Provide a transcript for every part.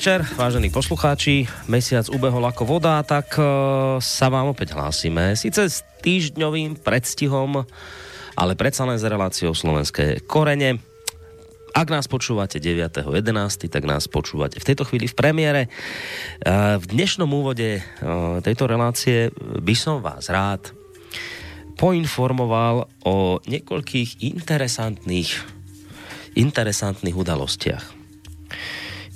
Večer, vážení poslucháči. Mesiac ubehol ako voda, tak uh, sa vám opäť hlásime. Sice s týždňovým predstihom, ale predsa len s reláciou slovenské korene. Ak nás počúvate 9.11., tak nás počúvate v tejto chvíli v premiére. Uh, v dnešnom úvode uh, tejto relácie by som vás rád poinformoval o niekoľkých interesantných, interesantných udalostiach.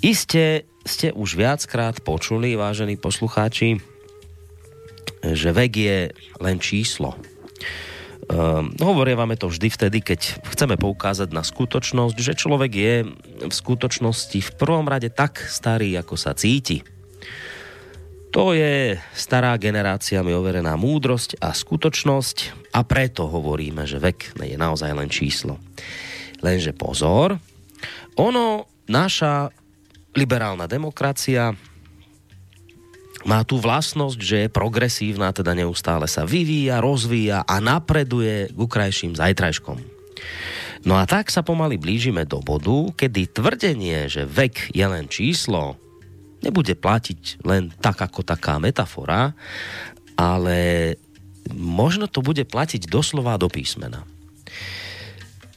Iste ste už viackrát počuli, vážení poslucháči, že vek je len číslo. Um, hovorievame to vždy vtedy, keď chceme poukázať na skutočnosť, že človek je v skutočnosti v prvom rade tak starý, ako sa cíti. To je stará generácia mi overená múdrosť a skutočnosť a preto hovoríme, že vek je naozaj len číslo. Lenže pozor, ono, naša liberálna demokracia má tú vlastnosť, že je progresívna, teda neustále sa vyvíja, rozvíja a napreduje k krajším zajtrajškom. No a tak sa pomaly blížime do bodu, kedy tvrdenie, že vek je len číslo, nebude platiť len tak ako taká metafora, ale možno to bude platiť doslova do písmena.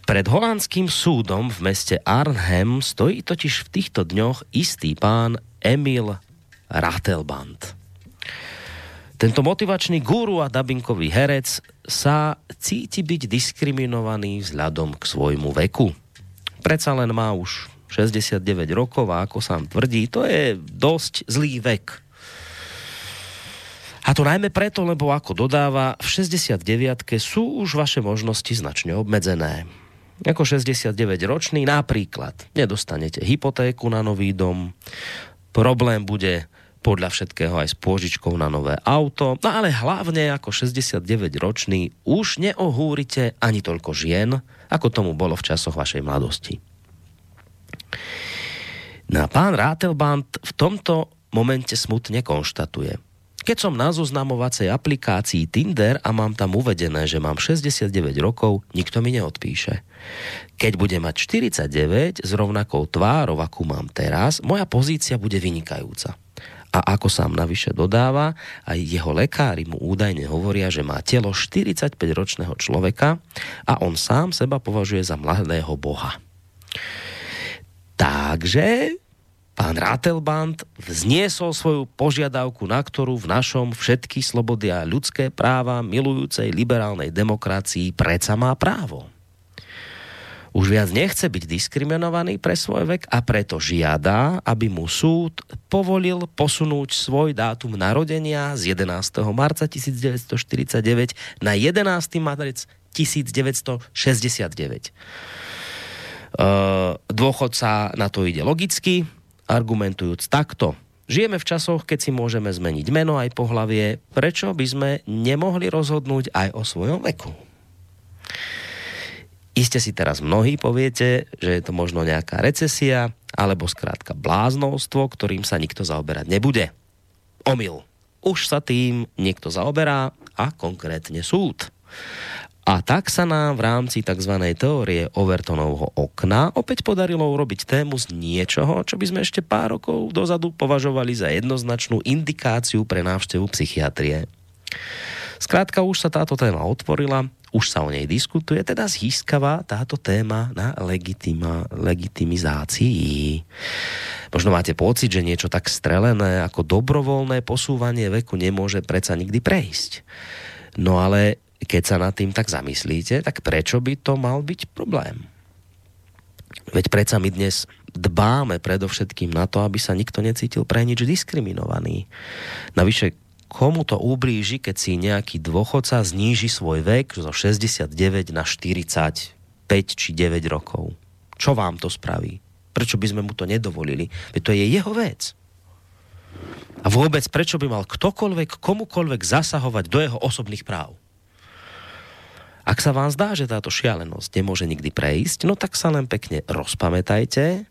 Pred holandským súdom v meste Arnhem stojí totiž v týchto dňoch istý pán Emil Ratelband. Tento motivačný guru a dabinkový herec sa cíti byť diskriminovaný vzhľadom k svojmu veku. Predsa len má už 69 rokov a ako sám tvrdí, to je dosť zlý vek. A to najmä preto, lebo ako dodáva, v 69 sú už vaše možnosti značne obmedzené. Ako 69-ročný napríklad nedostanete hypotéku na nový dom, problém bude podľa všetkého aj s pôžičkou na nové auto, no ale hlavne ako 69-ročný už neohúrite ani toľko žien, ako tomu bolo v časoch vašej mladosti. No a pán Rátelband v tomto momente smutne konštatuje – keď som na zoznamovacej aplikácii Tinder a mám tam uvedené, že mám 69 rokov, nikto mi neodpíše. Keď budem mať 49 s rovnakou tvárou, akú mám teraz, moja pozícia bude vynikajúca. A ako sám navyše dodáva, aj jeho lekári mu údajne hovoria, že má telo 45-ročného človeka a on sám seba považuje za mladého boha. Takže pán Ratelband vzniesol svoju požiadavku, na ktorú v našom všetky slobody a ľudské práva milujúcej liberálnej demokracii predsa má právo. Už viac nechce byť diskriminovaný pre svoj vek a preto žiada, aby mu súd povolil posunúť svoj dátum narodenia z 11. marca 1949 na 11. marec 1969. Uh, dôchodca na to ide logicky, argumentujúc takto. Žijeme v časoch, keď si môžeme zmeniť meno aj pohlavie. Prečo by sme nemohli rozhodnúť aj o svojom veku? Iste si teraz mnohí poviete, že je to možno nejaká recesia, alebo skrátka bláznostvo, ktorým sa nikto zaoberať nebude. Omyl. Už sa tým niekto zaoberá a konkrétne súd. A tak sa nám v rámci tzv. teórie Overtonovho okna opäť podarilo urobiť tému z niečoho, čo by sme ešte pár rokov dozadu považovali za jednoznačnú indikáciu pre návštevu psychiatrie. Skrátka už sa táto téma otvorila, už sa o nej diskutuje, teda získava táto téma na legitima, legitimizácii. Možno máte pocit, že niečo tak strelené ako dobrovoľné posúvanie veku nemôže predsa nikdy prejsť. No ale keď sa nad tým tak zamyslíte, tak prečo by to mal byť problém? Veď predsa my dnes dbáme predovšetkým na to, aby sa nikto necítil pre nič diskriminovaný. Navyše, komu to ublíži, keď si nejaký dôchodca zníži svoj vek zo 69 na 45 či 9 rokov? Čo vám to spraví? Prečo by sme mu to nedovolili? Veď to je jeho vec. A vôbec prečo by mal ktokoľvek, komukoľvek zasahovať do jeho osobných práv? Ak sa vám zdá, že táto šialenosť nemôže nikdy prejsť, no tak sa len pekne rozpamätajte,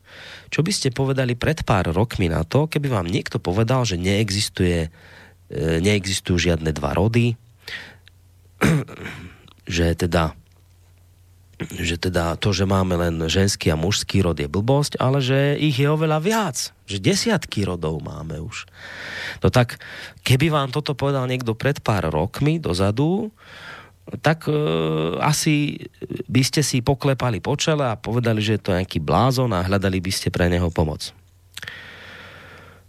čo by ste povedali pred pár rokmi na to, keby vám niekto povedal, že neexistuje, e, neexistujú žiadne dva rody, že teda že teda to, že máme len ženský a mužský rod je blbosť, ale že ich je oveľa viac. Že desiatky rodov máme už. No tak, keby vám toto povedal niekto pred pár rokmi dozadu, tak e, asi by ste si poklepali po čele a povedali, že je to nejaký blázon a hľadali by ste pre neho pomoc.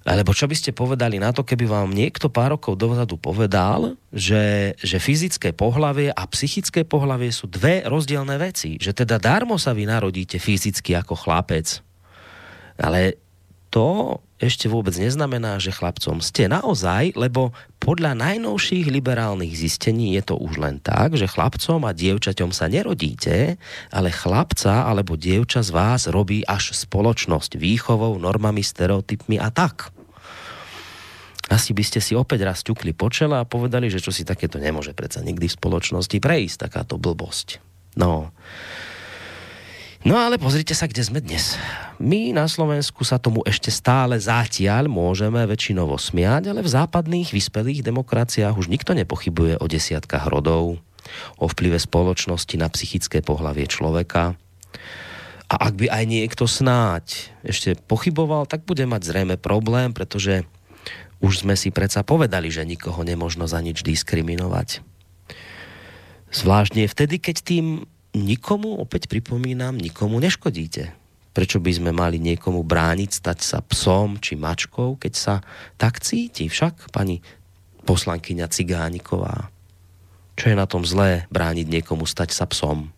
Alebo čo by ste povedali na to, keby vám niekto pár rokov dozadu povedal, že, že fyzické pohlavie a psychické pohlavie sú dve rozdielne veci. Že teda darmo sa vy narodíte fyzicky ako chlapec. Ale to ešte vôbec neznamená, že chlapcom ste naozaj, lebo podľa najnovších liberálnych zistení je to už len tak, že chlapcom a dievčaťom sa nerodíte, ale chlapca alebo dievča z vás robí až spoločnosť výchovou, normami, stereotypmi a tak asi by ste si opäť raz ťukli po čele a povedali, že čo si takéto nemôže predsa nikdy v spoločnosti prejsť, takáto blbosť. No. No ale pozrite sa, kde sme dnes. My na Slovensku sa tomu ešte stále zatiaľ môžeme väčšinovo smiať, ale v západných vyspelých demokraciách už nikto nepochybuje o desiatkách rodov, o vplyve spoločnosti na psychické pohlavie človeka. A ak by aj niekto snáď ešte pochyboval, tak bude mať zrejme problém, pretože už sme si predsa povedali, že nikoho nemožno za nič diskriminovať. Zvláštne vtedy, keď tým nikomu, opäť pripomínam, nikomu neškodíte. Prečo by sme mali niekomu brániť stať sa psom či mačkou, keď sa tak cíti? Však, pani poslankyňa Cigániková. Čo je na tom zlé brániť niekomu stať sa psom?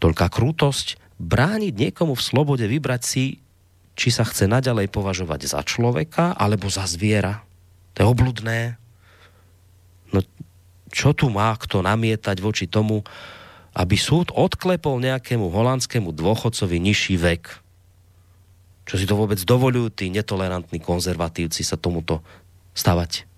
Toľká krutosť brániť niekomu v slobode vybrať si či sa chce naďalej považovať za človeka alebo za zviera. To je obludné. No čo tu má kto namietať voči tomu, aby súd odklepol nejakému holandskému dôchodcovi nižší vek? Čo si to vôbec dovolujú tí netolerantní konzervatívci sa tomuto stavať?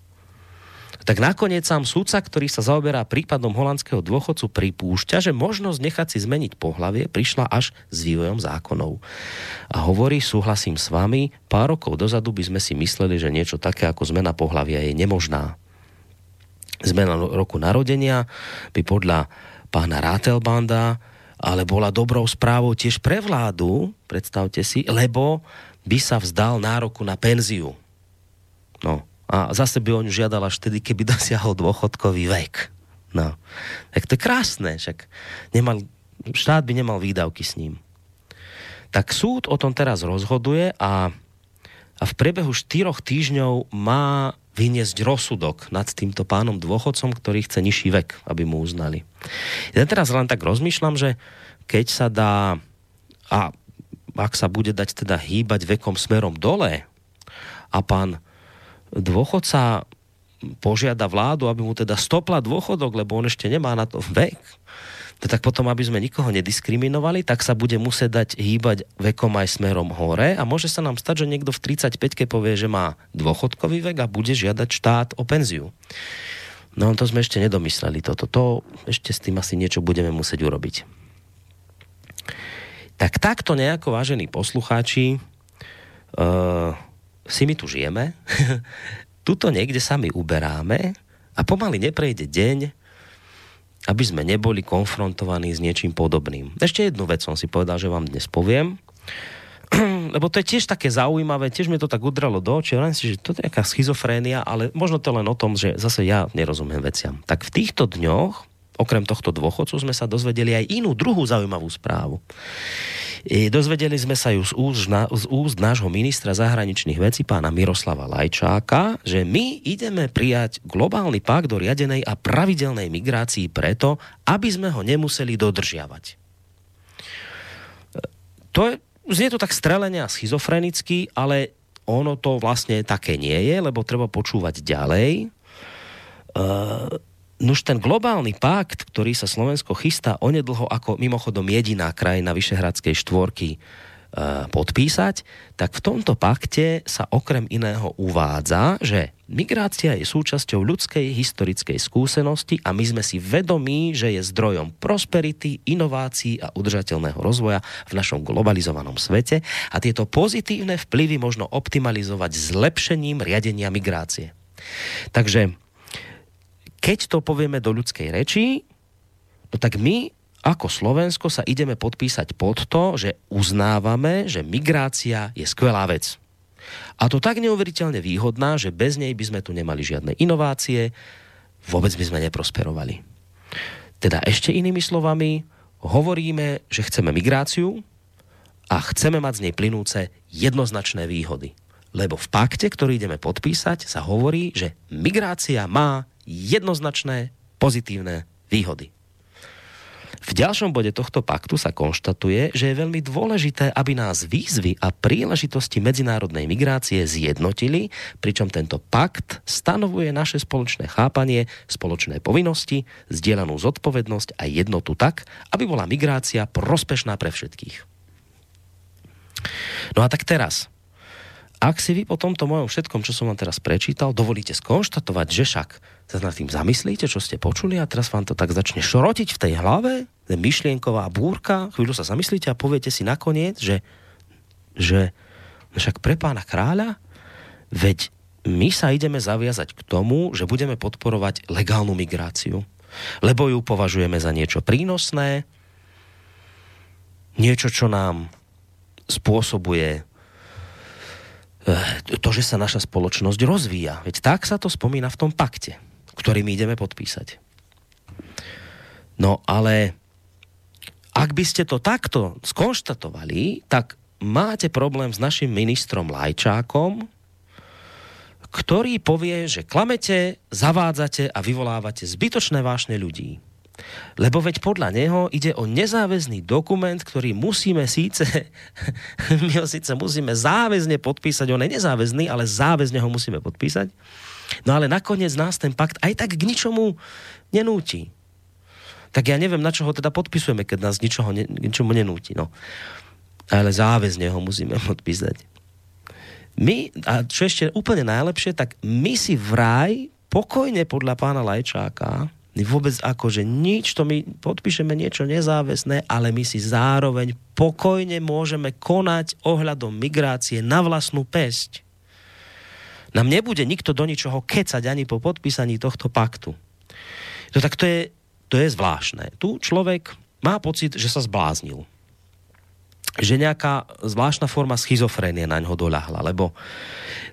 tak nakoniec sám súdca, ktorý sa zaoberá prípadom holandského dôchodcu, pripúšťa, že možnosť nechať si zmeniť pohlavie prišla až s vývojom zákonov. A hovorí, súhlasím s vami, pár rokov dozadu by sme si mysleli, že niečo také ako zmena pohlavia je nemožná. Zmena roku narodenia by podľa pána Rátelbanda ale bola dobrou správou tiež pre vládu, predstavte si, lebo by sa vzdal nároku na penziu. No, a zase by on žiadal až vtedy, keby dosiahol dôchodkový vek. No. Tak to je krásne, však nemal, štát by nemal výdavky s ním. Tak súd o tom teraz rozhoduje a, a v priebehu štyroch týždňov má vyniesť rozsudok nad týmto pánom dôchodcom, ktorý chce nižší vek, aby mu uznali. Ja teraz len tak rozmýšľam, že keď sa dá a ak sa bude dať teda hýbať vekom smerom dole a pán dôchodca požiada vládu, aby mu teda stopla dôchodok, lebo on ešte nemá na to vek, tak potom, aby sme nikoho nediskriminovali, tak sa bude musieť dať hýbať vekom aj smerom hore a môže sa nám stať, že niekto v 35-ke povie, že má dôchodkový vek a bude žiadať štát o penziu. No to sme ešte nedomysleli toto. To ešte s tým asi niečo budeme musieť urobiť. Tak takto nejako, vážení poslucháči, uh, si my tu žijeme, tuto niekde sa my uberáme a pomaly neprejde deň, aby sme neboli konfrontovaní s niečím podobným. Ešte jednu vec som si povedal, že vám dnes poviem, lebo to je tiež také zaujímavé, tiež mi to tak udralo do očí, len si, že to je nejaká schizofrénia, ale možno to len o tom, že zase ja nerozumiem veciam. Tak v týchto dňoch, okrem tohto dôchodcu, sme sa dozvedeli aj inú, druhú zaujímavú správu. E, dozvedeli sme sa ju z úst, na, z úst nášho ministra zahraničných vecí, pána Miroslava Lajčáka, že my ideme prijať globálny pakt do riadenej a pravidelnej migrácii preto, aby sme ho nemuseli dodržiavať. E, to je, znie to tak strelenia schizofrenicky, ale ono to vlastne také nie je, lebo treba počúvať ďalej. Uh, Nuž ten globálny pakt, ktorý sa Slovensko chystá onedlho ako mimochodom jediná krajina Vyšehradskej štvorky e, podpísať, tak v tomto pakte sa okrem iného uvádza, že migrácia je súčasťou ľudskej historickej skúsenosti a my sme si vedomí, že je zdrojom prosperity, inovácií a udržateľného rozvoja v našom globalizovanom svete a tieto pozitívne vplyvy možno optimalizovať zlepšením riadenia migrácie. Takže keď to povieme do ľudskej reči, no tak my ako Slovensko sa ideme podpísať pod to, že uznávame, že migrácia je skvelá vec. A to tak neuveriteľne výhodná, že bez nej by sme tu nemali žiadne inovácie, vôbec by sme neprosperovali. Teda ešte inými slovami, hovoríme, že chceme migráciu a chceme mať z nej plynúce jednoznačné výhody. Lebo v pakte, ktorý ideme podpísať, sa hovorí, že migrácia má jednoznačné pozitívne výhody. V ďalšom bode tohto paktu sa konštatuje, že je veľmi dôležité, aby nás výzvy a príležitosti medzinárodnej migrácie zjednotili, pričom tento pakt stanovuje naše spoločné chápanie, spoločné povinnosti, zdieľanú zodpovednosť a jednotu tak, aby bola migrácia prospešná pre všetkých. No a tak teraz, ak si vy po tomto mojom všetkom, čo som vám teraz prečítal, dovolíte skonštatovať, že však sa nad tým zamyslíte, čo ste počuli a teraz vám to tak začne šrotiť v tej hlave, myšlienková búrka, chvíľu sa zamyslíte a poviete si nakoniec, že, že však pre pána kráľa, veď my sa ideme zaviazať k tomu, že budeme podporovať legálnu migráciu, lebo ju považujeme za niečo prínosné, niečo, čo nám spôsobuje Eh, to, že sa naša spoločnosť rozvíja. Veď tak sa to spomína v tom pakte, ktorý ideme podpísať. No ale ak by ste to takto skonštatovali, tak máte problém s našim ministrom Lajčákom, ktorý povie, že klamete, zavádzate a vyvolávate zbytočné vášne ľudí. Lebo veď podľa neho ide o nezáväzný dokument, ktorý musíme síce, my ho síce musíme záväzne podpísať, on je nezáväzný, ale záväzne ho musíme podpísať. No ale nakoniec nás ten pakt aj tak k ničomu nenúti. Tak ja neviem, na čo ho teda podpisujeme, keď nás ničoho, ne, ničomu nenúti. No. Ale záväzne ho musíme podpísať. My, a čo ešte úplne najlepšie, tak my si vraj pokojne podľa pána Lajčáka vôbec ako, že nič, to my podpíšeme niečo nezáväzné, ale my si zároveň pokojne môžeme konať ohľadom migrácie na vlastnú pesť. Nám nebude nikto do ničoho kecať ani po podpísaní tohto paktu. To tak to je, to je zvláštne. Tu človek má pocit, že sa zbláznil že nejaká zvláštna forma schizofrénie na ňo doľahla, lebo,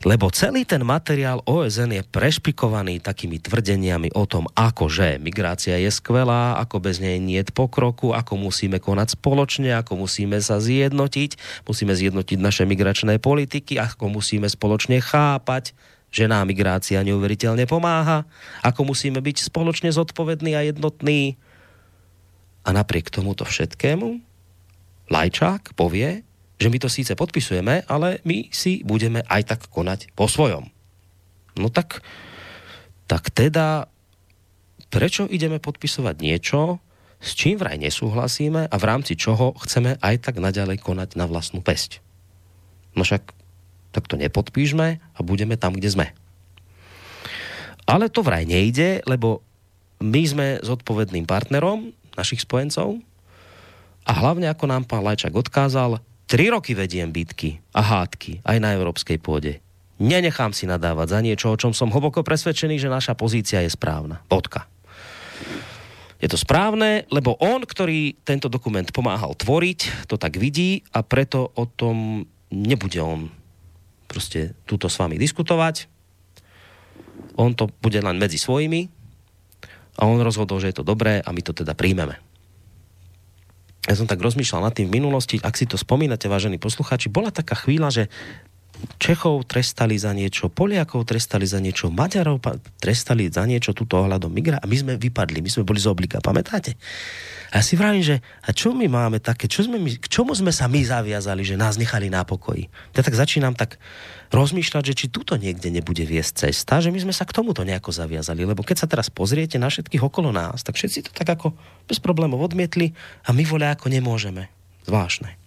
lebo celý ten materiál OSN je prešpikovaný takými tvrdeniami o tom, ako že migrácia je skvelá, ako bez nej nie je pokroku, ako musíme konať spoločne, ako musíme sa zjednotiť, musíme zjednotiť naše migračné politiky, ako musíme spoločne chápať, že nám migrácia neuveriteľne pomáha, ako musíme byť spoločne zodpovední a jednotní. A napriek tomuto všetkému Lajčák povie, že my to síce podpisujeme, ale my si budeme aj tak konať po svojom. No tak, tak teda, prečo ideme podpisovať niečo, s čím vraj nesúhlasíme a v rámci čoho chceme aj tak naďalej konať na vlastnú pesť? No však tak to nepodpíšme a budeme tam, kde sme. Ale to vraj nejde, lebo my sme zodpovedným partnerom našich spojencov, a hlavne, ako nám pán Lajčak odkázal, tri roky vediem bitky a hádky aj na európskej pôde. Nenechám si nadávať za niečo, o čom som hlboko presvedčený, že naša pozícia je správna. Bodka. Je to správne, lebo on, ktorý tento dokument pomáhal tvoriť, to tak vidí a preto o tom nebude on proste túto s vami diskutovať. On to bude len medzi svojimi a on rozhodol, že je to dobré a my to teda príjmeme ja som tak rozmýšľal nad tým v minulosti, ak si to spomínate, vážení poslucháči, bola taká chvíľa, že Čechov trestali za niečo, Poliakov trestali za niečo, Maďarov trestali za niečo túto ohľadom migra a my sme vypadli, my sme boli z oblika, pamätáte? A ja si vravím, že a čo my máme také, čo sme my, k čomu sme sa my zaviazali, že nás nechali na pokoji? Ja tak začínam tak rozmýšľať, že či tuto niekde nebude viesť cesta, že my sme sa k tomuto nejako zaviazali. Lebo keď sa teraz pozriete na všetkých okolo nás, tak všetci to tak ako bez problémov odmietli a my voľa ako nemôžeme. Zvláštne.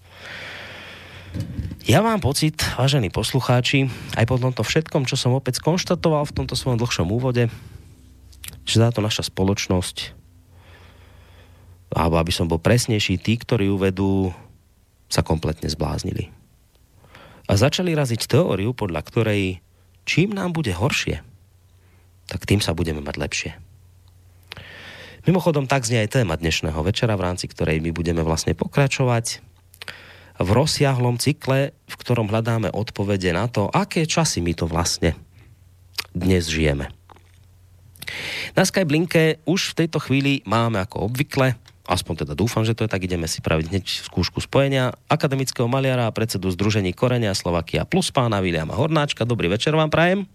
Ja mám pocit, vážení poslucháči, aj po tomto všetkom, čo som opäť skonštatoval v tomto svojom dlhšom úvode, že táto naša spoločnosť alebo aby som bol presnejší, tí, ktorí ju vedú, sa kompletne zbláznili. A začali raziť teóriu, podľa ktorej čím nám bude horšie, tak tým sa budeme mať lepšie. Mimochodom, tak znie aj téma dnešného večera, v rámci ktorej my budeme vlastne pokračovať v rozsiahlom cykle, v ktorom hľadáme odpovede na to, aké časy my to vlastne dnes žijeme. Na Skyblinke už v tejto chvíli máme ako obvykle aspoň teda dúfam, že to je tak, ideme si praviť hneď skúšku spojenia akademického maliara a predsedu Združení Korenia Slovakia plus pána Viliama Hornáčka. Dobrý večer vám prajem.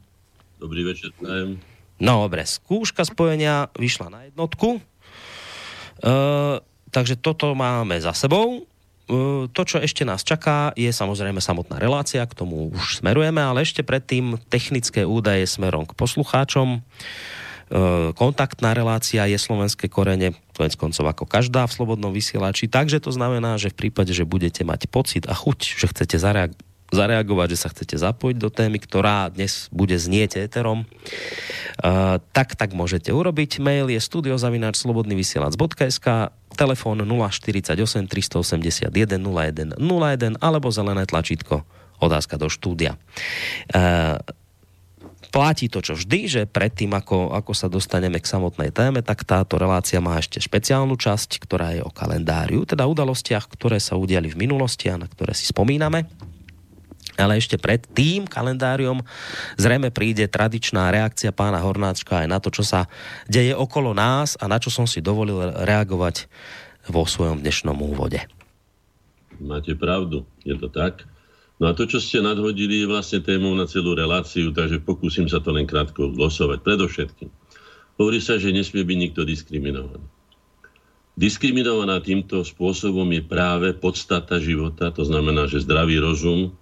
Dobrý večer prajem. No dobre, skúška spojenia vyšla na jednotku. E, takže toto máme za sebou. E, to, čo ešte nás čaká, je samozrejme samotná relácia, k tomu už smerujeme, ale ešte predtým technické údaje smerom k poslucháčom. E, kontaktná relácia je slovenské korene, konec koncov ako každá v slobodnom vysielači, takže to znamená, že v prípade, že budete mať pocit a chuť, že chcete zareagovať zareagovať, že sa chcete zapojiť do témy, ktorá dnes bude znieť éterom, uh, tak, tak môžete urobiť. Mail je studiozavináčslobodnyvysielac.sk telefón 048 381 01 01 alebo zelené tlačítko otázka do štúdia. Uh, platí to, čo vždy, že predtým, ako, ako sa dostaneme k samotnej téme, tak táto relácia má ešte špeciálnu časť, ktorá je o kalendáriu, teda udalostiach, ktoré sa udiali v minulosti a na ktoré si spomíname. Ale ešte pred tým kalendáriom zrejme príde tradičná reakcia pána Hornáčka aj na to, čo sa deje okolo nás a na čo som si dovolil reagovať vo svojom dnešnom úvode. Máte pravdu, je to tak. No a to, čo ste nadhodili, je vlastne témou na celú reláciu, takže pokúsim sa to len krátko glosovať. Predovšetkým. Hovorí sa, že nesmie byť nikto diskriminovaný. Diskriminovaná týmto spôsobom je práve podstata života, to znamená, že zdravý rozum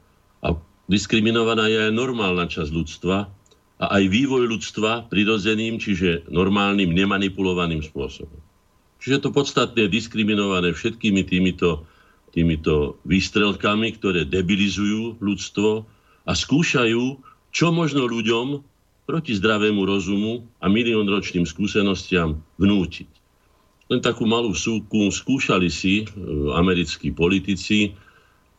diskriminovaná je aj normálna časť ľudstva a aj vývoj ľudstva prirodzeným, čiže normálnym, nemanipulovaným spôsobom. Čiže to podstatné je diskriminované všetkými týmito týmito výstrelkami, ktoré debilizujú ľudstvo a skúšajú, čo možno ľuďom proti zdravému rozumu a miliónročným skúsenostiam vnútiť. Len takú malú súku skúšali si e, americkí politici,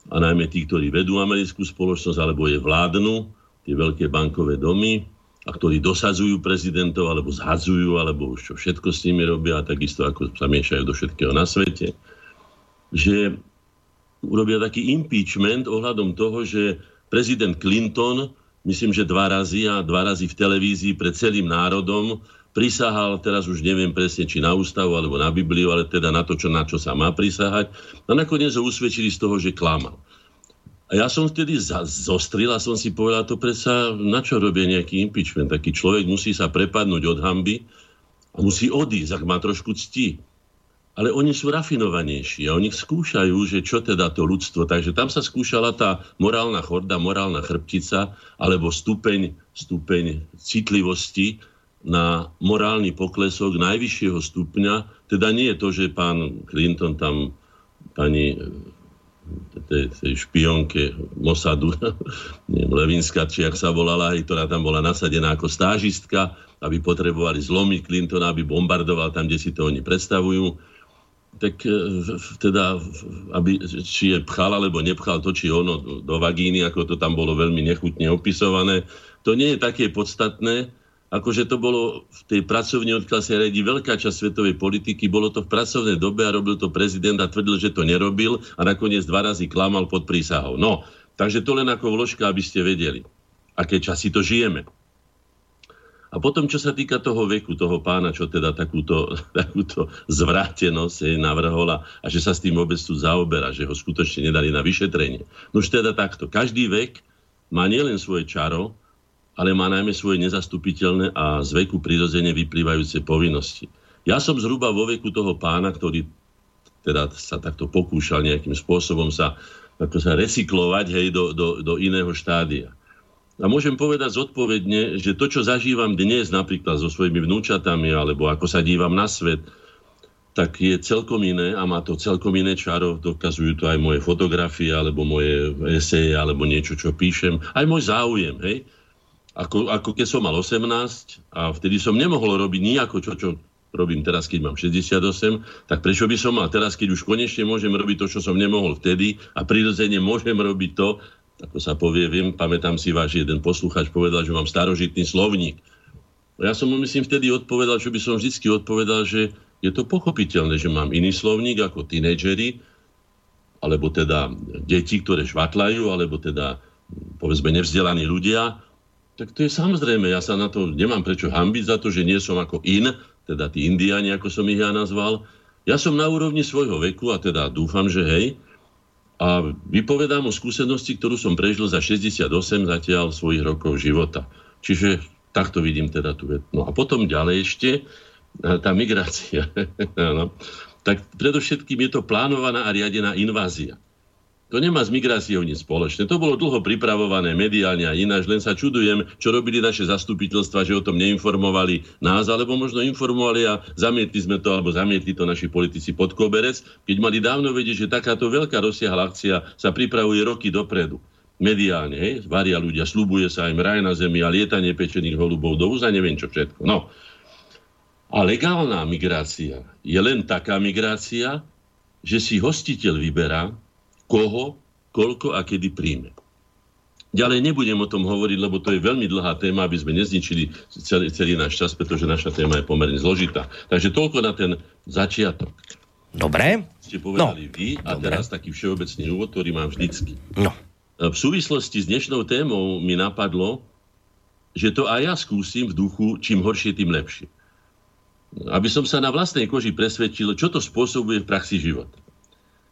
a najmä tí, ktorí vedú americkú spoločnosť, alebo je vládnu, tie veľké bankové domy, a ktorí dosadzujú prezidentov, alebo zhadzujú, alebo už čo všetko s nimi robia, takisto ako sa miešajú do všetkého na svete, že urobia taký impeachment ohľadom toho, že prezident Clinton, myslím, že dva razy a dva razy v televízii pred celým národom prisahal, teraz už neviem presne, či na ústavu alebo na Bibliu, ale teda na to, čo, na čo sa má prisahať. A nakoniec ho usvedčili z toho, že klamal. A ja som vtedy zostril a som si povedal, to predsa na čo robia nejaký impeachment. Taký človek musí sa prepadnúť od hamby a musí odísť, ak má trošku cti ale oni sú rafinovanejší a oni skúšajú, že čo teda to ľudstvo. Takže tam sa skúšala tá morálna chorda, morálna chrbtica alebo stupeň, stupeň citlivosti na morálny poklesok najvyššieho stupňa. Teda nie je to, že pán Clinton tam pani tej, tej špionke Mossadu, neviem, Levinská, či ak sa volala, ktorá tam bola nasadená ako stážistka, aby potrebovali zlomiť Clintona, aby bombardoval tam, kde si to oni predstavujú tak e, teda, aby, či je pchal alebo nepchal to, či ono do vagíny, ako to tam bolo veľmi nechutne opisované, to nie je také podstatné, ako že to bolo v tej pracovnej odklase riadi veľká časť svetovej politiky, bolo to v pracovnej dobe a robil to prezident a tvrdil, že to nerobil a nakoniec dva razy klamal pod prísahou. No, takže to len ako vložka, aby ste vedeli, aké časy to žijeme. A potom, čo sa týka toho veku, toho pána, čo teda takúto, takúto zvrátenosť jej navrhola a že sa s tým vôbec tu zaoberá, že ho skutočne nedali na vyšetrenie. No už teda takto. Každý vek má nielen svoje čaro, ale má najmä svoje nezastupiteľné a z veku prirodzene vyplývajúce povinnosti. Ja som zhruba vo veku toho pána, ktorý teda sa takto pokúšal nejakým spôsobom sa, ako sa recyklovať hej, do, do, do iného štádia. A môžem povedať zodpovedne, že to, čo zažívam dnes napríklad so svojimi vnúčatami, alebo ako sa dívam na svet, tak je celkom iné a má to celkom iné čaro. Dokazujú to aj moje fotografie, alebo moje eseje, alebo niečo, čo píšem. Aj môj záujem, hej. Ako, ako keď som mal 18 a vtedy som nemohol robiť nejako, čo, čo robím teraz, keď mám 68, tak prečo by som mal teraz, keď už konečne môžem robiť to, čo som nemohol vtedy a prirodzene môžem robiť to, ako sa povie, viem, pamätám si váš jeden posluchač povedal, že mám starožitný slovník. Ja som mu myslím vtedy odpovedal, čo by som vždy odpovedal, že Je to pochopiteľné, že mám iný slovník ako tínedžeri, alebo teda deti, ktoré švatlajú, alebo teda povedzme nevzdelaní ľudia, tak to je samozrejme, ja sa na to nemám prečo hambiť za to, že nie som ako in, teda tí indiáni, ako som ich ja nazval. Ja som na úrovni svojho veku a teda dúfam, že hej, a vypovedám o skúsenosti, ktorú som prežil za 68 zatiaľ svojich rokov života. Čiže takto vidím teda tú vec. No a potom ďalej ešte tá migrácia. no. Tak predovšetkým je to plánovaná a riadená invázia. To nemá s migráciou nič spoločné. To bolo dlho pripravované mediálne a ináč, len sa čudujem, čo robili naše zastupiteľstva, že o tom neinformovali nás, alebo možno informovali a zamietli sme to, alebo zamietli to naši politici pod koberec, keď mali dávno vedieť, že takáto veľká rozsiahla akcia sa pripravuje roky dopredu mediálne, hej, varia ľudia, slubuje sa im raj na zemi a lietanie pečených holubov do úza, neviem čo všetko. No. A legálna migrácia je len taká migrácia, že si hostiteľ vyberá, koho, koľko a kedy príjme. Ďalej nebudem o tom hovoriť, lebo to je veľmi dlhá téma, aby sme nezničili celý, celý náš čas, pretože naša téma je pomerne zložitá. Takže toľko na ten začiatok. Dobre. Ste povedali no. vy a Dobre. teraz taký všeobecný úvod, ktorý mám vždycky. No. V súvislosti s dnešnou témou mi napadlo, že to aj ja skúsim v duchu, čím horšie, tým lepšie. Aby som sa na vlastnej koži presvedčil, čo to spôsobuje v praxi života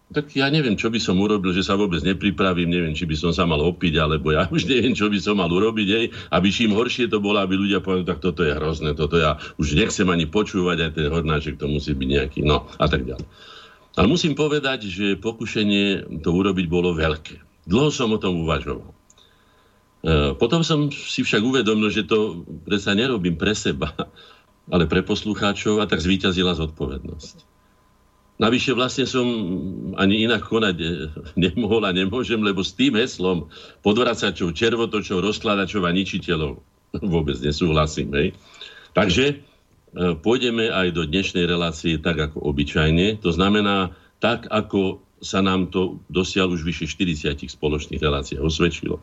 tak ja neviem, čo by som urobil, že sa vôbec nepripravím, neviem, či by som sa mal opiť, alebo ja už neviem, čo by som mal urobiť, hej, aby čím horšie to bolo, aby ľudia povedali, tak toto je hrozné, toto ja už nechcem ani počúvať, aj ten hornáček to musí byť nejaký, no a tak ďalej. Ale musím povedať, že pokušenie to urobiť bolo veľké. Dlho som o tom uvažoval. E, potom som si však uvedomil, že to predsa nerobím pre seba, ale pre poslucháčov a tak zvíťazila zodpovednosť. Navyše vlastne som ani inak konať nemohol a nemôžem, lebo s tým heslom podvracačov, červotočov, rozkladačov a ničiteľov vôbec nesúhlasím. Hej. Takže e, pôjdeme aj do dnešnej relácie tak ako obyčajne. To znamená tak, ako sa nám to dosiaľ už vyše 40 spoločných reláciách osvedčilo.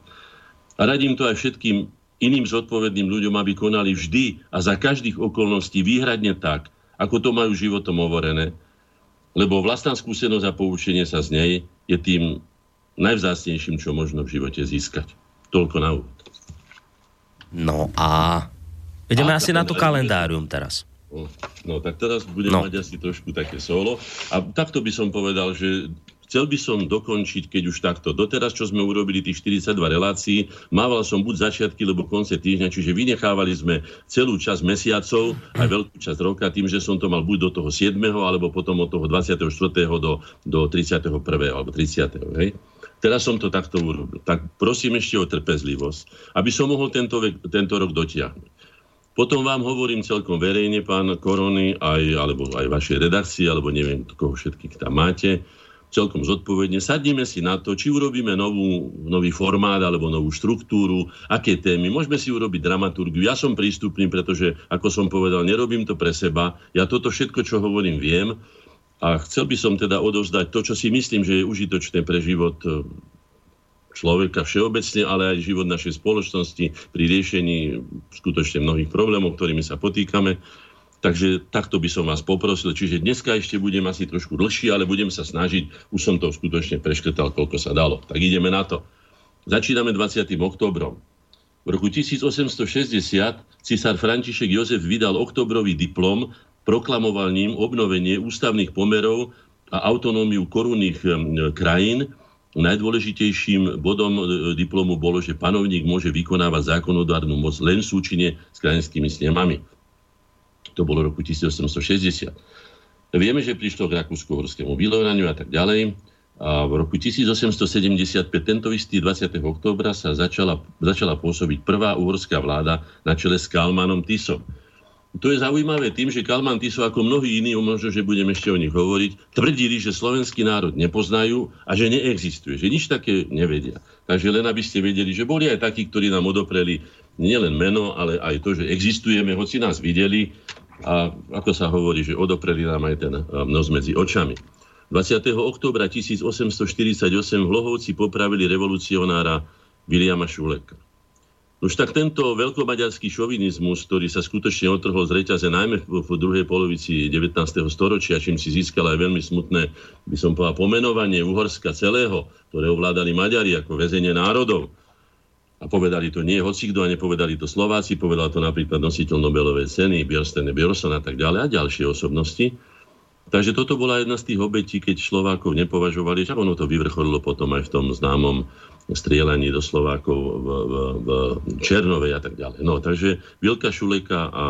A radím to aj všetkým iným zodpovedným ľuďom, aby konali vždy a za každých okolností výhradne tak, ako to majú životom hovorené, lebo vlastná skúsenosť a poučenie sa z nej je tým najvzácnejším, čo možno v živote získať. Toľko na úvod. No a ideme a, asi na to kalendárium teraz. No tak teraz budem no. mať asi trošku také solo. A takto by som povedal, že Chcel by som dokončiť, keď už takto. Doteraz, čo sme urobili tých 42 relácií, mával som buď začiatky, lebo konce týždňa, čiže vynechávali sme celú časť mesiacov, aj veľkú časť roka, tým, že som to mal buď do toho 7. alebo potom od toho 24. do, do 31. alebo 30. Hej? Teraz som to takto urobil. Tak prosím ešte o trpezlivosť, aby som mohol tento, tento rok dotiahnuť. Potom vám hovorím celkom verejne, pán Korony, aj, alebo aj vašej redakcie, alebo neviem, koho všetkých tam máte, celkom zodpovedne. Sadneme si na to, či urobíme novú, nový formát alebo novú štruktúru, aké témy. Môžeme si urobiť dramaturgiu. Ja som prístupný, pretože, ako som povedal, nerobím to pre seba. Ja toto všetko, čo hovorím, viem. A chcel by som teda odovzdať to, čo si myslím, že je užitočné pre život e, človeka všeobecne, ale aj život našej spoločnosti pri riešení skutočne mnohých problémov, ktorými sa potýkame. Takže takto by som vás poprosil. Čiže dneska ešte budem asi trošku dlhší, ale budem sa snažiť. Už som to skutočne preškrtal, koľko sa dalo. Tak ideme na to. Začíname 20. oktobrom. V roku 1860 cisár František Jozef vydal oktobrový diplom, proklamoval ním obnovenie ústavných pomerov a autonómiu korunných krajín. Najdôležitejším bodom e, diplomu bolo, že panovník môže vykonávať zákonodárnu moc len súčine s krajinskými snemami. To bolo roku 1860. Vieme, že prišlo k rakúsko-horskému vylovnaniu a tak ďalej. A v roku 1875, tento istý 20. októbra, sa začala, začala pôsobiť prvá uhorská vláda na čele s Kalmanom Tisom. To je zaujímavé tým, že Kalman Tiso, ako mnohí iní, možno, že budeme ešte o nich hovoriť, tvrdili, že slovenský národ nepoznajú a že neexistuje, že nič také nevedia. Takže len aby ste vedeli, že boli aj takí, ktorí nám odopreli nielen meno, ale aj to, že existujeme, hoci nás videli a ako sa hovorí, že odopreli nám aj ten eh, nos medzi očami. 20. októbra 1848 v Lohovci popravili revolucionára Viliama Šuleka. Už tak tento veľkomaďarský šovinizmus, ktorý sa skutočne otrhol z reťaze najmä v druhej polovici 19. storočia, čím si získal aj veľmi smutné, by som povedal, pomenovanie Uhorska celého, ktoré ovládali Maďari ako väzenie národov. A povedali to nie hocikto a nepovedali to Slováci, povedal to napríklad nositeľ Nobelovej ceny, Björsten Björson a tak ďalej a ďalšie osobnosti. Takže toto bola jedna z tých obetí, keď Slovákov nepovažovali, že ono to vyvrcholilo potom aj v tom známom strieľaní do Slovákov v, v, v Černovej a tak ďalej. No, takže Vilka Šuleka a,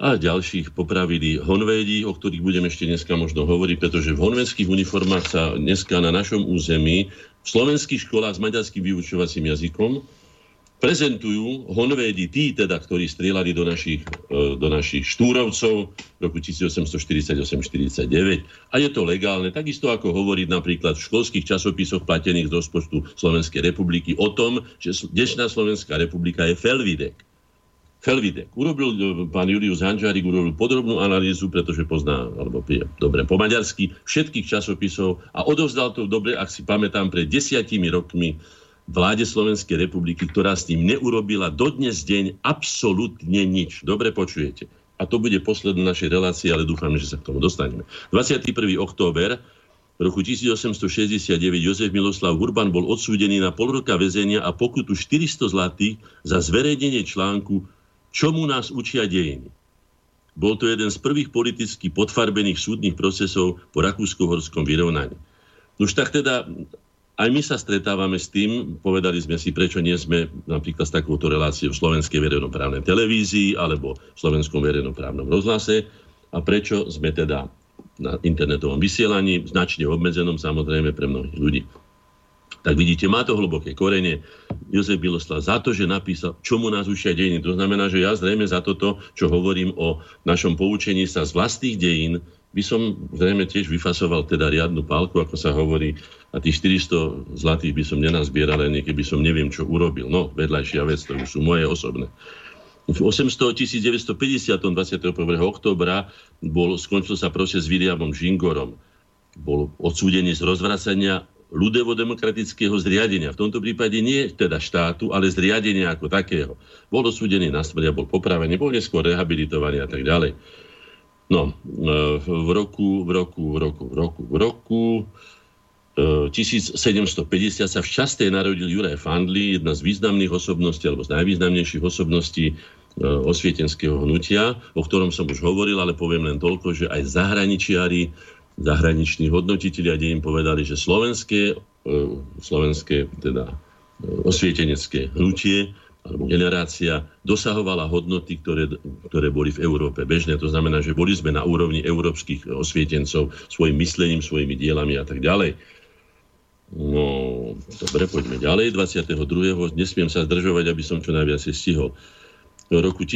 a ďalších popravili honvédi, o ktorých budeme ešte dneska možno hovoriť, pretože v honvédských uniformách sa dneska na našom území v slovenských školách s maďarským vyučovacím jazykom prezentujú honvédi, tí teda, ktorí strieľali do našich, e, do našich štúrovcov v roku 1848-49. A je to legálne, takisto ako hovoriť napríklad v školských časopisoch platených z rozpočtu Slovenskej republiky o tom, že dnešná Slovenská republika je Felvidek. Felvidek. Urobil e, pán Julius Hanžárik urobil podrobnú analýzu, pretože pozná, alebo je dobre po maďarsky, všetkých časopisov a odovzdal to dobre, ak si pamätám, pred desiatimi rokmi vláde Slovenskej republiky, ktorá s tým neurobila dodnes deň absolútne nič. Dobre počujete. A to bude posledná našej relácie, ale dúfam, že sa k tomu dostaneme. 21. október v roku 1869 Jozef Miloslav Urban bol odsúdený na pol roka väzenia a pokutu 400 zlatých za zverejnenie článku Čomu nás učia dejiny. Bol to jeden z prvých politicky podfarbených súdnych procesov po rakúsko-horskom vyrovnaní. Už tak teda aj my sa stretávame s tým, povedali sme si, prečo nie sme napríklad s takouto reláciou v slovenskej verejnoprávnej televízii alebo v slovenskom verejnoprávnom rozhlase a prečo sme teda na internetovom vysielaní, značne obmedzenom samozrejme pre mnohých ľudí. Tak vidíte, má to hlboké korene. Jozef Biloslav za to, že napísal, čomu nás učia dejiny. To znamená, že ja zrejme za toto, čo hovorím o našom poučení sa z vlastných dejín, by som zrejme tiež vyfasoval teda riadnu pálku, ako sa hovorí, a tých 400 zlatých by som nenazbieral, ani keby som neviem, čo urobil. No, vedľajšia vec, to už sú moje osobné. V 800 1950 21. oktobra bol, skončil sa proces s Williamom Žingorom. Bol odsúdený z rozvracania ľudevo-demokratického zriadenia. V tomto prípade nie teda štátu, ale zriadenia ako takého. Bol odsúdený na smrť bol popravený, bol neskôr rehabilitovaný a tak ďalej. No, e, v roku, v roku, v roku, v roku, v roku 1750 e, sa v Častej narodil Juraj Fandli, jedna z významných osobností, alebo z najvýznamnejších osobností e, osvietenského hnutia, o ktorom som už hovoril, ale poviem len toľko, že aj zahraničiari, zahraniční hodnotiteľi im povedali, že slovenské, slovenské teda osvietenecké hnutie alebo generácia dosahovala hodnoty, ktoré, ktoré boli v Európe bežné. To znamená, že boli sme na úrovni európskych osvietencov svojim myslením, svojimi dielami a tak ďalej. No, dobre, poďme ďalej. 22. Nesmiem sa zdržovať, aby som čo najviac stihol v roku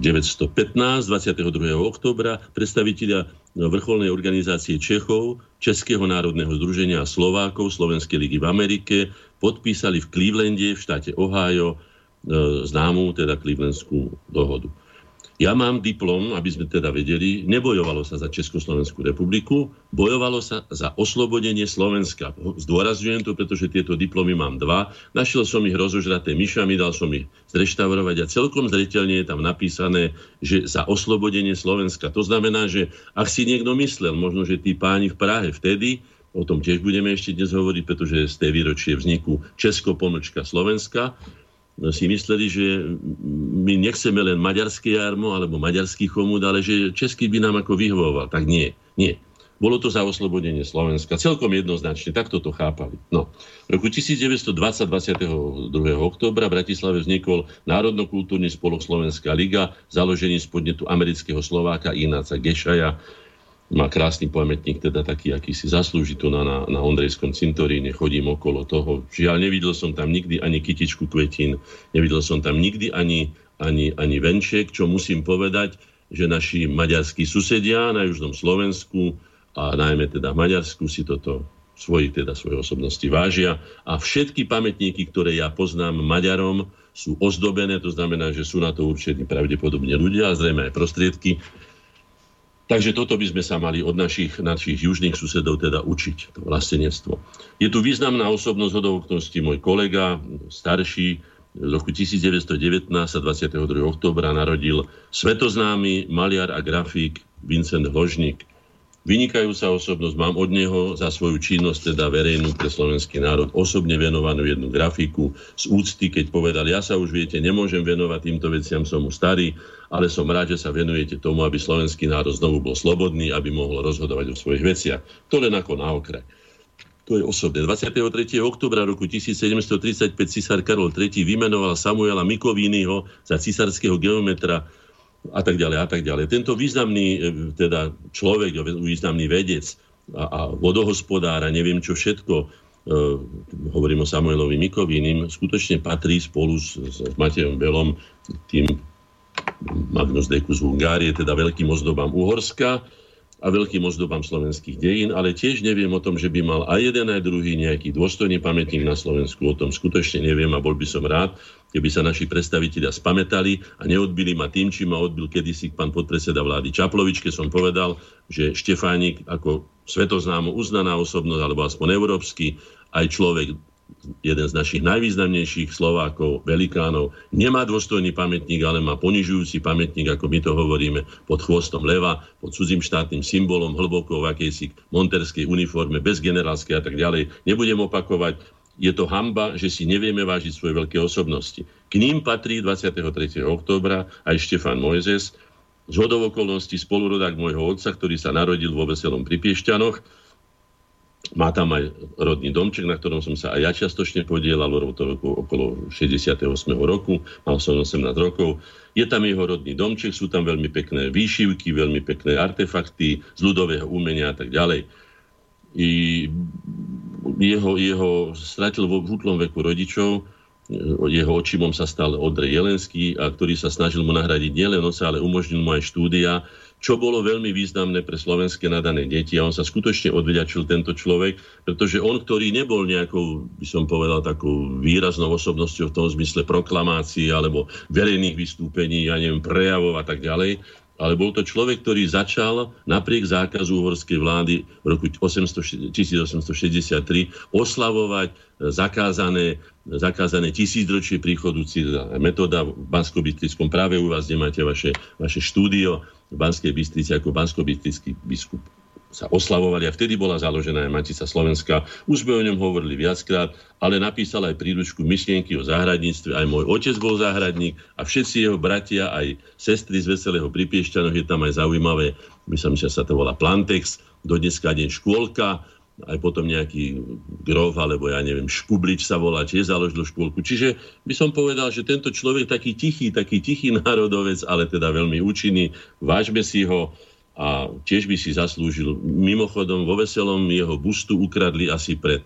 1915, 22. oktobra, predstavitelia vrcholnej organizácie Čechov, Českého národného združenia Slovákov Slovenskej ligy v Amerike podpísali v Clevelande v štáte Ohio e, známú teda Clevelandskú dohodu. Ja mám diplom, aby sme teda vedeli, nebojovalo sa za Československú republiku, bojovalo sa za oslobodenie Slovenska. Zdôrazňujem to, pretože tieto diplomy mám dva. Našiel som ich rozožraté myšami, dal som ich zreštaurovať a celkom zreteľne je tam napísané, že za oslobodenie Slovenska. To znamená, že ak si niekto myslel, možno, že tí páni v Prahe vtedy, o tom tiež budeme ešte dnes hovoriť, pretože z tej výročie vzniku Česko pomlčka Slovenska, si mysleli, že my nechceme len maďarské jarmo alebo maďarský chomúd, ale že český by nám ako vyhovoval. Tak nie, nie. Bolo to za oslobodenie Slovenska. Celkom jednoznačne, takto to chápali. No. V roku 1920, 22. oktobra v Bratislave vznikol Národno-kultúrny spolok Slovenská liga, založený z podnetu amerického Slováka Ináca Gešaja, má krásny pamätník, teda taký, aký si zaslúži tu na, na, na Ondrejskom cintoríne, chodím okolo toho. Žiaľ, nevidel som tam nikdy ani kytičku kvetín, nevidel som tam nikdy ani, ani, ani venček, čo musím povedať, že naši maďarskí susedia na južnom Slovensku a najmä teda Maďarsku si toto svojich teda svoje osobnosti vážia. A všetky pamätníky, ktoré ja poznám Maďarom, sú ozdobené, to znamená, že sú na to určení pravdepodobne ľudia a zrejme aj prostriedky, Takže toto by sme sa mali od našich, našich južných susedov teda učiť, to vlastenectvo. Je tu významná osobnosť hodovoknosti, môj kolega, starší, v roku 1919 sa 22. oktobra narodil svetoznámy maliar a grafík Vincent Hložník. Vynikajúca osobnosť, mám od neho za svoju činnosť, teda verejnú pre slovenský národ, osobne venovanú jednu grafiku z úcty, keď povedal, ja sa už viete, nemôžem venovať týmto veciam, som už starý, ale som rád, že sa venujete tomu, aby slovenský národ znovu bol slobodný, aby mohol rozhodovať o svojich veciach. To len ako na okraj. To je osobné. 23. oktobra roku 1735 cisár Karol III vymenoval Samuela Mikovínnyho za cisárskeho geometra a tak ďalej a tak ďalej. Tento významný e, teda človek, významný vedec a, a vodohospodár a neviem čo všetko, e, hovorím o Samuelovi Mikovínim, skutočne patrí spolu s, s Matejom Belom tým Magnus Decus Hungárie, teda veľkým ozdobám Uhorska, a veľkým ozdobám slovenských dejín, ale tiež neviem o tom, že by mal aj jeden, aj druhý nejaký dôstojný pamätník na Slovensku. O tom skutočne neviem a bol by som rád, keby sa naši predstavitelia spametali a neodbili ma tým, či ma odbil kedysi pán podpredseda vlády Čaplovič, keď som povedal, že Štefánik ako svetoznámo uznaná osobnosť, alebo aspoň európsky, aj človek jeden z našich najvýznamnejších Slovákov, velikánov, nemá dôstojný pamätník, ale má ponižujúci pamätník, ako my to hovoríme, pod chvostom leva, pod cudzím štátnym symbolom, hlboko v akejsi monterskej uniforme, bez generálskej a tak ďalej. Nebudem opakovať, je to hamba, že si nevieme vážiť svoje veľké osobnosti. K ním patrí 23. októbra aj Štefan Mojzes, z hodov okolností spolurodák môjho otca, ktorý sa narodil vo Veselom pri Piešťanoch, má tam aj rodný domček, na ktorom som sa aj ja čiastočne podielal, to okolo 68. roku, mal som 18 rokov. Je tam jeho rodný domček, sú tam veľmi pekné výšivky, veľmi pekné artefakty z ľudového umenia a tak ďalej. I jeho, jeho stratil vo útlom veku rodičov, jeho očimom sa stal Odrej Jelenský, a ktorý sa snažil mu nahradiť nielen oca, ale umožnil mu aj štúdia čo bolo veľmi významné pre slovenské nadané deti. A on sa skutočne odvďačil tento človek, pretože on, ktorý nebol nejakou, by som povedal, takou výraznou osobnosťou v tom zmysle proklamácií alebo verejných vystúpení, ja neviem, prejavov a tak ďalej, ale bol to človek, ktorý začal napriek zákazu uhorskej vlády v roku 1863 oslavovať zakázané, zakázané tisícročie príchodu metóda v bansko práve u vás, kde máte vaše, vaše štúdio, v Banskej Bystrici ako bansko biskup sa oslavovali a vtedy bola založená aj Matica Slovenska. Už sme o ňom hovorili viackrát, ale napísal aj príručku myšlienky o záhradníctve. Aj môj otec bol záhradník a všetci jeho bratia, aj sestry z Veselého pri je tam aj zaujímavé, myslím, že sa to volá Plantex, do dneska deň škôlka, aj potom nejaký Grof, alebo ja neviem, Škublič sa volá, tiež založil škôlku. Čiže by som povedal, že tento človek taký tichý, taký tichý národovec, ale teda veľmi účinný, vážme si ho a tiež by si zaslúžil. Mimochodom, vo Veselom jeho bustu ukradli asi pred,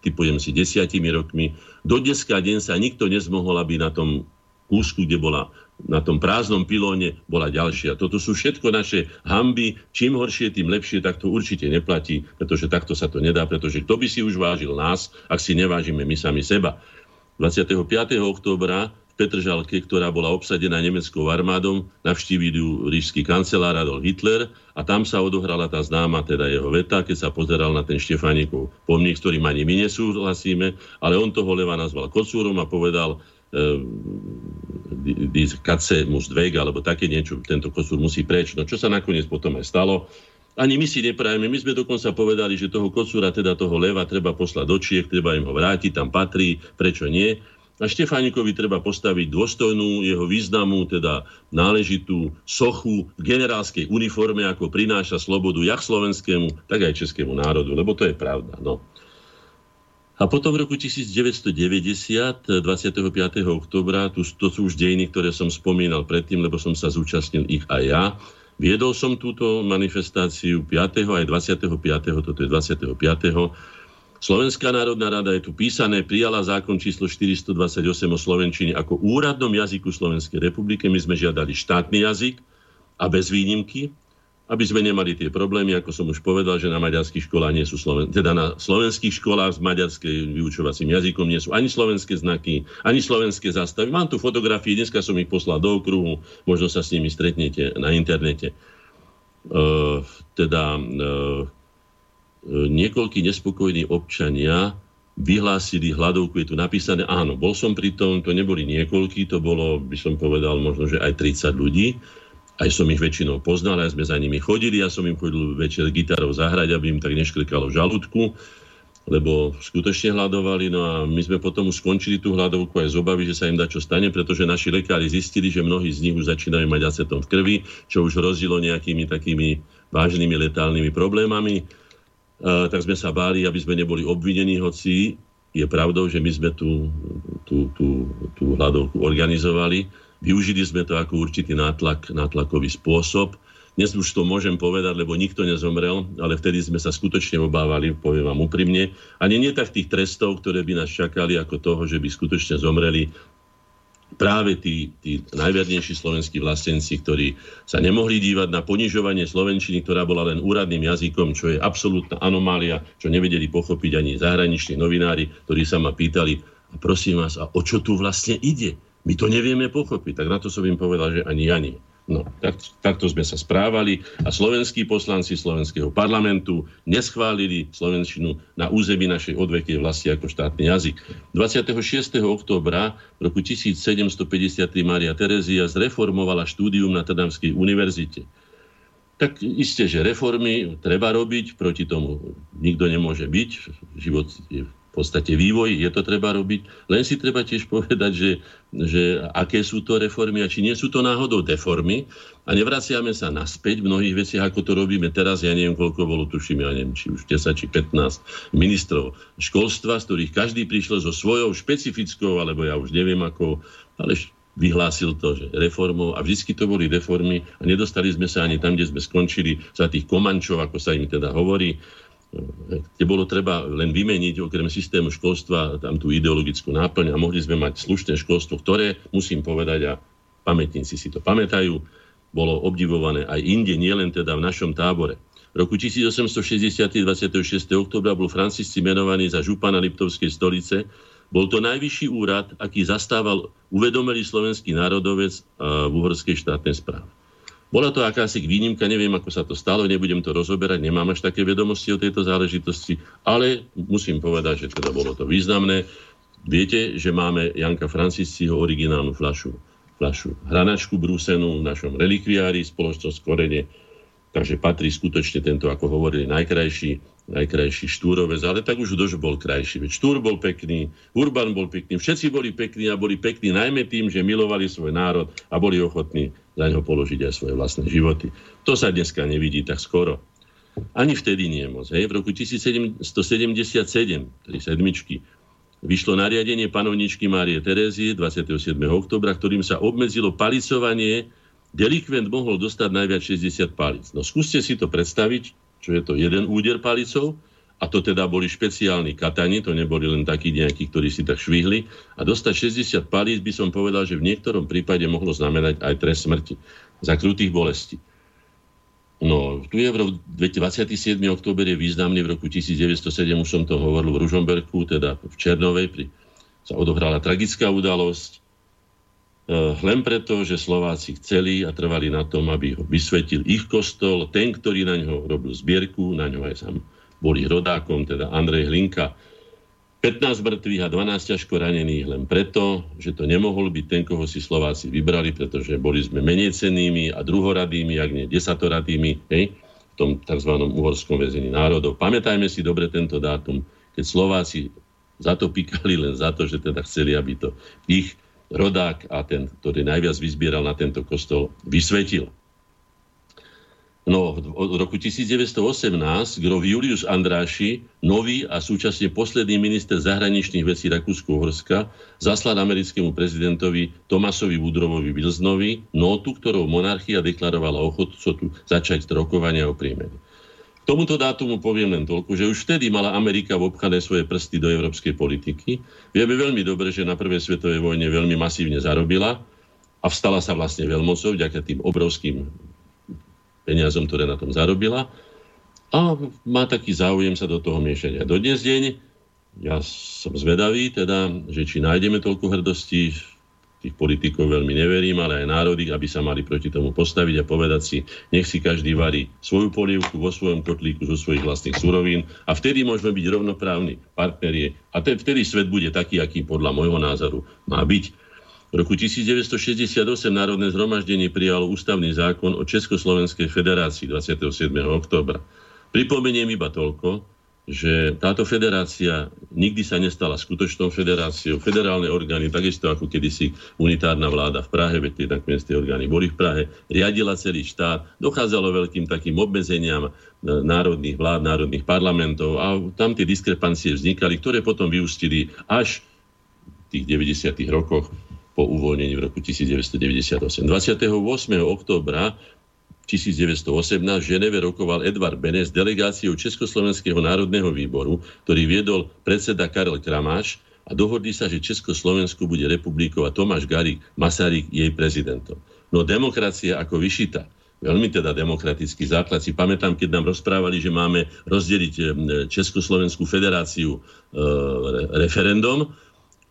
typujem si, desiatimi rokmi. Do dneska deň sa nikto nezmohol, aby na tom kúsku, kde bola na tom prázdnom pilóne bola ďalšia. Toto sú všetko naše hamby. Čím horšie, tým lepšie, tak to určite neplatí, pretože takto sa to nedá, pretože kto by si už vážil nás, ak si nevážime my sami seba. 25. októbra Petržalke, ktorá bola obsadená nemeckou armádou, navštívil ju ríšský kancelár Adolf Hitler a tam sa odohrala tá známa teda jeho veta, keď sa pozeral na ten Štefánikov pomník, s ktorým ani my nesúhlasíme, ale on toho leva nazval kocúrom a povedal, Dies Katze muss weg, alebo také niečo, tento kosúr musí preč. No čo sa nakoniec potom aj stalo? Ani my si neprajeme. My sme dokonca povedali, že toho kocúra, teda toho leva, treba poslať do Čiech, treba im ho vrátiť, tam patrí, prečo nie. A Štefánikovi treba postaviť dôstojnú jeho významu, teda náležitú sochu v generálskej uniforme, ako prináša slobodu jak slovenskému, tak aj českému národu, lebo to je pravda. No. A potom v roku 1990, 25. oktobra, tu, to sú už dejiny, ktoré som spomínal predtým, lebo som sa zúčastnil ich aj ja. Viedol som túto manifestáciu 5. aj 25. toto je 25. Slovenská národná rada je tu písané, prijala zákon číslo 428 o Slovenčine ako úradnom jazyku Slovenskej republiky. My sme žiadali štátny jazyk a bez výnimky aby sme nemali tie problémy, ako som už povedal, že na maďarských školách nie sú Sloven... teda na slovenských školách s maďarským vyučovacím jazykom nie sú ani slovenské znaky, ani slovenské zastavy. Mám tu fotografie, dneska som ich poslal do okruhu, možno sa s nimi stretnete na internete. teda e, niekoľkí nespokojní občania vyhlásili hľadovku, je tu napísané, áno, bol som pri tom, to neboli niekoľkí, to bolo, by som povedal, možno, že aj 30 ľudí, aj som ich väčšinou poznal, aj sme za nimi chodili, ja som im chodil večer gitarou zahrať, aby im tak neškrikalo v žalúdku, lebo skutočne hľadovali, no a my sme potom už skončili tú hľadovku aj z obavy, že sa im dá čo stane, pretože naši lekári zistili, že mnohí z nich už začínajú mať acetom v krvi, čo už hrozilo nejakými takými vážnymi letálnymi problémami tak sme sa báli, aby sme neboli obvinení, hoci je pravdou, že my sme tú, tú, tú, tú hľadovku organizovali. Využili sme to ako určitý nátlak, nátlakový spôsob. Dnes už to môžem povedať, lebo nikto nezomrel, ale vtedy sme sa skutočne obávali, poviem vám úprimne. Ani nie tak tých trestov, ktoré by nás čakali, ako toho, že by skutočne zomreli práve tí, tí najvernejší slovenskí vlastenci, ktorí sa nemohli dívať na ponižovanie slovenčiny, ktorá bola len úradným jazykom, čo je absolútna anomália, čo nevedeli pochopiť ani zahraniční novinári, ktorí sa ma pýtali, a prosím vás, a o čo tu vlastne ide? My to nevieme pochopiť. Tak na to som im povedal, že ani ja nie. No, tak, takto sme sa správali a slovenskí poslanci slovenského parlamentu neschválili slovenčinu na území našej odvekie vlasti ako štátny jazyk. 26. oktobra roku 1753 Maria Terezia zreformovala štúdium na Tadamskej univerzite. Tak isté, že reformy treba robiť, proti tomu nikto nemôže byť, život je v podstate vývoj, je to treba robiť. Len si treba tiež povedať, že, že aké sú to reformy a či nie sú to náhodou deformy a nevraciame sa naspäť v mnohých veciach, ako to robíme teraz. Ja neviem, koľko bolo, tuším, ja neviem, či už 10 či 15 ministrov školstva, z ktorých každý prišiel so svojou špecifickou, alebo ja už neviem ako, ale vyhlásil to, že reformou a vždy to boli reformy a nedostali sme sa ani tam, kde sme skončili za tých komančov, ako sa im teda hovorí kde bolo treba len vymeniť okrem systému školstva tam tú ideologickú náplň a mohli sme mať slušné školstvo, ktoré, musím povedať, a pamätníci si to pamätajú, bolo obdivované aj inde, nielen teda v našom tábore. V roku 1860. 26. oktobra bol Francisci menovaný za župana Liptovskej stolice. Bol to najvyšší úrad, aký zastával uvedomelý slovenský národovec v uhorskej štátnej správe. Bola to akási výnimka, neviem, ako sa to stalo, nebudem to rozoberať, nemám až také vedomosti o tejto záležitosti, ale musím povedať, že teda bolo to významné. Viete, že máme Janka Francisciho originálnu flašu, flašu hranačku brúsenú v našom relikviári, spoločnosť Korene, takže patrí skutočne tento, ako hovorili, najkrajší najkrajší Štúrovec, ale tak už Dož bol krajší. Veď Štúr bol pekný, Urban bol pekný, všetci boli pekní a boli pekní najmä tým, že milovali svoj národ a boli ochotní za ňo položiť aj svoje vlastné životy. To sa dneska nevidí tak skoro. Ani vtedy nie moc. Hej. V roku 1777, tri sedmičky, vyšlo nariadenie panovničky Márie Terézie 27. oktobra, ktorým sa obmedzilo palicovanie. Delikvent mohol dostať najviac 60 palic. No skúste si to predstaviť, čo je to jeden úder palicou, a to teda boli špeciálni katani, to neboli len takí nejakí, ktorí si tak švihli. A dostať 60 palíc by som povedal, že v niektorom prípade mohlo znamenať aj trest smrti za krutých bolestí. No, tu je v 27. október je významný, v roku 1907 už som to hovoril v Ružomberku, teda v Černovej, pri, sa odohrala tragická udalosť. Eh, len preto, že Slováci chceli a trvali na tom, aby ho vysvetil ich kostol, ten, ktorý na ňo robil zbierku, na ňo aj sám boli rodákom, teda Andrej Hlinka. 15 mŕtvych a 12 ťažko ranených len preto, že to nemohol byť ten, koho si Slováci vybrali, pretože boli sme menej cennými a druhoradými, ak nie desatoradými, hej, v tom tzv. uhorskom väzení národov. Pamätajme si dobre tento dátum, keď Slováci za to pikali len za to, že teda chceli, aby to ich rodák a ten, ktorý najviac vyzbieral na tento kostol, vysvetil. No, od roku 1918 grof Julius Andráši, nový a súčasne posledný minister zahraničných vecí Rakúsko-Horska, zaslal americkému prezidentovi Tomasovi Woodrowovi Wilsonovi notu, ktorou monarchia deklarovala ochotu začať rokovania o prímeri tomuto dátumu poviem len toľko, že už vtedy mala Amerika obchané svoje prsty do európskej politiky. Vieme veľmi dobre, že na prvej svetovej vojne veľmi masívne zarobila a vstala sa vlastne veľmocou vďaka tým obrovským peniazom, ktoré na tom zarobila. A má taký záujem sa do toho miešať. A do dnes deň ja som zvedavý, teda, že či nájdeme toľko hrdosti, tých politikov veľmi neverím, ale aj národy, aby sa mali proti tomu postaviť a povedať si, nech si každý varí svoju polievku vo svojom kotlíku zo svojich vlastných surovín a vtedy môžeme byť rovnoprávni partnerie a ten, vtedy svet bude taký, aký podľa môjho názoru má byť. V roku 1968 Národné zhromaždenie prijalo ústavný zákon o Československej federácii 27. oktobra. Pripomeniem iba toľko, že táto federácia nikdy sa nestala skutočnou federáciou. Federálne orgány, takisto ako kedysi unitárna vláda v Prahe, veď tie nakoniec tie orgány boli v Prahe, riadila celý štát, dochádzalo veľkým takým obmedzeniam e, národných vlád, národných parlamentov a tam tie diskrepancie vznikali, ktoré potom vyústili až v tých 90. rokoch po uvoľnení v roku 1998. 28. októbra 1918 v Ženeve rokoval Edvard Benes s delegáciou Československého národného výboru, ktorý viedol predseda Karel Kramáš a dohodli sa, že Československo bude republikou Tomáš Garik Masaryk jej prezidentom. No demokracia ako vyšita, veľmi teda demokratický základ. Si pamätám, keď nám rozprávali, že máme rozdeliť Československú federáciu e, referendum,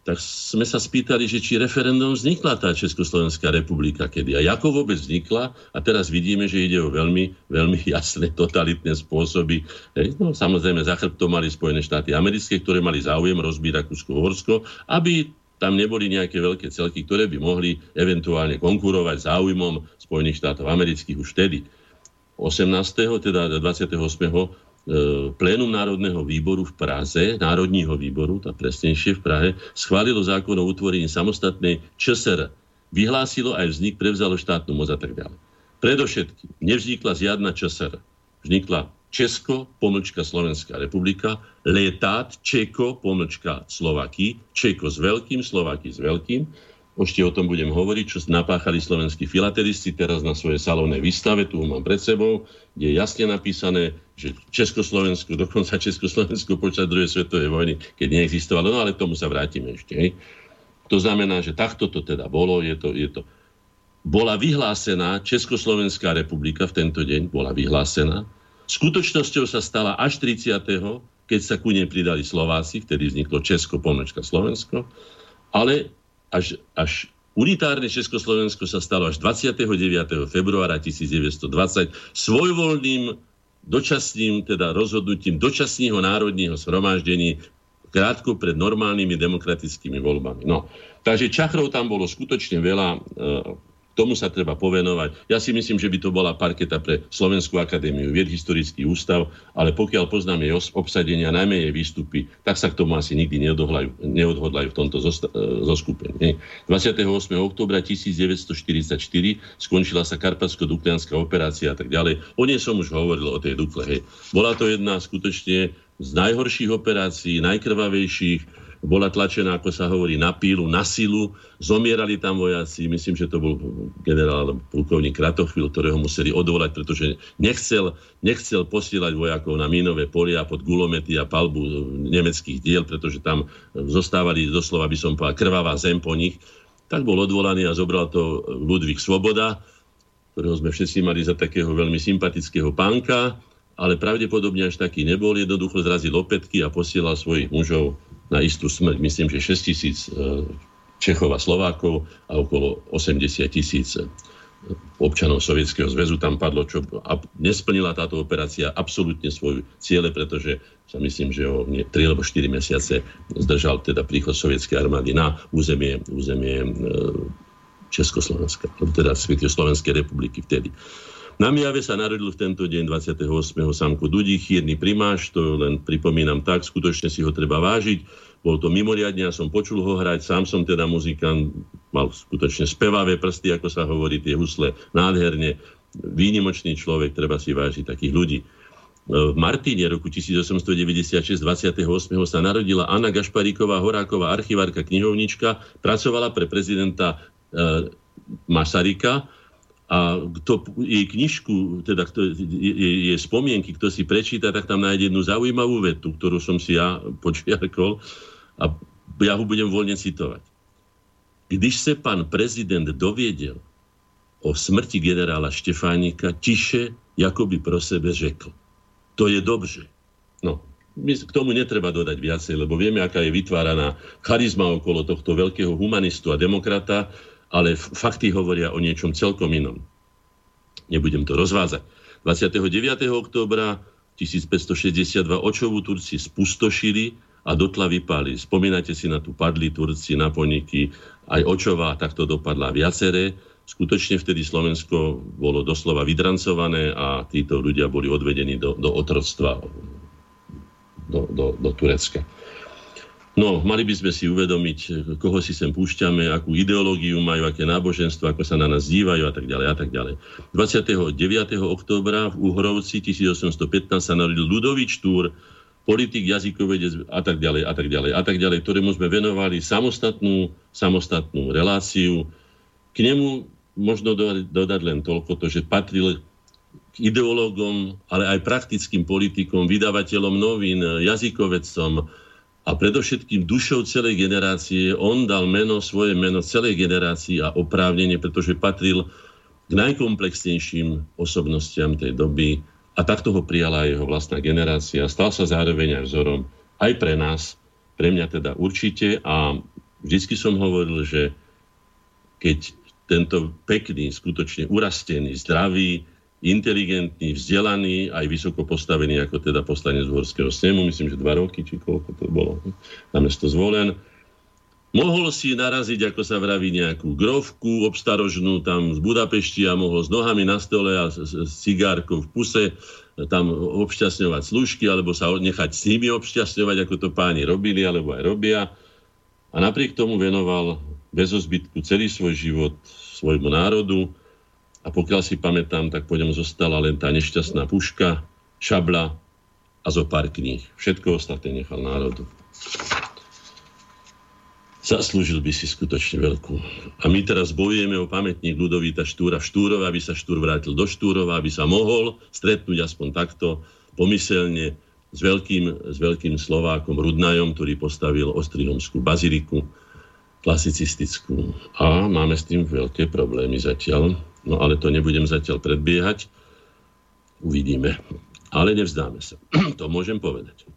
tak sme sa spýtali, že či referendum vznikla tá Československá republika kedy a ako vôbec vznikla a teraz vidíme, že ide o veľmi, veľmi jasné totalitné spôsoby. No, samozrejme, za chrbtom mali Spojené štáty americké, ktoré mali záujem rozbiť Rakúsko-Horsko, aby tam neboli nejaké veľké celky, ktoré by mohli eventuálne konkurovať záujmom Spojených štátov amerických už vtedy. 18. teda 28 E, plénum Národného výboru v Praze, Národního výboru, tá presnejšie v Prahe, schválilo zákon o utvorení samostatnej ČSR. Vyhlásilo aj vznik, prevzalo štátnu moc a tak ďalej. Predovšetkým nevznikla žiadna ČSR. Vznikla Česko, pomlčka Slovenská republika, letát Čeko, pomlčka Slovaky, Čeko s veľkým, Slovaky s veľkým, ešte o tom budem hovoriť, čo napáchali slovenskí filatelisti teraz na svojej salónnej výstave, tu mám pred sebou, je jasne napísané, že Československo, dokonca Československo počas druhej svetovej vojny, keď neexistovalo, no ale k tomu sa vrátime ešte. Hej. To znamená, že takto to teda bolo, je to, je to. Bola vyhlásená Československá republika v tento deň, bola vyhlásená. Skutočnosťou sa stala až 30. keď sa ku nej pridali Slováci, vtedy vzniklo Česko, pomlčka Slovensko, ale až, až unitárne Československo sa stalo až 29. februára 1920 svojvoľným dočasným teda rozhodnutím dočasného národního shromáždení krátko pred normálnymi demokratickými voľbami. No, takže čachrov tam bolo skutočne veľa. E, tomu sa treba povenovať. Ja si myslím, že by to bola parketa pre Slovenskú akadémiu vied, historický ústav, ale pokiaľ poznám jej obsadenia, najmä jej výstupy, tak sa k tomu asi nikdy neodhodlajú, neodhodlajú v tomto e, zoskupení. 28. oktobra 1944 skončila sa Karpatsko-Duklianská operácia a tak ďalej. O nej som už hovoril, o tej Dukle. Hej. Bola to jedna skutočne z najhorších operácií, najkrvavejších, bola tlačená, ako sa hovorí, na pílu, na silu. Zomierali tam vojaci, myslím, že to bol generál plukovník Kratochvil, ktorého museli odvolať, pretože nechcel, nechcel posielať vojakov na mínové polia pod gulomety a palbu nemeckých diel, pretože tam zostávali doslova, by som povedal, krvavá zem po nich. Tak bol odvolaný a zobral to Ludvík Svoboda, ktorého sme všetci mali za takého veľmi sympatického pánka, ale pravdepodobne až taký nebol, jednoducho zrazil opätky a posielal svojich mužov na istú smrť. Myslím, že 6 tisíc e, Čechov a Slovákov a okolo 80 tisíc e, občanov Sovietskeho zväzu tam padlo, čo nesplnila táto operácia absolútne svoju ciele, pretože sa myslím, že o 3 alebo 4 mesiace zdržal teda príchod sovietskej armády na územie, územie e, Československa, teda Slovenskej republiky vtedy. Na Mijave sa narodil v tento deň 28. Samko Dudík, chýrny primáš, to len pripomínam tak, skutočne si ho treba vážiť. Bol to mimoriadne, ja som počul ho hrať, sám som teda muzikant, mal skutočne spevavé prsty, ako sa hovorí, tie husle nádherne. Výnimočný človek, treba si vážiť takých ľudí. V Martine roku 1896, 28. sa narodila Anna Gašparíková, Horáková, archivárka, knihovnička, pracovala pre prezidenta e, Masaryka, a kto jej knižku, teda kto, je, je spomienky, kto si prečíta, tak tam nájde jednu zaujímavú vetu, ktorú som si ja počiarkol a ja ho budem voľne citovať. Když se pan prezident doviedel o smrti generála Štefánika, tiše, by pro sebe řekl. To je dobře. No, k tomu netreba dodať viacej, lebo vieme, aká je vytváraná charizma okolo tohto veľkého humanistu a demokrata, ale fakty hovoria o niečom celkom inom. Nebudem to rozvázať. 29. októbra 1562 Očovu Turci spustošili a dotla vypáli. Spomínate si na tu padli Turci, na poniky, aj Očová takto dopadla viaceré. Skutočne vtedy Slovensko bolo doslova vydrancované a títo ľudia boli odvedení do, do otroctva, do, do, do Turecka. No, mali by sme si uvedomiť, koho si sem púšťame, akú ideológiu majú, aké náboženstvo, ako sa na nás dívajú a tak ďalej a tak ďalej. 29. októbra v Uhrovci 1815 sa narodil Ludovič Túr, politik, jazykovedec a tak ďalej a tak ďalej a tak ďalej, ktorému sme venovali samostatnú, samostatnú reláciu. K nemu možno dodať len toľko, to, že patril k ideológom, ale aj praktickým politikom, vydavateľom novín, jazykovedcom, a predovšetkým dušou celej generácie. On dal meno, svoje meno celej generácii a oprávnenie, pretože patril k najkomplexnejším osobnostiam tej doby a takto ho prijala aj jeho vlastná generácia. Stal sa zároveň aj vzorom aj pre nás, pre mňa teda určite a vždycky som hovoril, že keď tento pekný, skutočne urastený, zdravý, inteligentný, vzdelaný, aj vysoko postavený, ako teda poslanec Horského snemu, myslím, že dva roky, či koľko to bolo, na mesto zvolen. Mohol si naraziť, ako sa vraví, nejakú grovku obstarožnú tam z Budapešti a mohol s nohami na stole a s, s cigárkou v puse tam obšťastňovať služky, alebo sa nechať s nimi obšťastňovať, ako to páni robili, alebo aj robia. A napriek tomu venoval bez ozbytku celý svoj život svojmu národu, a pokiaľ si pamätám, tak po ňom zostala len tá nešťastná puška, šabla a zo pár kníh. Všetko ostatné nechal národu. Zaslúžil by si skutočne veľkú. A my teraz bojujeme o pamätník Ludovíta Štúra v Štúrova, aby sa Štúr vrátil do Štúrova, aby sa mohol stretnúť aspoň takto pomyselne s veľkým, s veľkým Slovákom Rudnajom, ktorý postavil Ostrihomskú baziliku, klasicistickú. A máme s tým veľké problémy zatiaľ. No ale to nebudem zatiaľ predbiehať. Uvidíme. Ale nevzdáme sa. to môžem povedať.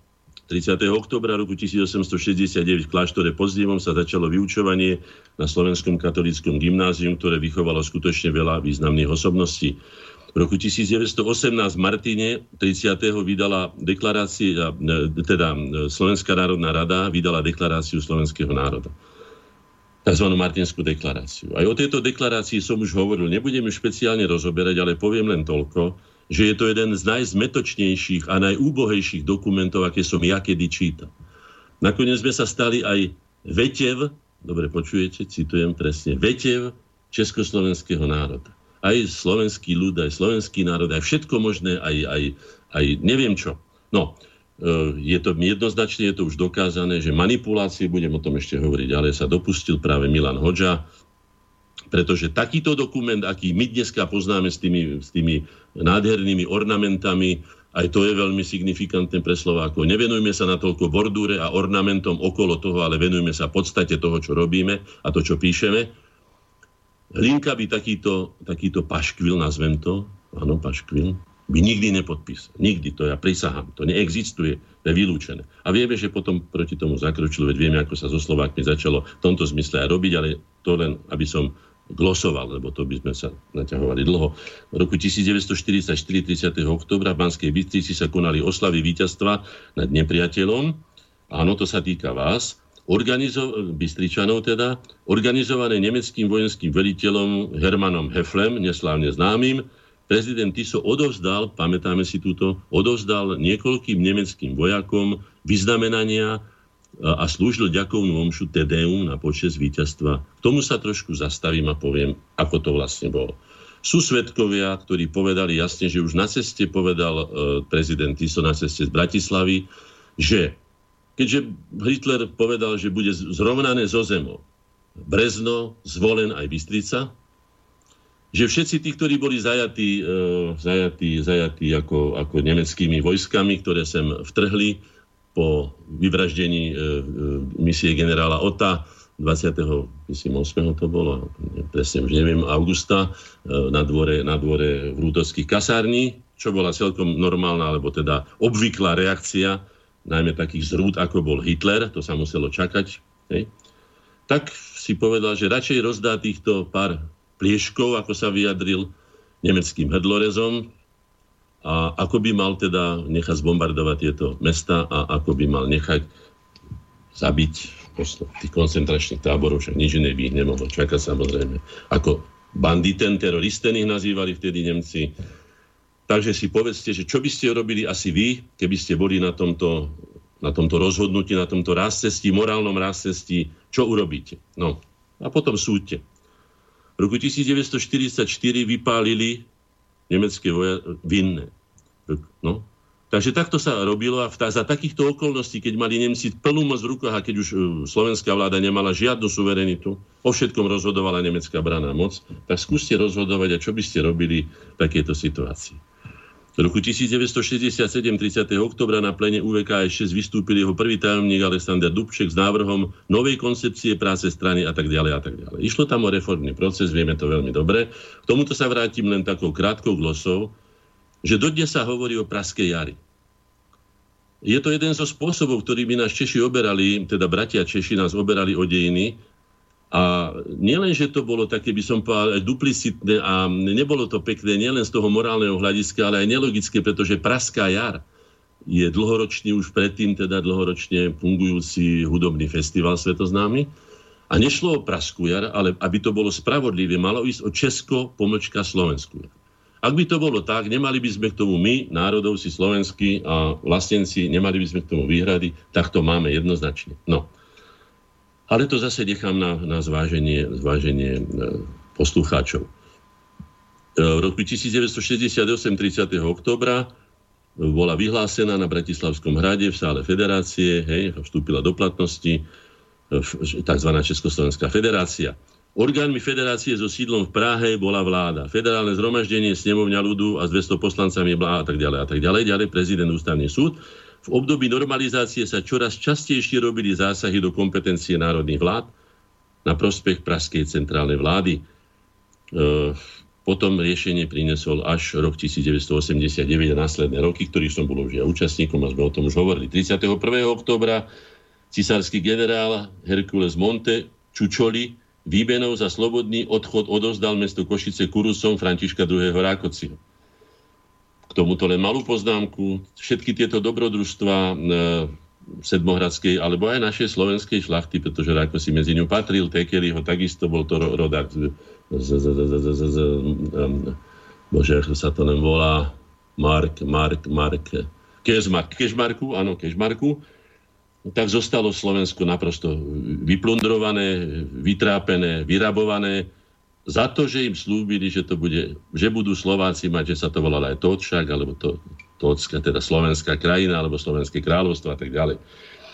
30. oktobra roku 1869 v kláštore Pozdievom sa začalo vyučovanie na Slovenskom katolíckom gymnázium, ktoré vychovalo skutočne veľa významných osobností. V roku 1918 v Martine 30. vydala deklarácia, teda Slovenská národná rada vydala deklaráciu slovenského národa tzv. Martinskú deklaráciu. Aj o tejto deklarácii som už hovoril, nebudem ju špeciálne rozoberať, ale poviem len toľko, že je to jeden z najzmetočnejších a najúbohejších dokumentov, aké som ja kedy čítal. Nakoniec sme sa stali aj vetev, dobre počujete, citujem presne, vetev československého národa. Aj slovenský ľud, aj slovenský národ, aj všetko možné, aj, aj, aj neviem čo. No, je to jednoznačne, je to už dokázané, že manipulácie, budem o tom ešte hovoriť ďalej, sa dopustil práve Milan Hoďa, pretože takýto dokument, aký my dneska poznáme s tými, s tými nádhernými ornamentami, aj to je veľmi signifikantné pre Slovákov. Nevenujme sa na toľko bordúre a ornamentom okolo toho, ale venujme sa podstate toho, čo robíme a to, čo píšeme. Hlinka by takýto, takýto paškvil, nazvem to, áno, paškvil, by nikdy nepodpísal. Nikdy, to ja prisahám. To neexistuje, to je vylúčené. A vieme, že potom proti tomu zakročil, veď vieme, ako sa so Slovákmi začalo v tomto zmysle aj robiť, ale to len, aby som glosoval, lebo to by sme sa naťahovali dlho. V roku 1944, 30. oktobra v Banskej Bystrici sa konali oslavy víťazstva nad nepriateľom. Áno, to sa týka vás. Organizo- Bystričanov teda, organizované nemeckým vojenským veliteľom Hermanom Heflem, neslávne známym, prezident Tiso odovzdal, pamätáme si túto, odovzdal niekoľkým nemeckým vojakom vyznamenania a slúžil ďakovnú omšu Tedeum na počas víťazstva. K tomu sa trošku zastavím a poviem, ako to vlastne bolo. Sú svetkovia, ktorí povedali jasne, že už na ceste povedal e, prezident Tiso na ceste z Bratislavy, že keďže Hitler povedal, že bude zrovnané zo zemou Brezno, Zvolen aj Bystrica, že všetci tí, ktorí boli zajatí, e, zajatí, zajatí ako, ako nemeckými vojskami, ktoré sem vtrhli po vyvraždení e, e, misie generála Ota 28. to bolo, presne už neviem, augusta, na dvore, na dvore Vrútovských kasární, čo bola celkom normálna, alebo teda obvyklá reakcia najmä takých zrúd, ako bol Hitler, to sa muselo čakať, hej, tak si povedal, že radšej rozdá týchto pár plieškov, ako sa vyjadril, nemeckým hrdlorezom a ako by mal teda nechať zbombardovať tieto mesta a ako by mal nechať zabiť tých koncentračných táborov, však nič iné by ich nemohlo čakať samozrejme. Ako banditen, teroristen ich nazývali vtedy Nemci. Takže si povedzte, že čo by ste robili asi vy, keby ste boli na tomto, na tomto rozhodnutí, na tomto rázcestí, morálnom rázcestí, čo urobíte? No a potom súďte. V roku 1944 vypálili nemecké voja vinné. No, Takže takto sa robilo a za takýchto okolností, keď mali Nemci plnú moc v rukách a keď už e, slovenská vláda nemala žiadnu suverenitu, o všetkom rozhodovala nemecká braná moc, tak skúste rozhodovať a čo by ste robili v takejto situácii. V roku 1967, 30. oktobra na plene UVK 6 vystúpil jeho prvý tajomník Alexander Dubček s návrhom novej koncepcie práce strany a tak ďalej a tak ďalej. Išlo tam o reformný proces, vieme to veľmi dobre. K tomuto sa vrátim len takou krátkou glosou, že dodnes sa hovorí o Praskej jari. Je to jeden zo spôsobov, ktorými nás Češi oberali, teda bratia Češi nás oberali o dejiny. A nielen, že to bolo také, by som povedal, duplicitné a nebolo to pekné nielen z toho morálneho hľadiska, ale aj nelogické, pretože Praská jar je dlhoročný už predtým, teda dlhoročne fungujúci hudobný festival svetoznámy. A nešlo o Praskú jar, ale aby to bolo spravodlivé, malo ísť o Česko, pomočka Slovensku jar. Ak by to bolo tak, nemali by sme k tomu my, národovci slovenskí a vlastenci, nemali by sme k tomu výhrady, tak to máme jednoznačne. No. Ale to zase nechám na, na zváženie, zváženie e, poslucháčov. E, v roku 1968, 30. oktobra, bola vyhlásená na Bratislavskom hrade v sále federácie, hej, vstúpila do platnosti e, tzv. Československá federácia. Orgánmi federácie so sídlom v Prahe bola vláda. Federálne zhromaždenie, snemovňa ľudu a s 200 poslancami blá a tak ďalej a tak ďalej. Ďalej prezident ústavný súd. V období normalizácie sa čoraz častejšie robili zásahy do kompetencie národných vlád na prospech praskej centrálnej vlády. E, potom riešenie prinesol až rok 1989 a následné roky, ktorých som bol už ja účastníkom a sme o tom už hovorili. 31. oktobra cisársky generál Herkules Monte Čučoli Výbenov za slobodný odchod odozdal mesto Košice Kurusom Františka II. Rákociho. K tomuto len malú poznámku. Všetky tieto dobrodružstva e, sedmohradskej, alebo aj našej slovenskej šlachty, pretože Ráko si medzi ňu patril, Tekeli ho takisto bol to rodák z, z, z, z, um, bože, ako sa to len volá, Mark, Mark, Mark, Kežmark, Kežmarku, áno, Kežmarku, tak zostalo Slovensko naprosto vyplundrované, vytrápené, vyrabované za to, že im slúbili, že, to bude, že budú Slováci mať, že sa to volalo aj Tóčak, alebo to, Tócka, teda slovenská krajina, alebo slovenské kráľovstvo a tak ďalej.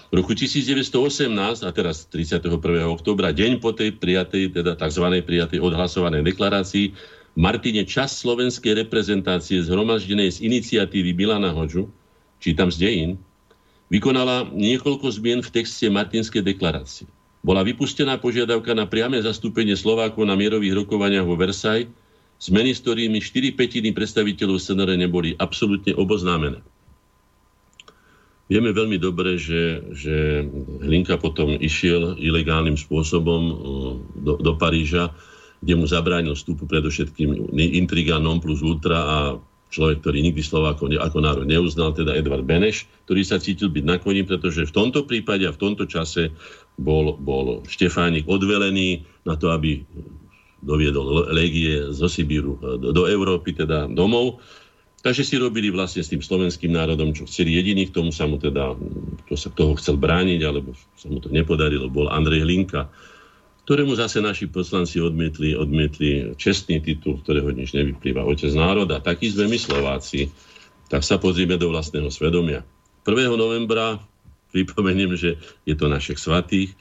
V roku 1918, a teraz 31. oktobra, deň po tej prijatej, teda tzv. prijatej odhlasovanej deklarácii, Martine čas slovenskej reprezentácie zhromaždenej z iniciatívy Milana Hoďu, čítam z dejín, vykonala niekoľko zmien v texte Martinskej deklarácie. Bola vypustená požiadavka na priame zastúpenie Slovákov na mierových rokovaniach vo Versailles, zmeny, s ktorými 4 petiny predstaviteľov SNR neboli absolútne oboznámené. Vieme veľmi dobre, že, že Hlinka potom išiel ilegálnym spôsobom uh, do, do Paríža, kde mu zabránil vstupu predovšetkým intriga non plus ultra a človek, ktorý nikdy Slovákov ako národ neuznal, teda Edvard Beneš, ktorý sa cítil byť nakloním, pretože v tomto prípade a v tomto čase bol, bol Štefánik odvelený na to, aby doviedol legie zo Sibíru do, do Európy, teda domov. Takže si robili vlastne s tým slovenským národom, čo chceli jediný, k tomu sa mu teda, kto sa toho chcel brániť, alebo sa mu to nepodarilo, bol Andrej Hlinka ktorému zase naši poslanci odmietli, odmietli čestný titul, ktorého nič nevyplýva, otec národa. Takí sme my Slováci. Tak sa pozrieme do vlastného svedomia. 1. novembra pripomeniem, že je to našich svatých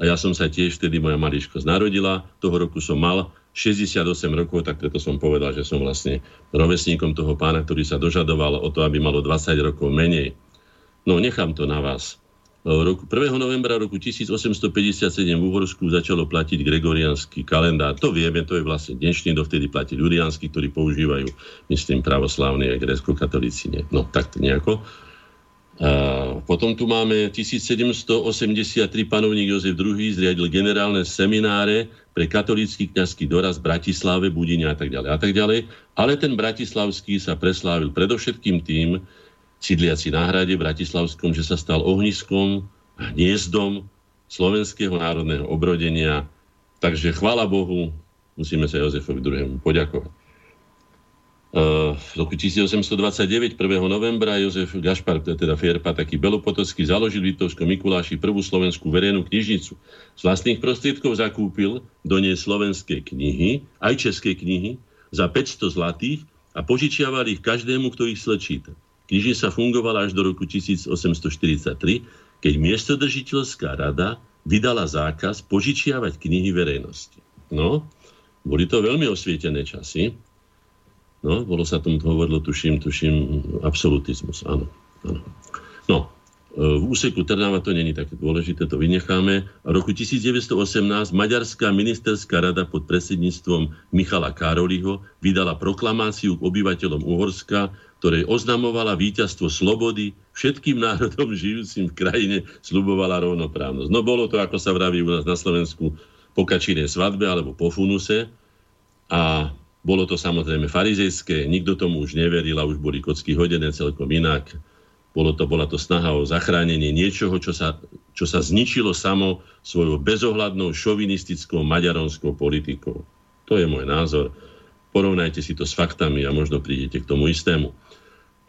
a ja som sa tiež vtedy, moja maličko narodila, toho roku som mal 68 rokov, tak preto som povedal, že som vlastne rovesníkom toho pána, ktorý sa dožadoval o to, aby malo 20 rokov menej. No, nechám to na vás. Roku, 1. novembra roku 1857 v Uhorsku začalo platiť gregoriánsky kalendár. To vieme, to je vlastne dnešný, dovtedy platí ľudiansky, ktorý používajú, myslím, pravoslavní a grécko-katolíci. No, tak nejako. Potom tu máme 1783 panovník Jozef II. zriadil generálne semináre pre katolícky kňazský doraz v Bratislave, Budine a tak ďalej a tak ďalej. Ale ten bratislavský sa preslávil predovšetkým tým, sídliaci na hrade Bratislavskom, že sa stal ohniskom, hniezdom slovenského národného obrodenia. Takže chvála Bohu, musíme sa Jozefovi II. poďakovať. Uh, v roku 1829, 1. novembra, Jozef Gašpar, teda Fierpa, taký Belopotocký, založil v Litovskom Mikuláši prvú slovenskú verejnú knižnicu. Z vlastných prostriedkov zakúpil do nej slovenské knihy, aj české knihy, za 500 zlatých a požičiaval ich každému, kto ich slečíta. Knižnica fungovala až do roku 1843, keď miestodržiteľská rada vydala zákaz požičiavať knihy verejnosti. No, boli to veľmi osvietené časy. No, bolo sa tomu hovorilo, tuším, tuším, absolutizmus, áno. áno. No, e, v úseku Trnava to není také dôležité, to vynecháme. V roku 1918 Maďarská ministerská rada pod predsedníctvom Michala Károliho vydala proklamáciu k obyvateľom Uhorska, ktorej oznamovala víťazstvo slobody, všetkým národom žijúcim v krajine slubovala rovnoprávnosť. No bolo to, ako sa vraví u nás na Slovensku, po kačinej svadbe alebo po funuse a bolo to samozrejme farizejské, nikto tomu už neveril a už boli kocky hodené celkom inak. Bolo to, bola to snaha o zachránenie niečoho, čo sa, čo sa zničilo samo svojou bezohľadnou šovinistickou maďaronskou politikou. To je môj názor. Porovnajte si to s faktami a možno prídete k tomu istému.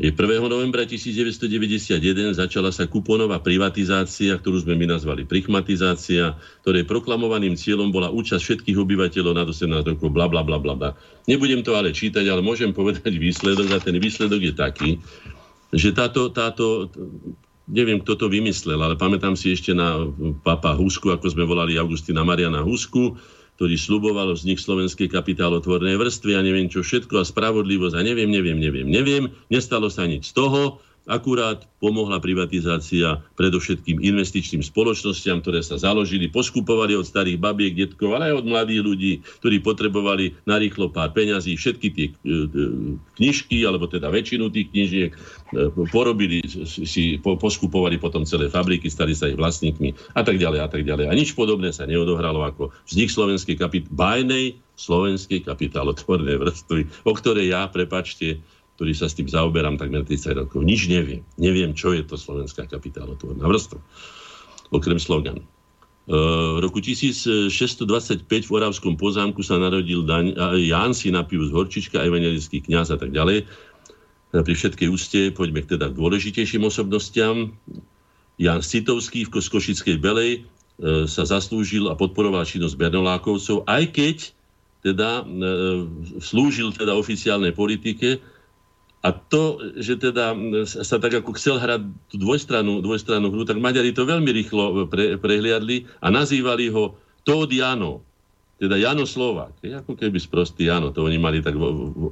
1. novembra 1991 začala sa kuponová privatizácia, ktorú sme my nazvali prichmatizácia, ktorej proklamovaným cieľom bola účasť všetkých obyvateľov na 18 rokov, bla, bla, bla, bla, bla. Nebudem to ale čítať, ale môžem povedať výsledok a ten výsledok je taký, že táto, táto neviem, kto to vymyslel, ale pamätám si ešte na papa Husku, ako sme volali Augustina Mariana Husku, ktorý sluboval vznik slovenskej kapitálotvornej vrstvy a neviem čo všetko a spravodlivosť a neviem, neviem, neviem, neviem. Nestalo sa nič z toho Akurát pomohla privatizácia predovšetkým investičným spoločnosťam, ktoré sa založili, poskupovali od starých babiek, detkov, ale aj od mladých ľudí, ktorí potrebovali narýchlo pár peňazí. Všetky tie e, e, knižky, alebo teda väčšinu tých knižiek e, porobili, si poskupovali potom celé fabriky, stali sa ich vlastníkmi a tak ďalej a tak ďalej. A nič podobné sa neodohralo ako vznik slovenskej kapit- bajnej slovenskej kapitálotvornej vrstvy, o ktorej ja, prepačte, ktorý sa s tým zaoberám takmer 30 rokov. Nič neviem. Neviem, čo je to slovenská kapitálotvorná vrstva. Okrem slogan. E, v roku 1625 v Oravskom pozámku sa narodil Dan, Ján Sinapius Horčička, evangelický kňaz a tak ďalej. Pri všetkej úste poďme teda k dôležitejším osobnostiam. Jan Citovský v Košickej Belej e, sa zaslúžil a podporoval činnosť Bernolákovcov, aj keď teda e, slúžil teda oficiálnej politike, a to, že teda sa tak ako chcel hrať tú dvojstranu, dvojstranu hru, tak Maďari to veľmi rýchlo pre, prehliadli a nazývali ho Tód Jano, teda Jano Slovák. Je ako keby sprostý Jano, to oni mali tak,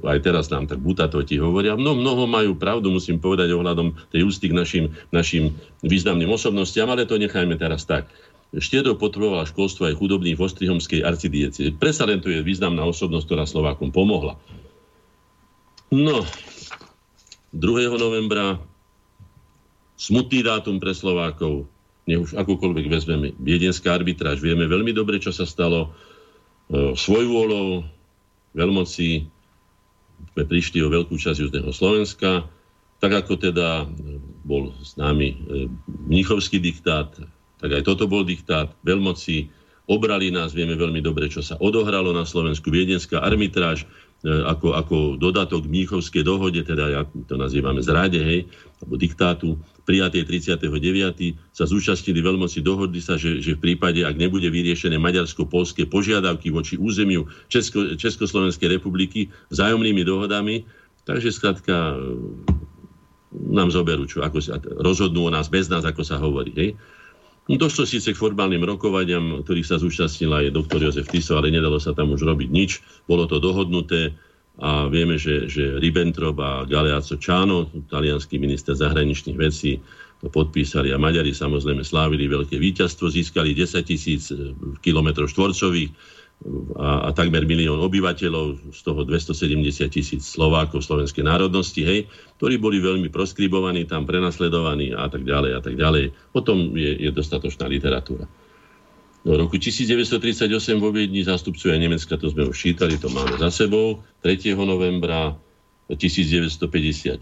aj teraz nám tak to ti hovoria. No, mnoho majú pravdu, musím povedať ohľadom tej ústy k našim, našim významným osobnostiam, ale to nechajme teraz tak. Štedro potrebovala školstvo aj chudobných v Ostrihomskej arcidiece. Predsa len to je významná osobnosť, ktorá Slovákom pomohla. No, 2. novembra, smutný dátum pre Slovákov, nech už akokoľvek vezmeme, viedenská arbitráž, vieme veľmi dobre, čo sa stalo e, svojvôľou, veľmoci, sme prišli o veľkú časť Južného Slovenska, tak ako teda bol známy e, Mnichovský diktát, tak aj toto bol diktát. Veľmoci, obrali nás, vieme veľmi dobre, čo sa odohralo na Slovensku, viedenská arbitráž, E, ako, ako dodatok k Mníchovskej dohode, teda ja to nazývame zrade, hej, alebo diktátu, prijatej 39. sa zúčastnili veľmoci, dohodli sa, že, že v prípade, ak nebude vyriešené maďarsko-polské požiadavky voči územiu Česko, Československej republiky vzájomnými dohodami, takže skrátka e, nám zoberú, čo, ako sa, rozhodnú o nás bez nás, ako sa hovorí. Hej. No, došlo síce k formálnym rokovaniam, ktorých sa zúčastnila aj doktor Jozef Tiso, ale nedalo sa tam už robiť nič. Bolo to dohodnuté a vieme, že, že Ribbentrop a Galeazzo Čáno, talianský minister zahraničných vecí, to podpísali a Maďari samozrejme slávili veľké víťazstvo, získali 10 tisíc e, kilometrov štvorcových, a, a takmer milión obyvateľov, z toho 270 tisíc Slovákov slovenskej národnosti, hej, ktorí boli veľmi proskribovaní, tam prenasledovaní a tak ďalej a tak ďalej. O tom je, je dostatočná literatúra. Do roku 1938 vo Viedni zástupcovia Nemecka, to sme už čítali, to máme za sebou. 3. novembra 1956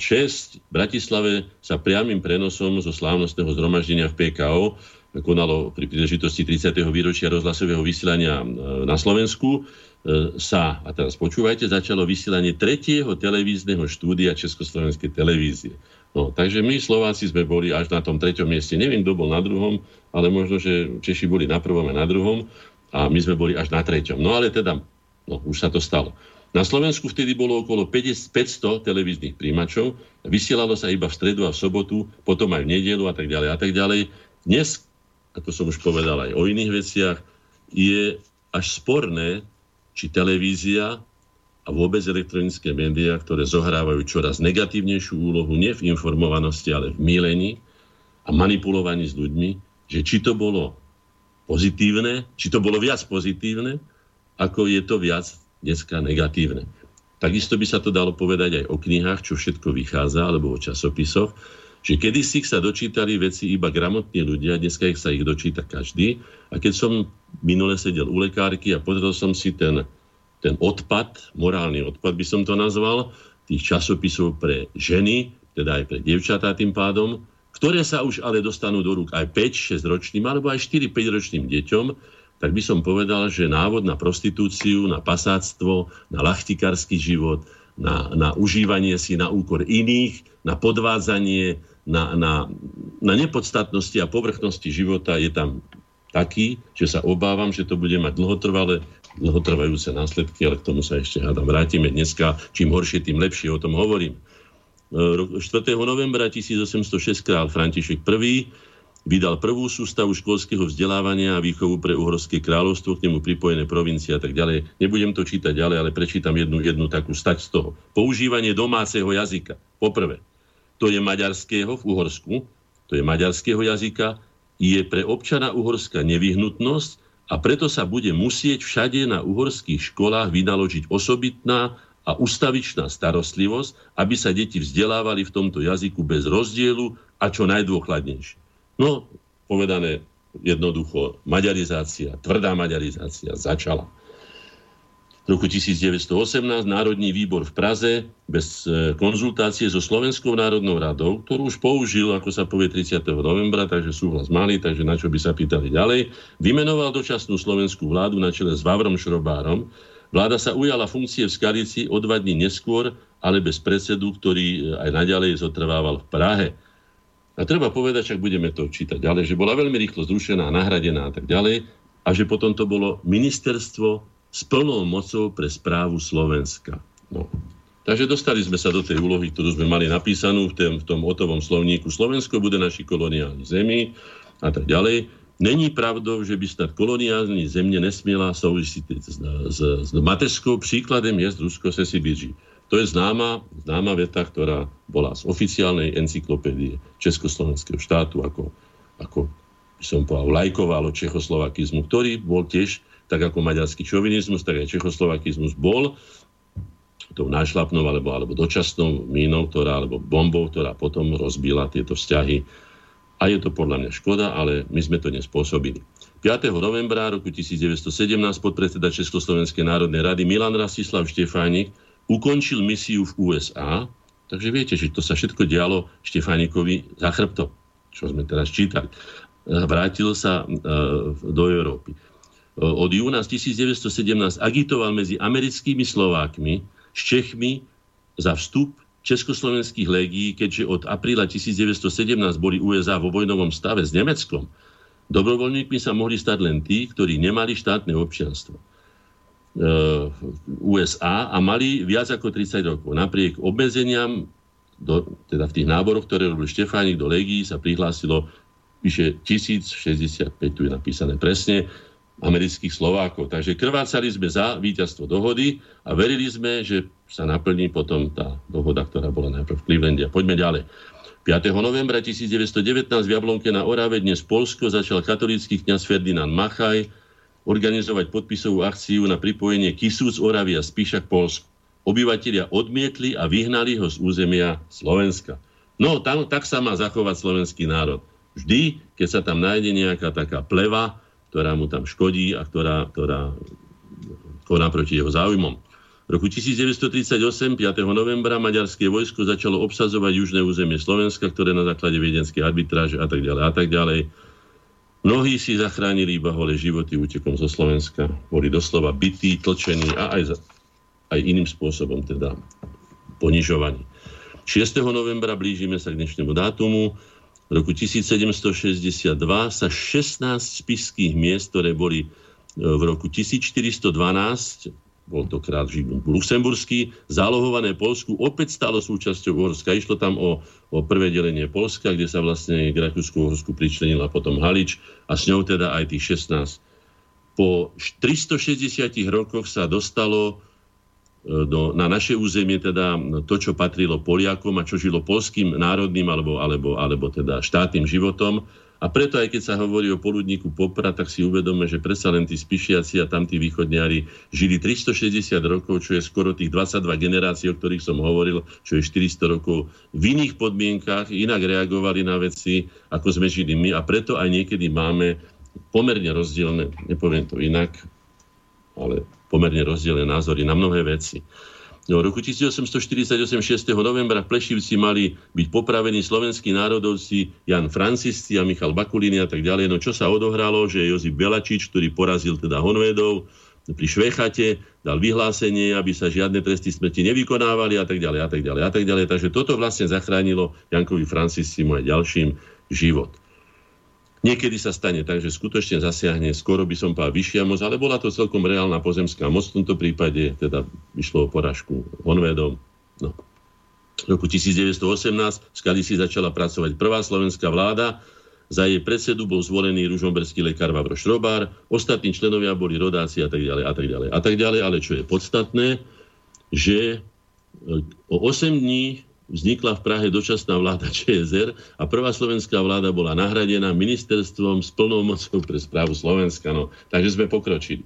v Bratislave sa priamým prenosom zo slávnostného zhromaždenia v PKO konalo pri príležitosti 30. výročia rozhlasového vysielania e, na Slovensku, e, sa, a teraz počúvajte, začalo vysielanie tretieho televízneho štúdia Československej televízie. No, takže my Slováci sme boli až na tom treťom mieste. Neviem, kto bol na druhom, ale možno, že Češi boli na prvom a na druhom a my sme boli až na treťom. No ale teda, no, už sa to stalo. Na Slovensku vtedy bolo okolo 500 televíznych príjimačov, vysielalo sa iba v stredu a v sobotu, potom aj v nedelu a tak ďalej a tak ďalej. Dnes ako som už povedal aj o iných veciach, je až sporné, či televízia a vôbec elektronické médiá, ktoré zohrávajú čoraz negatívnejšiu úlohu nie v informovanosti, ale v mílení a manipulovaní s ľuďmi, že či to bolo pozitívne, či to bolo viac pozitívne, ako je to viac dneska negatívne. Takisto by sa to dalo povedať aj o knihách, čo všetko vychádza, alebo o časopisoch, že kedysi sa dočítali veci iba gramotní ľudia, dneska ich sa ich dočíta každý. A keď som minule sedel u lekárky a pozrel som si ten, ten odpad, morálny odpad by som to nazval, tých časopisov pre ženy, teda aj pre devčatá tým pádom, ktoré sa už ale dostanú do rúk aj 5-6 ročným alebo aj 4-5 ročným deťom, tak by som povedal, že návod na prostitúciu, na pasáctvo, na lachtikársky život, na, na užívanie si na úkor iných, na podvádzanie, na, na, na nepodstatnosti a povrchnosti života je tam taký, že sa obávam, že to bude mať dlhotrvalé, dlhotrvajúce následky, ale k tomu sa ešte hádam vrátime dneska. Čím horšie, tým lepšie, o tom hovorím. 4. E, novembra 1806 král František I vydal prvú sústavu školského vzdelávania a výchovu pre Uhorské kráľovstvo, k nemu pripojené provincie a tak ďalej. Nebudem to čítať ďalej, ale prečítam jednu, jednu takú stať z toho. Používanie domáceho jazyka. Poprvé, to je maďarského v Uhorsku, to je maďarského jazyka, je pre občana Uhorska nevyhnutnosť a preto sa bude musieť všade na uhorských školách vynaložiť osobitná a ustavičná starostlivosť, aby sa deti vzdelávali v tomto jazyku bez rozdielu a čo najdôkladnejšie. No, povedané jednoducho, maďarizácia, tvrdá maďarizácia začala roku 1918 Národný výbor v Praze bez e, konzultácie so Slovenskou národnou radou, ktorú už použil, ako sa povie 30. novembra, takže súhlas mali, takže na čo by sa pýtali ďalej, vymenoval dočasnú slovenskú vládu na čele s Vavrom Šrobárom. Vláda sa ujala funkcie v Skalici o dva dní neskôr, ale bez predsedu, ktorý e, aj naďalej zotrvával v Prahe. A treba povedať, ak budeme to čítať ďalej, že bola veľmi rýchlo zrušená, nahradená a tak ďalej, a že potom to bolo ministerstvo s plnou mocou pre správu Slovenska. No. Takže dostali sme sa do tej úlohy, ktorú sme mali napísanú v, tém, v tom otovom slovníku. Slovensko bude naši koloniálni zemi a tak ďalej. Není pravdou, že by snad koloniálni země nesmiela súvisiť s, s, s mateřskou príkladem je z Rusko se si běží. To je známa, známa veta, ktorá bola z oficiálnej encyklopédie Československého štátu, ako, ako by som povedal, lajkovalo čechoslovakizmu, ktorý bol tiež tak ako maďarský šovinizmus, tak aj čechoslovakizmus bol tou nášlapnou alebo, alebo dočasnou mínou, ktorá, alebo bombou, ktorá potom rozbila tieto vzťahy. A je to podľa mňa škoda, ale my sme to nespôsobili. 5. novembra roku 1917 podpredseda Československej národnej rady Milan Rastislav Štefánik ukončil misiu v USA, takže viete, že to sa všetko dialo Štefánikovi za chrbtom, čo sme teraz čítali. Vrátil sa e, do Európy od júna 1917 agitoval medzi americkými Slovákmi s Čechmi za vstup československých légií, keďže od apríla 1917 boli USA vo vojnovom stave s Nemeckom, dobrovoľníkmi sa mohli stať len tí, ktorí nemali štátne občianstvo. USA a mali viac ako 30 rokov. Napriek obmedzeniam, do, teda v tých náboroch, ktoré robil Štefánik do légií, sa prihlásilo vyše 1065, tu je napísané presne, amerických Slovákov. Takže krvácali sme za víťazstvo dohody a verili sme, že sa naplní potom tá dohoda, ktorá bola najprv v Clevelande. A poďme ďalej. 5. novembra 1919 v Jablonke na Orave, dnes Polsko, začal katolícky kňaz Ferdinand Machaj organizovať podpisovú akciu na pripojenie Kisúc, Oravia, Spíšak, Polsku. Obyvatelia odmietli a vyhnali ho z územia Slovenska. No, tam, tak sa má zachovať slovenský národ. Vždy, keď sa tam nájde nejaká taká pleva, ktorá mu tam škodí a ktorá, ktorá koná proti jeho záujmom. V roku 1938, 5. novembra, maďarské vojsko začalo obsazovať južné územie Slovenska, ktoré na základe viedenskej arbitráže a tak ďalej a tak ďalej. Mnohí si zachránili iba holé životy útekom zo Slovenska. Boli doslova bytí, tlčení a aj, aj iným spôsobom teda ponižovaní. 6. novembra blížime sa k dnešnému dátumu. V roku 1762 sa 16 spiských miest, ktoré boli e, v roku 1412 bol to krát Žigmund Luxemburský, zálohované Polsku opäť stalo súčasťou Uhorska. Išlo tam o, o prvé delenie Polska, kde sa vlastne k Rakúsku Uhorsku pričlenila potom Halič a s ňou teda aj tých 16. Po 360 rokoch sa dostalo do, na naše územie teda to, čo patrilo Poliakom a čo žilo polským národným alebo, alebo, alebo teda štátnym životom. A preto aj keď sa hovorí o poludníku Popra, tak si uvedome, že predsa len tí spišiaci a tam tí žili 360 rokov, čo je skoro tých 22 generácií, o ktorých som hovoril, čo je 400 rokov v iných podmienkach, inak reagovali na veci, ako sme žili my. A preto aj niekedy máme pomerne rozdielne, nepoviem to inak, ale pomerne rozdielne názory na mnohé veci. No, v roku 1848 6. novembra v Plešivci mali byť popravení slovenskí národovci Jan Francisci a Michal Bakulini a tak ďalej. No čo sa odohralo, že Jozif Belačič, ktorý porazil teda Honvedov, pri Švechate dal vyhlásenie, aby sa žiadne tresty smrti nevykonávali a tak ďalej a tak ďalej a tak ďalej. Takže toto vlastne zachránilo Jankovi Franciscimu aj ďalším život. Niekedy sa stane tak, že skutočne zasiahne, skoro by som povedal vyššia moc, ale bola to celkom reálna pozemská moc v tomto prípade, teda vyšlo o poražku Honvedom. No. V roku 1918 v Skalici začala pracovať prvá slovenská vláda, za jej predsedu bol zvolený ružomberský lekár Vavro Šrobár, ostatní členovia boli rodáci a tak ďalej a tak ďalej a tak ďalej, ale čo je podstatné, že o 8 dní vznikla v Prahe dočasná vláda ČSR a prvá slovenská vláda bola nahradená ministerstvom s plnou mocou pre správu Slovenska. No, takže sme pokročili.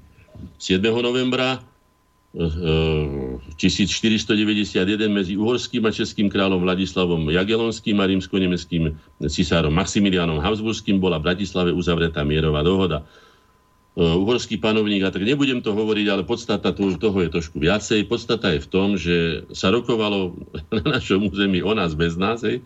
7. novembra 1491 eh, medzi uhorským a českým kráľom Vladislavom Jagelonským a rímsko-nemeckým cisárom Maximilianom Habsburským bola v Bratislave uzavretá mierová dohoda. E, uhorský panovník, a tak nebudem to hovoriť, ale podstata toho je trošku viacej. Podstata je v tom, že sa rokovalo na našom území o nás bez nás. Hej.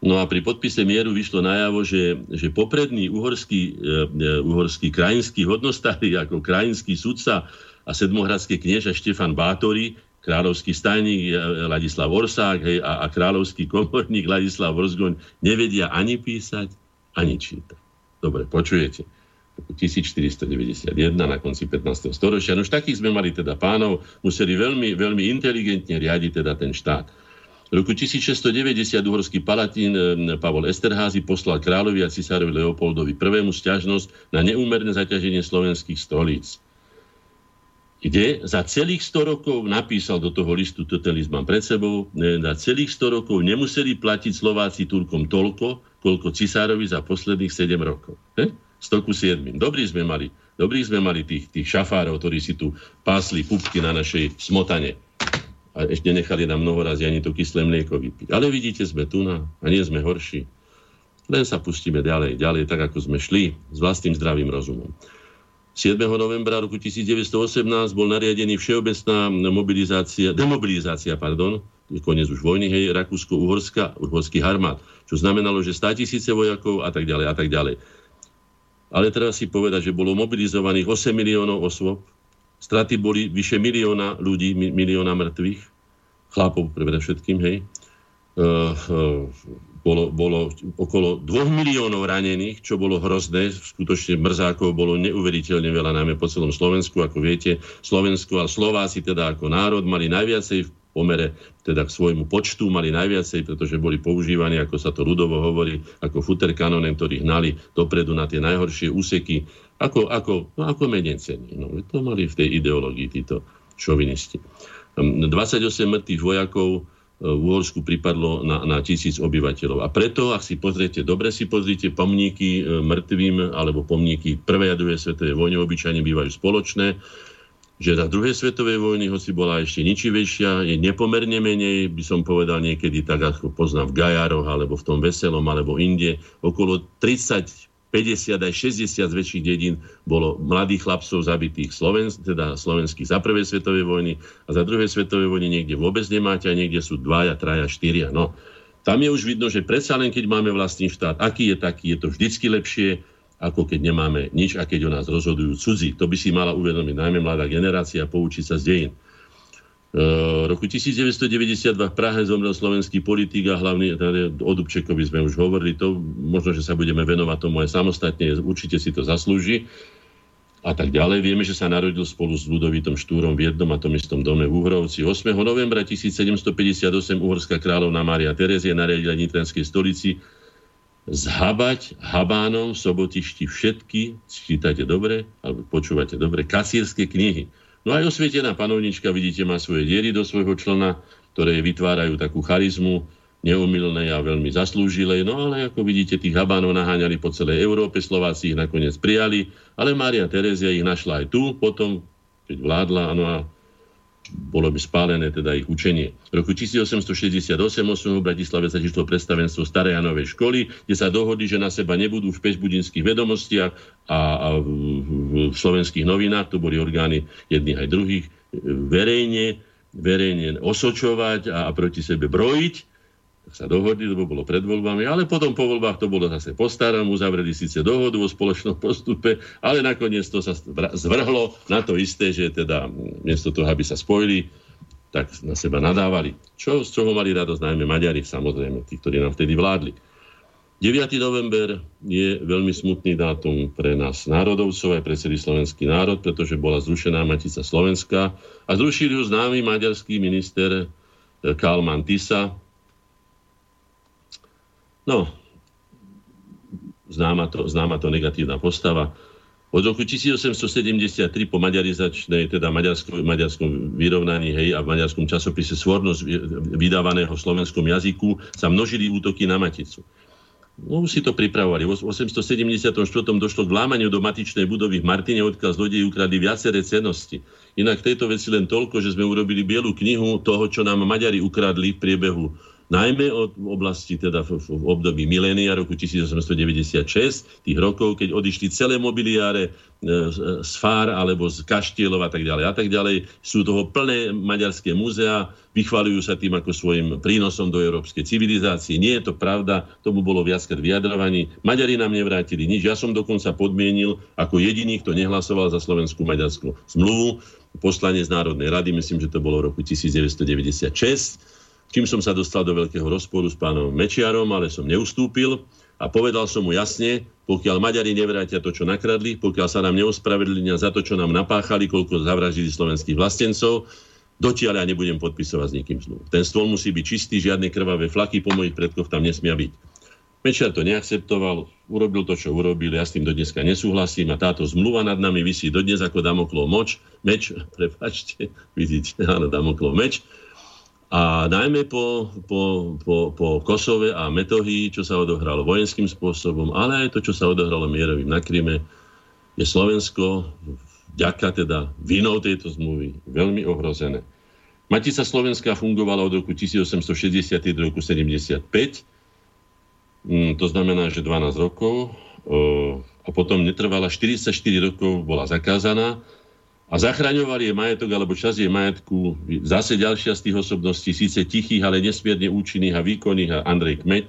No a pri podpise mieru vyšlo najavo, že, že popredný uhorský, uh, uhorský krajinský hodnostári ako krajinský sudca a sedmohradský knieža Štefan Bátori, kráľovský stajník Ladislav Orsák hej, a, a kráľovský komorník Ladislav Orzgoň nevedia ani písať, ani čítať. Dobre, počujete. 1491 na konci 15. storočia. No už takých sme mali teda pánov, museli veľmi, veľmi inteligentne riadiť teda ten štát. V roku 1690 uhorský palatín Pavol Esterházy poslal kráľovi a cisárovi Leopoldovi I. stiažnosť na neúmerné zaťaženie slovenských stolíc kde za celých 100 rokov napísal do toho listu, toto list mám pred sebou, za celých 100 rokov nemuseli platiť Slováci Turkom toľko, koľko cisárovi za posledných 7 rokov. He? 100 ku 7. Dobrý sme mali, dobrý sme mali tých, tých šafárov, ktorí si tu pásli pupky na našej smotane. A ešte nechali nám mnoho razy ani to kyslé mlieko vypiť. Ale vidíte, sme tu na, a nie sme horší. Len sa pustíme ďalej, ďalej, tak ako sme šli, s vlastným zdravým rozumom. 7. novembra roku 1918 bol nariadený všeobecná mobilizácia, demobilizácia, pardon, koniec už vojny, hej, Rakúsko-Uhorska, uhorských armád, čo znamenalo, že 100 tisíce vojakov a tak ďalej a tak ďalej ale treba si povedať, že bolo mobilizovaných 8 miliónov osôb, straty boli vyše milióna ľudí, milióna mŕtvych, chlapov predovšetkým, hej. Uh, uh, bolo, bolo okolo 2 miliónov ranených, čo bolo hrozné. Skutočne mrzákov bolo neuveriteľne veľa, najmä po celom Slovensku. Ako viete, Slovensko a Slováci teda ako národ mali najviacej pomere teda k svojmu počtu mali najviacej, pretože boli používaní, ako sa to ľudovo hovorí, ako futerkanonem, ktorí hnali dopredu na tie najhoršie úseky, ako, ako, no, ako medencení. No, to mali v tej ideológii títo šovinisti. 28 mŕtvych vojakov v Uhorsku pripadlo na, na tisíc obyvateľov. A preto, ak si pozriete, dobre si pozrite pomníky e, mŕtvým alebo pomníky prvej a druhej svetovej vojny obyčajne bývajú spoločné, že za druhej svetovej vojny, hoci bola ešte ničivejšia, je nepomerne menej, by som povedal niekedy tak, ako poznám v Gajároch, alebo v tom Veselom, alebo inde, okolo 30 50 aj 60 z väčších dedín bolo mladých chlapcov zabitých Sloven, teda slovenských za prvej svetovej vojny. A za druhej svetovej vojny niekde vôbec nemáte a niekde sú dvaja, traja, štyria. No, tam je už vidno, že predsa len keď máme vlastný štát, aký je taký, je to vždycky lepšie, ako keď nemáme nič a keď o nás rozhodujú cudzí. To by si mala uvedomiť najmä mladá generácia a poučiť sa z dejín. V e, roku 1992 v Prahe zomrel slovenský politik a hlavný, teda o Dubčekovi sme už hovorili, to možno, že sa budeme venovať tomu aj samostatne, určite si to zaslúži a tak ďalej. Vieme, že sa narodil spolu s Ludovitom Štúrom v jednom a tom istom dome v Uhrovci. 8. novembra 1758 uhorská kráľovna Mária Terezia nariadila Nitranskej stolici zhabať Habánom Sobotišti všetky, čítajte dobre, alebo počúvate dobre, kasírske knihy No aj osvietená panovnička, vidíte, má svoje diery do svojho člena, ktoré vytvárajú takú charizmu, neumilnej a veľmi zaslúžilej. No ale ako vidíte, tých habánov naháňali po celej Európe, Slováci ich nakoniec prijali, ale Mária Terezia ich našla aj tu, potom, keď vládla, ano a bolo by spálené teda ich učenie. V roku 1868 v Bratislave sa zišlo predstavenstvo Starej a Novej školy, kde sa dohodli, že na seba nebudú v pešbudinských vedomostiach a, a v, v slovenských novinách, to boli orgány jedných aj druhých, verejne, verejne osočovať a, a proti sebe brojiť sa dohodli, lebo bolo pred voľbami, ale potom po voľbách to bolo zase po starom, uzavreli síce dohodu o spoločnom postupe, ale nakoniec to sa zvrhlo na to isté, že teda miesto toho, aby sa spojili, tak na seba nadávali. Čo, z čoho mali radosť najmä Maďari, samozrejme, tí, ktorí nám vtedy vládli. 9. november je veľmi smutný dátum pre nás národovcov aj pre celý slovenský národ, pretože bola zrušená Matica Slovenska a zrušili ju známy maďarský minister eh, Kalman Tisa, No, známa to, známa to negatívna postava. Od roku 1873 po maďarizačnej, teda maďarskom, maďarskom vyrovnaní hej, a v maďarskom časopise Svornosť vydávaného v slovenskom jazyku sa množili útoky na Maticu. No, si to pripravovali. V 874. došlo k vlámaniu do matičnej budovy v Martine, odkiaľ zlodej ukradli viaceré cenosti. Inak tejto veci len toľko, že sme urobili bielu knihu toho, čo nám Maďari ukradli v priebehu najmä od oblasti teda v, v období milénia roku 1896, tých rokov, keď odišli celé mobiliáre e, z Fár alebo z Kaštielov a tak ďalej a tak ďalej. Sú toho plné maďarské múzea, vychvalujú sa tým ako svojim prínosom do európskej civilizácie. Nie je to pravda, tomu bolo viackrát vyjadrovaní. Maďari nám nevrátili nič. Ja som dokonca podmienil ako jediný, kto nehlasoval za slovenskú maďarskú zmluvu, poslanec Národnej rady, myslím, že to bolo v roku 1996 čím som sa dostal do veľkého rozporu s pánom Mečiarom, ale som neustúpil a povedal som mu jasne, pokiaľ Maďari nevrátia to, čo nakradli, pokiaľ sa nám neospravedlnia za to, čo nám napáchali, koľko zavraždili slovenských vlastencov, dotiaľ ja nebudem podpisovať s nikým zmluvu. Ten stôl musí byť čistý, žiadne krvavé flaky po mojich predkoch tam nesmia byť. Mečiar to neakceptoval, urobil to, čo urobil, ja s tým do nesúhlasím a táto zmluva nad nami vysí dodnes ako Damoklov moč, meč, prepačte, vidíte, áno, Damoklov meč, a najmä po, po, po, po Kosove a Metohii, čo sa odohralo vojenským spôsobom, ale aj to, čo sa odohralo mierovým na Kryme, je Slovensko vďaka teda vinou tejto zmluvy veľmi ohrozené. Matica Slovenska fungovala od roku 1860 do roku 75, mm, to znamená, že 12 rokov, a potom netrvala 44 rokov, bola zakázaná a zachraňovali jej majetok alebo časť jej majetku zase ďalšia z tých osobností, síce tichých, ale nesmierne účinných a výkonných a Andrej Kmeď,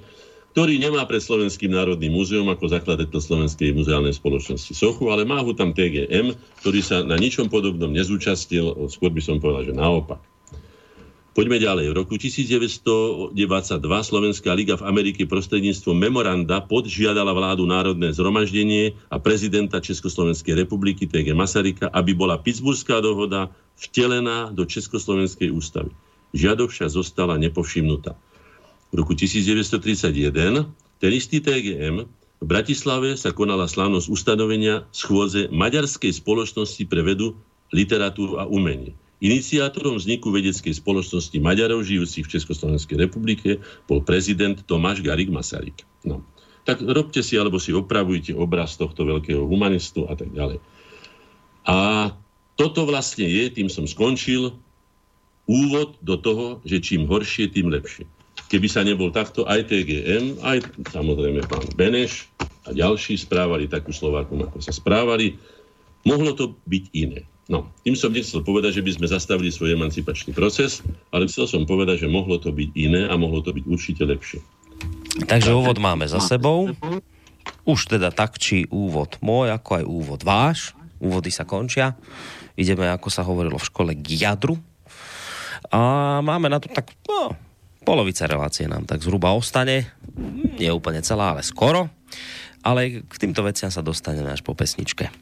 ktorý nemá pred Slovenským národným múzeum ako zakladateľ Slovenskej muzeálnej spoločnosti Sochu, ale má ho tam TGM, ktorý sa na ničom podobnom nezúčastil, skôr by som povedal, že naopak. Poďme ďalej. V roku 1922 Slovenská liga v Amerike prostredníctvom memoranda podžiadala vládu Národné zhromaždenie a prezidenta Československej republiky TG Masaryka, aby bola Pittsburghská dohoda vtelená do Československej ústavy. Žiadovša zostala nepovšimnutá. V roku 1931 ten istý TGM v Bratislave sa konala slávnosť ustanovenia schôdze Maďarskej spoločnosti pre vedu, literatúru a umenie. Iniciátorom vzniku vedeckej spoločnosti Maďarov žijúcich v Československej republike bol prezident Tomáš Garik Masaryk. No. Tak robte si alebo si opravujte obraz tohto veľkého humanistu a tak ďalej. A toto vlastne je, tým som skončil, úvod do toho, že čím horšie, tým lepšie. Keby sa nebol takto, aj TGM, aj samozrejme pán Beneš a ďalší správali takú Slovákom, ako sa správali, mohlo to byť iné. No, tým som nechcel povedať, že by sme zastavili svoj emancipačný proces, ale chcel som povedať, že mohlo to byť iné a mohlo to byť určite lepšie. Takže úvod máme za sebou. Už teda tak, či úvod môj, ako aj úvod váš. Úvody sa končia. Ideme, ako sa hovorilo v škole, k jadru a máme na to tak, no, polovica relácie nám tak zhruba ostane. Nie úplne celá, ale skoro. Ale k týmto veciam sa dostaneme až po pesničke.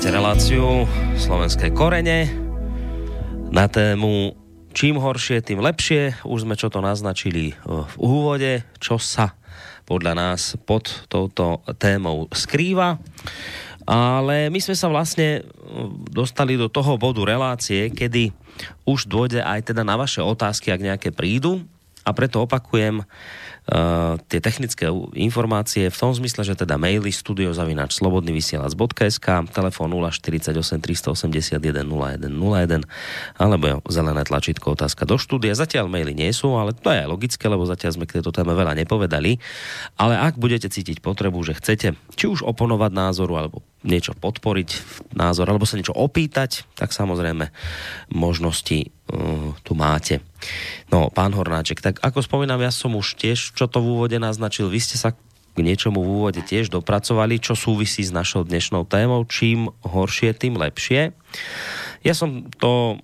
Počúvate reláciu Slovenské korene na tému čím horšie, tým lepšie. Už sme čo to naznačili v úvode, čo sa podľa nás pod touto témou skrýva. Ale my sme sa vlastne dostali do toho bodu relácie, kedy už dôjde aj teda na vaše otázky, ak nejaké prídu. A preto opakujem, tie technické informácie v tom zmysle, že teda maily studiozavinač slobodnyvysielac.sk telefón 048 381 0101 alebo zelené tlačítko otázka do štúdia. Zatiaľ maily nie sú, ale to je logické, lebo zatiaľ sme k tejto téme veľa nepovedali. Ale ak budete cítiť potrebu, že chcete či už oponovať názoru alebo niečo podporiť, názor, alebo sa niečo opýtať, tak samozrejme možnosti uh, tu máte. No, pán Hornáček, tak ako spomínam, ja som už tiež, čo to v úvode naznačil, vy ste sa k niečomu v úvode tiež dopracovali, čo súvisí s našou dnešnou témou. Čím horšie, tým lepšie. Ja som to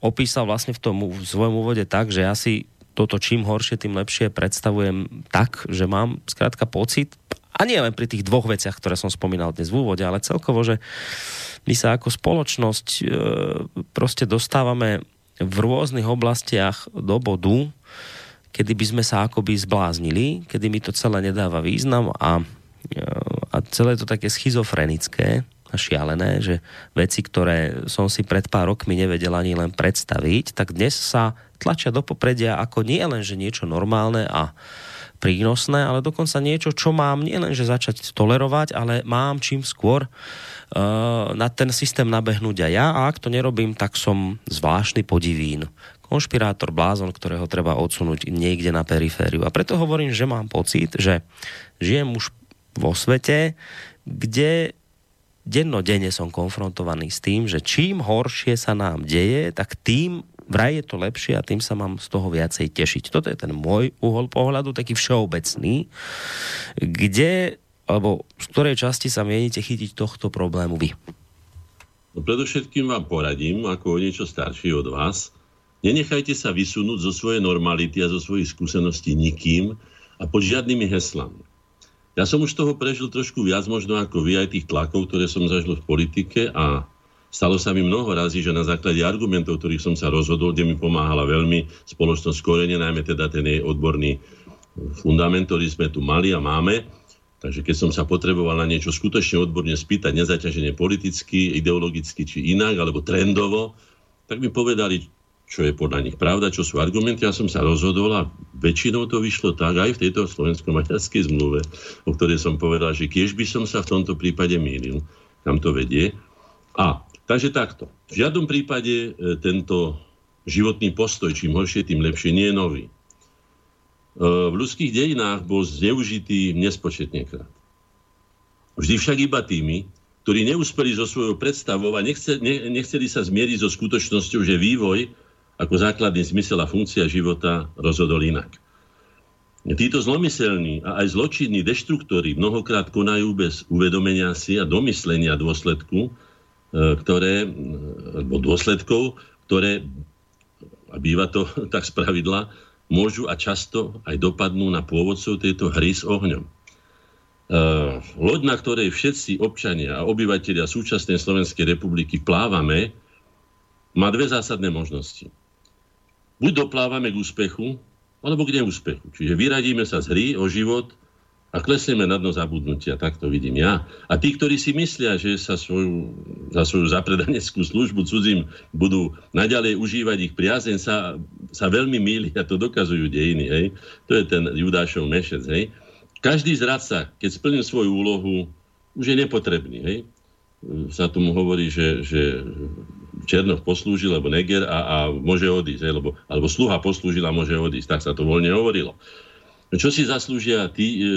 opísal vlastne v tom v svojom úvode tak, že ja toto čím horšie, tým lepšie predstavujem tak, že mám skrátka pocit, a nie len pri tých dvoch veciach, ktoré som spomínal dnes v úvode, ale celkovo, že my sa ako spoločnosť e, proste dostávame v rôznych oblastiach do bodu, kedy by sme sa akoby zbláznili, kedy mi to celé nedáva význam a, e, a celé to také schizofrenické a šialené, že veci, ktoré som si pred pár rokmi nevedel ani len predstaviť, tak dnes sa tlačia do popredia ako nie len, že niečo normálne a prínosné, ale dokonca niečo, čo mám nielenže začať tolerovať, ale mám čím skôr uh, na ten systém nabehnúť aj ja a ak to nerobím, tak som zvláštny podivín. Konšpirátor, blázon, ktorého treba odsunúť niekde na perifériu. A preto hovorím, že mám pocit, že žijem už vo svete, kde dennodenne som konfrontovaný s tým, že čím horšie sa nám deje, tak tým vraj je to lepšie a tým sa mám z toho viacej tešiť. Toto je ten môj uhol pohľadu, taký všeobecný, kde, alebo z ktorej časti sa mienite chytiť tohto problému vy? No predovšetkým vám poradím, ako o niečo starší od vás, nenechajte sa vysunúť zo svojej normality a zo svojich skúseností nikým a pod žiadnymi heslami. Ja som už toho prežil trošku viac možno ako vy aj tých tlakov, ktoré som zažil v politike a Stalo sa mi mnoho razy, že na základe argumentov, ktorých som sa rozhodol, kde mi pomáhala veľmi spoločnosť Korene, najmä teda ten jej odborný fundament, ktorý sme tu mali a máme. Takže keď som sa potreboval na niečo skutočne odborne spýtať, nezaťaženie politicky, ideologicky či inak, alebo trendovo, tak mi povedali, čo je podľa nich pravda, čo sú argumenty. Ja som sa rozhodol a väčšinou to vyšlo tak, aj v tejto slovensko-maďarskej zmluve, o ktorej som povedal, že kiež by som sa v tomto prípade mýlil, kam to vedie. A Takže takto. V žiadnom prípade e, tento životný postoj, čím horšie, tým lepšie, nie je nový. E, v ľudských dejinách bol zneužitý nespočetne krát. Vždy však iba tými, ktorí neúspeli so svojou predstavou a nechceli, nechceli sa zmieriť so skutočnosťou, že vývoj ako základný zmysel a funkcia života rozhodol inak. Títo zlomyselní a aj zločinní deštruktory mnohokrát konajú bez uvedomenia si a domyslenia dôsledku, ktoré, alebo dôsledkov, ktoré, a býva to tak z pravidla, môžu a často aj dopadnú na pôvodcov tejto hry s ohňom. Uh, loď, na ktorej všetci občania a obyvateľia súčasnej Slovenskej republiky plávame, má dve zásadné možnosti. Buď doplávame k úspechu, alebo k neúspechu. Čiže vyradíme sa z hry o život a klesneme na dno zabudnutia, tak to vidím ja. A tí, ktorí si myslia, že sa svoju, za svoju zapredaneckú službu cudzím budú naďalej užívať ich priazeň, sa, sa veľmi míli to dokazujú dejiny. Hej. To je ten Judášov mešec. Hej. Každý zradca, keď splnil svoju úlohu, už je nepotrebný. Hej. Sa tomu hovorí, že, že Černoch poslúžil, alebo Neger a, a môže odísť, hej, lebo, alebo sluha poslúžil a môže odísť. Tak sa to voľne hovorilo. Čo si zaslúžia tí, e,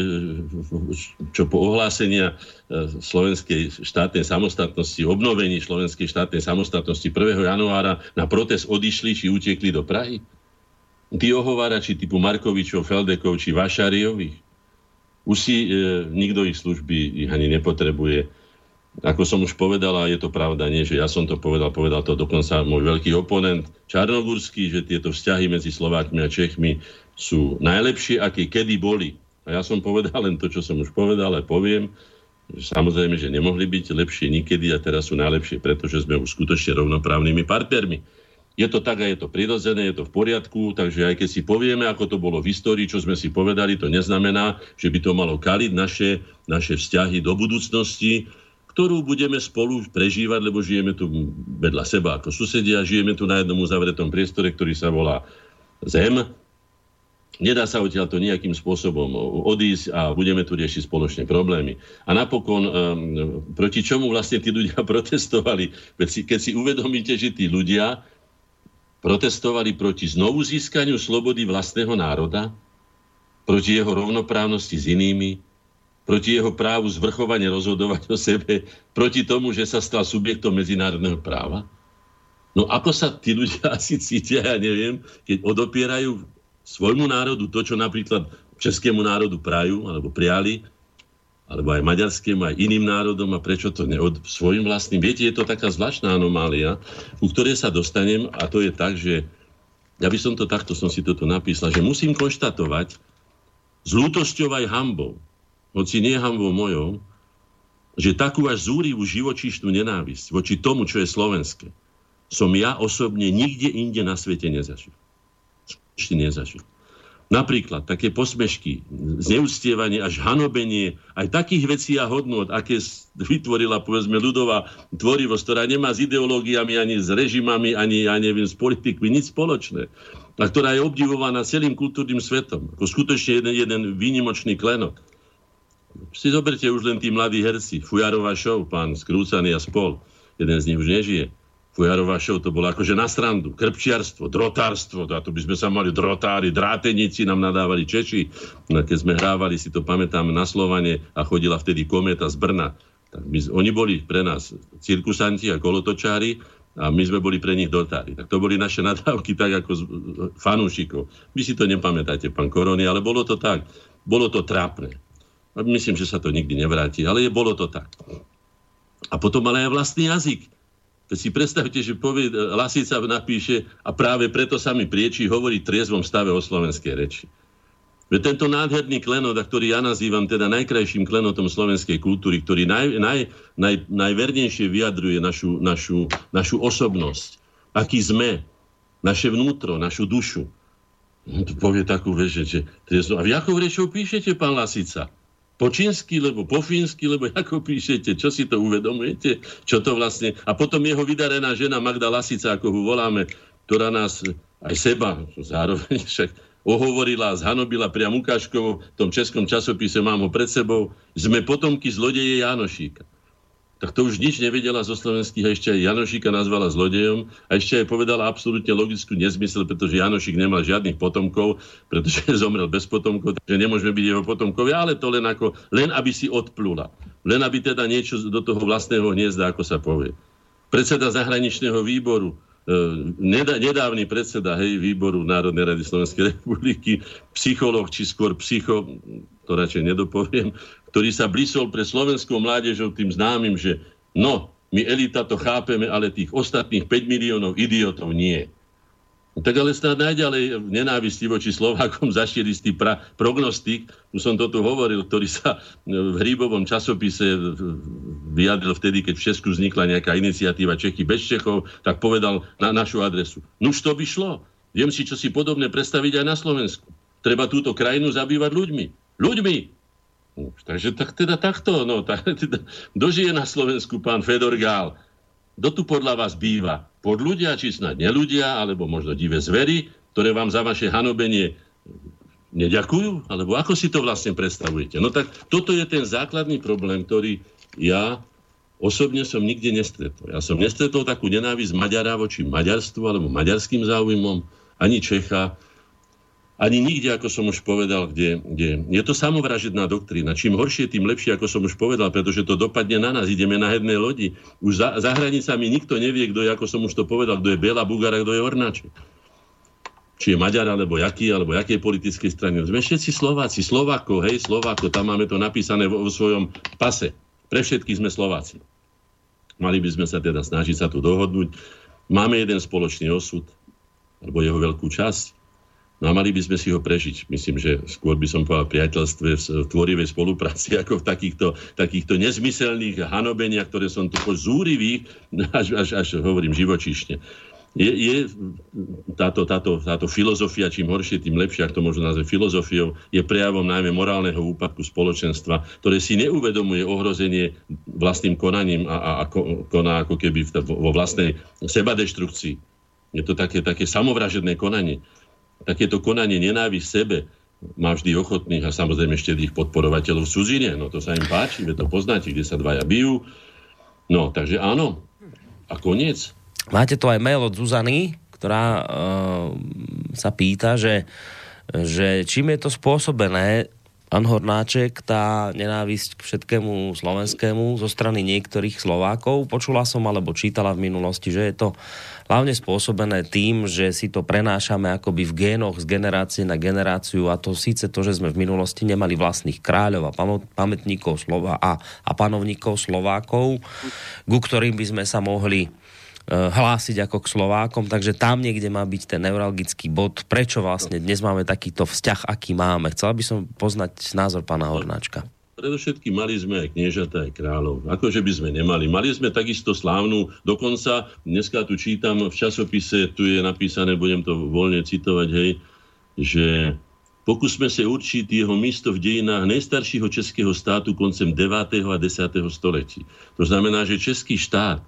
čo po ohlásenia e, slovenskej štátnej samostatnosti, obnovení slovenskej štátnej samostatnosti 1. januára na protest odišli či utekli do Prahy? Tí ohovárači typu Markovičov, Feldekov či Vašariových? Už si e, nikto ich služby ich ani nepotrebuje. Ako som už povedal, a je to pravda, nie, že ja som to povedal, povedal to dokonca môj veľký oponent Čarnogurský, že tieto vzťahy medzi Slovákmi a Čechmi sú najlepšie, aké kedy boli. A ja som povedal len to, čo som už povedal, ale poviem, samozrejme, že nemohli byť lepšie nikedy a teraz sú najlepšie, pretože sme už skutočne rovnoprávnymi partnermi. Je to tak a je to prirodzené, je to v poriadku, takže aj keď si povieme, ako to bolo v histórii, čo sme si povedali, to neznamená, že by to malo kaliť naše, naše vzťahy do budúcnosti, ktorú budeme spolu prežívať, lebo žijeme tu vedľa seba ako susedia, žijeme tu na jednom uzavretom priestore, ktorý sa volá Zem Nedá sa odtiaľ to nejakým spôsobom odísť a budeme tu riešiť spoločné problémy. A napokon, um, proti čomu vlastne tí ľudia protestovali? Keď si uvedomíte, že tí ľudia protestovali proti znovu získaniu slobody vlastného národa, proti jeho rovnoprávnosti s inými, proti jeho právu zvrchovane rozhodovať o sebe, proti tomu, že sa stal subjektom medzinárodného práva? No ako sa tí ľudia asi cítia, ja neviem, keď odopierajú svojmu národu to, čo napríklad českému národu prajú, alebo prijali, alebo aj maďarskému, aj iným národom a prečo to neod svojim vlastným. Viete, je to taká zvláštna anomália, u ktorej sa dostanem a to je tak, že ja by som to takto, som si toto napísal, že musím konštatovať s lútosťou aj hambou, hoci nie hambou mojou, že takú až zúrivú živočíšnu nenávisť voči tomu, čo je slovenské, som ja osobne nikde inde na svete nezažil. Ešte nezažil. Napríklad také posmešky, zneustieranie až hanobenie, aj takých vecí a hodnot, aké vytvorila povedzme ľudová tvorivosť, ktorá nemá s ideológiami, ani s režimami, ani ja neviem, s politikmi, nič spoločné. A ktorá je obdivovaná celým kultúrnym svetom. Ako skutočne jeden, jeden výnimočný klenok. Si zoberte už len tí mladí herci. Fujarová show, pán Skrúcaný a spol. Jeden z nich už nežije Fujarová to bolo akože na strandu, krpčiarstvo, drotárstvo, a to by sme sa mali drotári, drátenici nám nadávali Češi. No, keď sme hrávali, si to pamätám, na Slovane a chodila vtedy kometa z Brna. Tak my, oni boli pre nás cirkusanti a kolotočári a my sme boli pre nich dotári. Tak to boli naše nadávky tak ako z, fanúšikov. Vy si to nepamätáte, pán Korony, ale bolo to tak. Bolo to trápne. Myslím, že sa to nikdy nevráti, ale je, bolo to tak. A potom ale aj vlastný jazyk. Keď si predstavte, že povie, e, Lasica napíše a práve preto sa mi prieči hovoriť triezvom stave o slovenskej reči. Veď tento nádherný klenot, ktorý ja nazývam teda najkrajším klenotom slovenskej kultúry, ktorý naj, naj, naj, najvernejšie vyjadruje našu, našu, našu osobnosť, aký sme, naše vnútro, našu dušu. No, to povie takú vec, že triezvo. A v jakou rečou píšete, pán Lasica? Po čínsky, lebo po fínsky, lebo ako píšete, čo si to uvedomujete, čo to vlastne... A potom jeho vydarená žena Magda Lasica, ako ho voláme, ktorá nás, aj seba, zároveň však ohovorila zhanobila priam Ukáškovo v tom českom časopise, mám ho pred sebou, sme potomky zlodeje Jánošíka tak to už nič nevedela zo slovenských a ešte aj Janošika nazvala zlodejom a ešte aj povedala absolútne logickú nezmysel, pretože Janošik nemal žiadnych potomkov, pretože zomrel bez potomkov, takže nemôžeme byť jeho potomkovia, ale to len ako, len aby si odplula. Len aby teda niečo do toho vlastného hniezda, ako sa povie. Predseda zahraničného výboru, e, nedávny predseda hej, výboru Národnej rady Slovenskej republiky, psycholog, či skôr psycho, to radšej nedopoviem, ktorý sa blisol pre slovenskou mládežou tým známym, že no, my elita to chápeme, ale tých ostatných 5 miliónov idiotov nie. Tak ale snad najďalej nenávisti voči Slovákom zašiel istý pra, prognostik, už som to tu hovoril, ktorý sa v Hríbovom časopise vyjadril vtedy, keď v Česku vznikla nejaká iniciatíva Čechy bez Čechov, tak povedal na našu adresu. Nuž to by šlo. Viem si, čo si podobné predstaviť aj na Slovensku. Treba túto krajinu zabývať ľuďmi. Ľuďmi, takže tak teda takto, no, tak, teda, dožije na Slovensku pán Fedor Gál. Kto tu podľa vás býva? Pod ľudia, či snad neľudia, alebo možno divé zvery, ktoré vám za vaše hanobenie neďakujú? Alebo ako si to vlastne predstavujete? No tak toto je ten základný problém, ktorý ja osobne som nikde nestretol. Ja som nestretol takú nenávisť Maďara voči maďarstvu alebo maďarským záujmom, ani Čecha, ani nikde, ako som už povedal, kde, kde... Je to samovražedná doktrína. Čím horšie, tým lepšie, ako som už povedal, pretože to dopadne na nás. Ideme na jednej lodi. Už za, za hranicami nikto nevie, kto je, ako som už to povedal, kto je Bela Bugara, kto je Ornáček. Či je Maďar, alebo jaký, alebo jakej politickej strany. Sme všetci Slováci. Slováko, hej, Slováko, tam máme to napísané vo, vo svojom pase. Pre všetky sme Slováci. Mali by sme sa teda snažiť sa tu dohodnúť. Máme jeden spoločný osud, alebo jeho veľkú časť No a mali by sme si ho prežiť. Myslím, že skôr by som povedal priateľstve v tvorivej spolupráci, ako v takýchto, takýchto nezmyselných hanobeniach, ktoré som tu zúrivých, až, až, až hovorím živočíšne. Je, je táto, táto, táto filozofia, čím horšie, tým lepšie, ak to môžu nazvať filozofiou, je prejavom najmä morálneho úpadku spoločenstva, ktoré si neuvedomuje ohrozenie vlastným konaním a, a, a koná ako keby vo vlastnej sebadeštrukcii. Je to také, také samovražedné konanie takéto konanie nenávisť sebe má vždy ochotných a samozrejme ešte tých podporovateľov v cudzine. No to sa im páči, to poznáte, kde sa dvaja bijú. No, takže áno. A koniec. Máte tu aj mail od Zuzany, ktorá uh, sa pýta, že, že čím je to spôsobené, pán Hornáček, tá nenávisť k všetkému slovenskému zo strany niektorých Slovákov. Počula som alebo čítala v minulosti, že je to hlavne spôsobené tým, že si to prenášame akoby v génoch z generácie na generáciu a to síce to, že sme v minulosti nemali vlastných kráľov a pamätníkov Slova a, a panovníkov Slovákov, ku ktorým by sme sa mohli Eh, hlásiť ako k Slovákom, takže tam niekde má byť ten neuralgický bod, prečo vlastne dnes máme takýto vzťah, aký máme. Chcel by som poznať názor pána Hornáčka. Predovšetkým mali sme aj kniežata, aj kráľov. Akože by sme nemali. Mali sme takisto slávnu, dokonca dneska tu čítam v časopise, tu je napísané, budem to voľne citovať, hej, že Pokúsme sa určiť jeho místo v dejinách najstaršieho českého státu koncem 9. a 10. století. To znamená, že český štát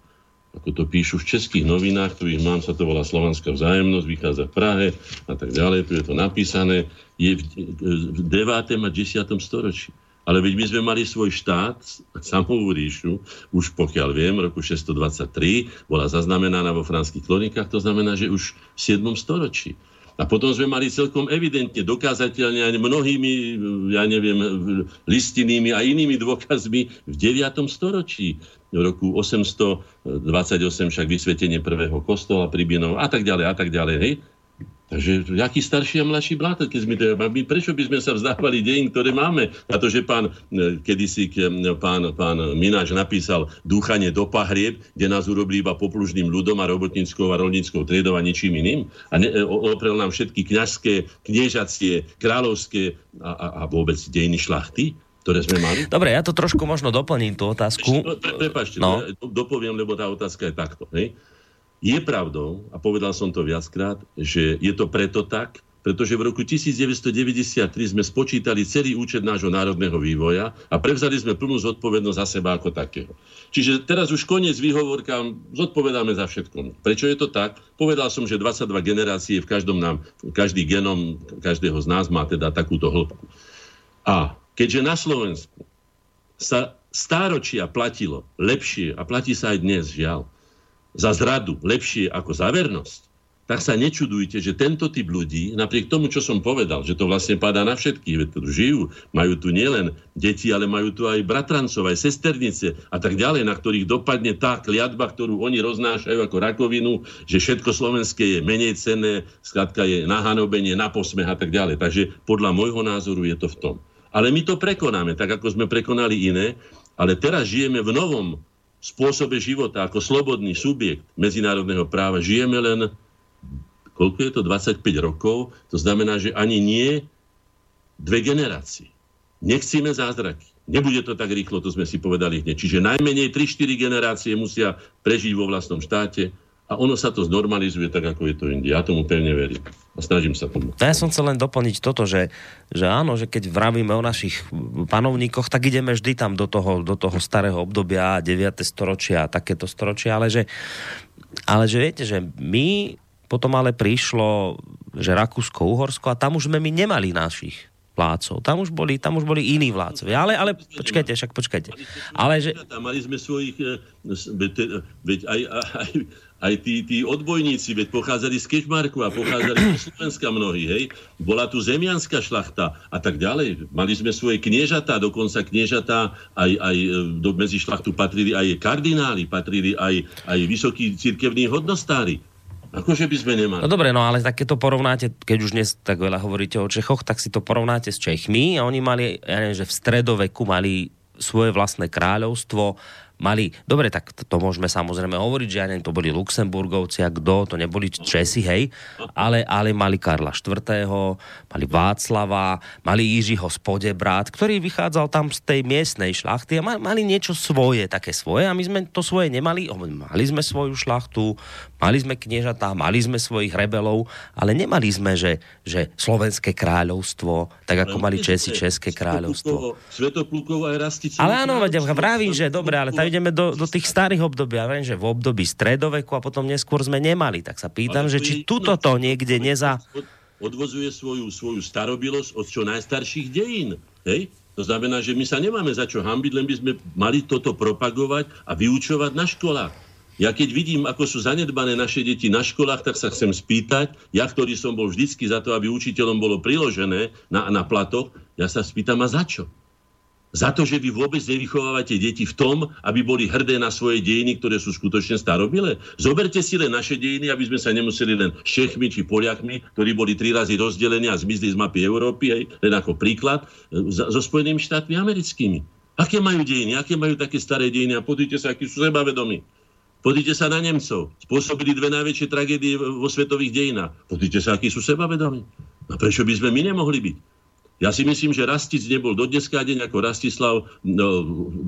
ako to píšu v českých novinách, ich mám, sa to volá Slovanská vzájemnosť, vychádza v Prahe a tak ďalej, tu je to napísané, je v 9. a 10. storočí. Ale veď my sme mali svoj štát, samovú ríšu, už pokiaľ viem, v roku 623, bola zaznamenaná vo franských kronikách, to znamená, že už v 7. storočí. A potom sme mali celkom evidentne, dokázateľne aj mnohými, ja neviem, listinými a inými dôkazmi v 9. storočí. V roku 828 však vysvetenie prvého kostola pri a tak ďalej a tak ďalej. Hej? Takže aký starší a mladší bláto, keď sme to... My, prečo by sme sa vzdávali dejín, ktoré máme? Na to, že pán, e, kedysi pán, pán Mináč napísal Dúchanie do pahrieb, kde nás urobili iba poplužným ľudom a robotníckou a rolníckou triedou a ničím iným. A ne, e, oprel nám všetky kňažské, kniežacie, kráľovské a, a, a vôbec dejiny šlachty ktoré sme mali. Dobre, ja to trošku možno doplním, tú otázku. Prepašte, no. ja dopoviem, lebo tá otázka je takto. Hej? Je pravdou, a povedal som to viackrát, že je to preto tak, pretože v roku 1993 sme spočítali celý účet nášho národného vývoja a prevzali sme plnú zodpovednosť za seba ako takého. Čiže teraz už koniec výhovorkám, zodpovedáme za všetko. Prečo je to tak? Povedal som, že 22 generácie v každom nám, každý genom každého z nás má teda takúto hĺbku. A keďže na Slovensku sa stáročia platilo lepšie a platí sa aj dnes, žiaľ, za zradu lepšie ako za vernosť, tak sa nečudujte, že tento typ ľudí, napriek tomu, čo som povedal, že to vlastne padá na všetkých, veď tu žijú, majú tu nielen deti, ale majú tu aj bratrancov, aj sesternice a tak ďalej, na ktorých dopadne tá kliatba, ktorú oni roznášajú ako rakovinu, že všetko slovenské je menej cenné, skladka je na hanobenie, na posmech a tak ďalej. Takže podľa môjho názoru je to v tom. Ale my to prekonáme, tak ako sme prekonali iné, ale teraz žijeme v novom spôsobe života, ako slobodný subjekt medzinárodného práva, žijeme len, koľko je to, 25 rokov, to znamená, že ani nie dve generácie. Nechcíme zázraky. Nebude to tak rýchlo, to sme si povedali hneď. Čiže najmenej 3-4 generácie musia prežiť vo vlastnom štáte, a ono sa to znormalizuje tak, ako je to inde. Ja tomu pevne verím. A snažím sa tomu. Ja som chcel len doplniť toto, že, že áno, že keď vravíme o našich panovníkoch, tak ideme vždy tam do toho, do toho starého obdobia, 9. storočia, takéto storočia, ale že, ale že viete, že my potom ale prišlo, že Rakúsko-Uhorsko a tam už sme my nemali našich vládcov. Tam už boli, tam už boli iní vládcovia. Ale, ale počkajte, však počkajte. Ale že... Mali sme svojich, eh, veď aj, aj, aj tí, tí odbojníci, veď pochádzali z Kešmarku a pochádzali z Slovenska mnohí, hej. Bola tu zemianská šlachta a tak ďalej. Mali sme svoje kniežatá, dokonca kniežatá, aj, aj e, do, medzi šlachtu patrili aj kardináli, patrili aj, aj vysokí cirkevní hodnostári. Akože by sme nemali. No dobre, no ale tak keď to porovnáte, keď už dnes tak veľa hovoríte o Čechoch, tak si to porovnáte s Čechmi a oni mali, ja neviem, že v stredoveku mali svoje vlastné kráľovstvo, mali, dobre, tak to, to môžeme samozrejme hovoriť, že ja neviem, to boli Luxemburgovci a kto, to neboli Česi, hej, ale, ale mali Karla IV., mali Václava, mali Jižiho Spodebrat, ktorý vychádzal tam z tej miestnej šlachty a mali niečo svoje, také svoje a my sme to svoje nemali, mali sme svoju šlachtu, mali sme kniežatá, mali sme svojich rebelov, ale nemali sme, že, že slovenské kráľovstvo, tak ako mali Česi, České kráľovstvo. Svetoplukov aj Rastici. Ale áno, vravím, že dobre, ale tam ideme do, do tých starých období. Ja viem, že v období stredoveku a potom neskôr sme nemali. Tak sa pýtam, že či tuto to niekde neza... Odvozuje svoju, svoju starobilosť od čo najstarších dejín. Hej? To znamená, že my sa nemáme za čo hambiť, len by sme mali toto propagovať a vyučovať na školách. Ja keď vidím, ako sú zanedbané naše deti na školách, tak sa chcem spýtať, ja, ktorý som bol vždycky za to, aby učiteľom bolo priložené na, na platoch, Ja sa spýtam, a za čo? Za to, že vy vôbec nevychovávate deti v tom, aby boli hrdé na svoje dejiny, ktoré sú skutočne starobilé. Zoberte si len naše dejiny, aby sme sa nemuseli len Čechmi či Poliakmi, ktorí boli tri razy rozdelení a zmizli z mapy Európy, aj, len ako príklad, so Spojenými štátmi americkými. Aké majú dejiny? Aké majú také staré dejiny? A podrite sa, akí sú sebavedomí. Podrite sa na Nemcov. Spôsobili dve najväčšie tragédie vo svetových dejinách. Podrite sa, akí sú sebavedomí. A prečo by sme my nemohli byť? Ja si myslím, že Rastic nebol do dneska deň ako Rastislav, no,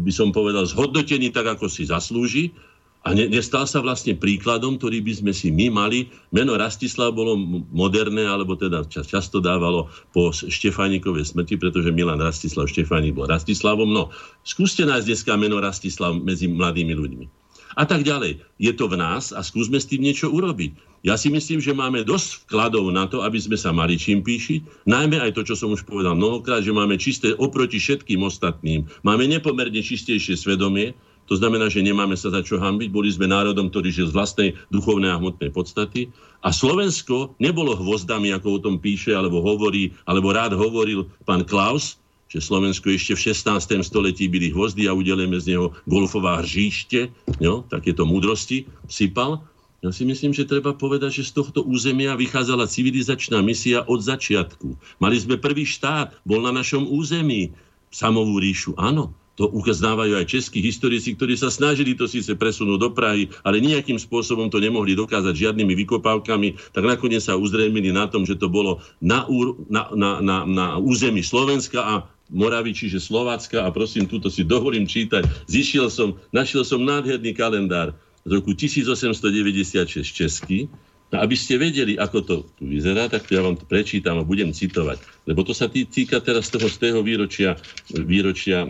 by som povedal, zhodnotený tak, ako si zaslúži. A ne, nestal sa vlastne príkladom, ktorý by sme si my mali. Meno Rastislav bolo moderné, alebo teda čas, často dávalo po Štefánikovej smrti, pretože Milan Rastislav Štefánik bol Rastislavom. No, skúste nájsť dneska meno Rastislav medzi mladými ľuďmi a tak ďalej. Je to v nás a skúsme s tým niečo urobiť. Ja si myslím, že máme dosť vkladov na to, aby sme sa mali čím píšiť. Najmä aj to, čo som už povedal mnohokrát, že máme čisté oproti všetkým ostatným. Máme nepomerne čistejšie svedomie, to znamená, že nemáme sa za čo hambiť. Boli sme národom, ktorý žil z vlastnej duchovnej a hmotnej podstaty. A Slovensko nebolo hvozdami, ako o tom píše, alebo hovorí, alebo rád hovoril pán Klaus, že Slovensko ešte v 16. století byli hvozdy a udelujeme z neho golfová hříšte, jo, takéto múdrosti sypal. Ja si myslím, že treba povedať, že z tohto územia vychádzala civilizačná misia od začiatku. Mali sme prvý štát, bol na našom území, samovú ríšu, áno. To uznávajú aj českí historici, ktorí sa snažili to síce presunúť do Prahy, ale nejakým spôsobom to nemohli dokázať žiadnymi vykopávkami, tak nakoniec sa uzrejmili na tom, že to bolo na, na, na, na, na území Slovenska a Moravy, čiže Slovácka a prosím, túto si dovolím čítať. Zišiel som, našiel som nádherný kalendár z roku 1896 český, No aby ste vedeli, ako to tu vyzerá, tak ja vám to prečítam a budem citovať. Lebo to sa týka teraz toho z toho výročia, výročia e,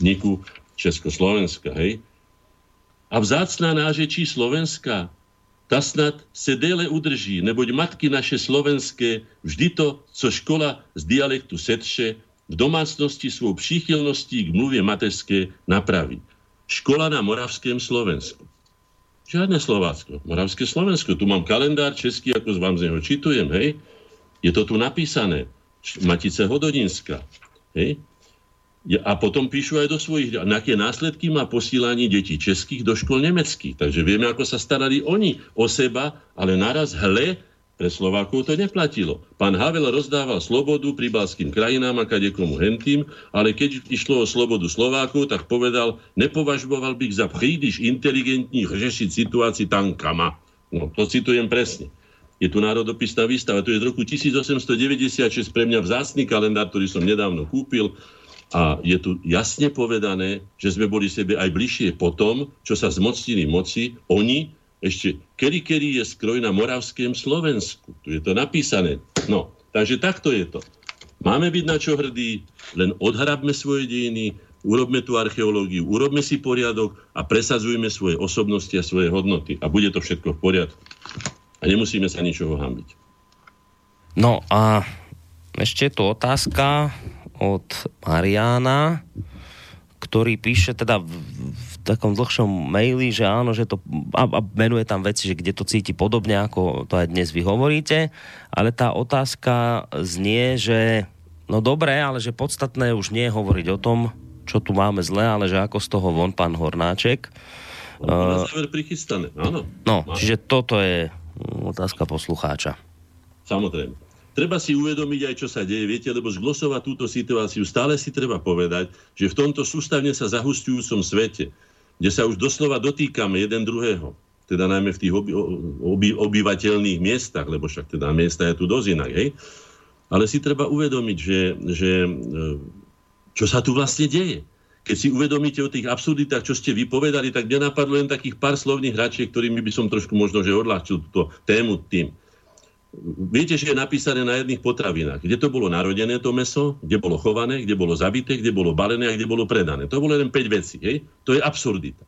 vzniku Československa. Hej? A vzácná nážečí Slovenska ta snad se déle udrží, neboť matky naše slovenské vždy to, co škola z dialektu setše, v domácnosti svou příchylností k mluvě mateřské napraví. Škola na Moravském Slovensku. Žiadne Slovácko, Moravské Slovensko. Tu mám kalendár český, ako vám z neho čitujem, hej. Je to tu napísané. Matice Hododinská. Hej. A potom píšu aj do svojich, na aké následky má posílanie detí českých do škôl nemeckých. Takže vieme, ako sa starali oni o seba, ale naraz hle, pre Slovákov to neplatilo. Pán Havel rozdával slobodu pribalským krajinám a kadekomu hentým, ale keď išlo o slobodu Slovákov, tak povedal, nepovažoval bych za príliš inteligentní řešiť situácii tankama. No, to citujem presne. Je tu národopisná výstava, to je z roku 1896 pre mňa vzácný kalendár, ktorý som nedávno kúpil a je tu jasne povedané, že sme boli sebe aj bližšie po tom, čo sa zmocnili moci. Oni ešte, kedy, kedy je skroj na Moravském Slovensku. Tu je to napísané. No, takže takto je to. Máme byť na čo hrdí, len odhrabme svoje dejiny, urobme tú archeológiu, urobme si poriadok a presadzujme svoje osobnosti a svoje hodnoty. A bude to všetko v poriadku. A nemusíme sa ničoho hambiť. No a ešte je tu otázka, od Mariana, ktorý píše teda v, v takom dlhšom maili, že áno, že to, a, a menuje tam veci, že kde to cíti podobne, ako to aj dnes vy hovoríte, ale tá otázka znie, že no dobré, ale že podstatné už nie je hovoriť o tom, čo tu máme zle, ale že ako z toho von pán Hornáček. Na záver prichystané, áno. No, čiže toto je otázka poslucháča. Samozrejme treba si uvedomiť aj, čo sa deje, viete, lebo zglosovať túto situáciu stále si treba povedať, že v tomto sústavne sa zahustujúcom svete, kde sa už doslova dotýkame jeden druhého, teda najmä v tých oby, oby, obyvateľných miestach, lebo však teda miesta je tu dosť inak, hej? Ale si treba uvedomiť, že, že e, čo sa tu vlastne deje. Keď si uvedomíte o tých absurditách, čo ste vypovedali, tak mňa napadlo len takých pár slovných hračiek, ktorými by som trošku možno že odľahčil túto tému tým. Viete, že je napísané na jedných potravinách, kde to bolo narodené to meso, kde bolo chované, kde bolo zabité, kde bolo balené a kde bolo predané. To bolo len 5 vecí. Hej? To je absurdita.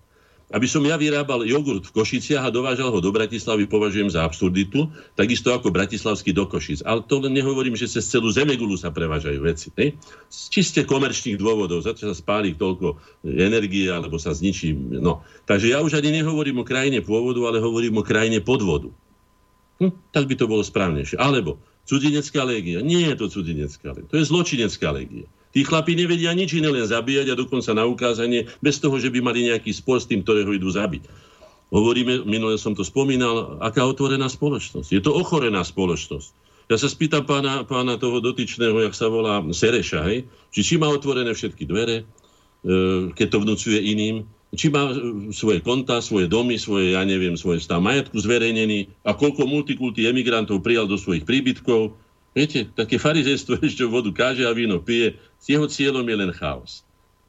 Aby som ja vyrábal jogurt v Košiciach a dovážal ho do Bratislavy, považujem za absurditu, takisto ako bratislavský do Košic. Ale to len nehovorím, že cez celú Zemegulu sa prevážajú veci. Hej? Z čiste komerčných dôvodov, za čo sa spáli toľko energie alebo sa zničí. No. Takže ja už ani nehovorím o krajine pôvodu, ale hovorím o krajine podvodu. Hm, tak by to bolo správnejšie. Alebo Cudzinecká légia. Nie je to cudzinecká légia. To je zločinecká légia. Tí chlapi nevedia nič iné, len zabíjať a dokonca na ukázanie, bez toho, že by mali nejaký spor s tým, ktorého idú zabiť. Hovoríme, minule som to spomínal, aká otvorená spoločnosť. Je to ochorená spoločnosť. Ja sa spýtam pána, pána toho dotyčného, jak sa volá Sereša, hej? či či má otvorené všetky dvere, e, keď to vnúcuje iným, či má e, svoje konta, svoje domy, svoje, ja neviem, svoje stav majetku zverejnený a koľko multikulty emigrantov prijal do svojich príbytkov, Viete, také farizejstvo ešte vodu káže a víno pije, s jeho cieľom je len chaos.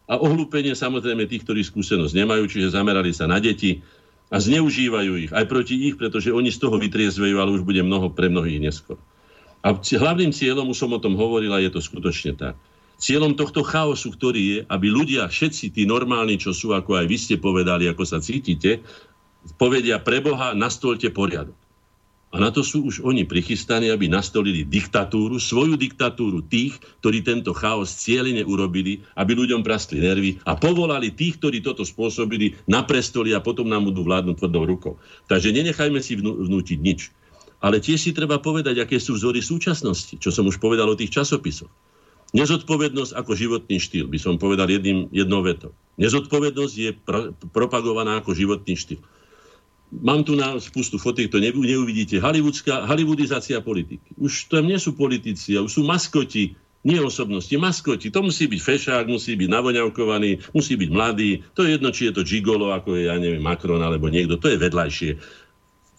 A ohlúpenie samozrejme tých, ktorí skúsenosť nemajú, čiže zamerali sa na deti a zneužívajú ich aj proti ich, pretože oni z toho vytriezvejú, ale už bude mnoho pre mnohých neskôr. A hlavným cieľom, už som o tom hovoril, a je to skutočne tak, cieľom tohto chaosu, ktorý je, aby ľudia, všetci tí normálni, čo sú, ako aj vy ste povedali, ako sa cítite, povedia pre Boha, nastolte poriadok. A na to sú už oni prichystaní, aby nastolili diktatúru, svoju diktatúru tých, ktorí tento chaos cieľene urobili, aby ľuďom prastli nervy a povolali tých, ktorí toto spôsobili na prestoli a potom nám budú vládnuť tvrdou rukou. Takže nenechajme si vnútiť nič. Ale tiež si treba povedať, aké sú vzory súčasnosti, čo som už povedal o tých časopisoch. Nezodpovednosť ako životný štýl, by som povedal jedným, jednou vetou. Nezodpovednosť je pro, propagovaná ako životný štýl. Mám tu na spustu fotiek, to neuvidíte. Hollywoodizácia politiky. Už tam nie sú politici, už sú maskoti, nie osobnosti, maskoti. To musí byť fešák, musí byť navoňavkovaný, musí byť mladý. To je jedno, či je to gigolo, ako je, ja neviem, Macron alebo niekto. To je vedľajšie.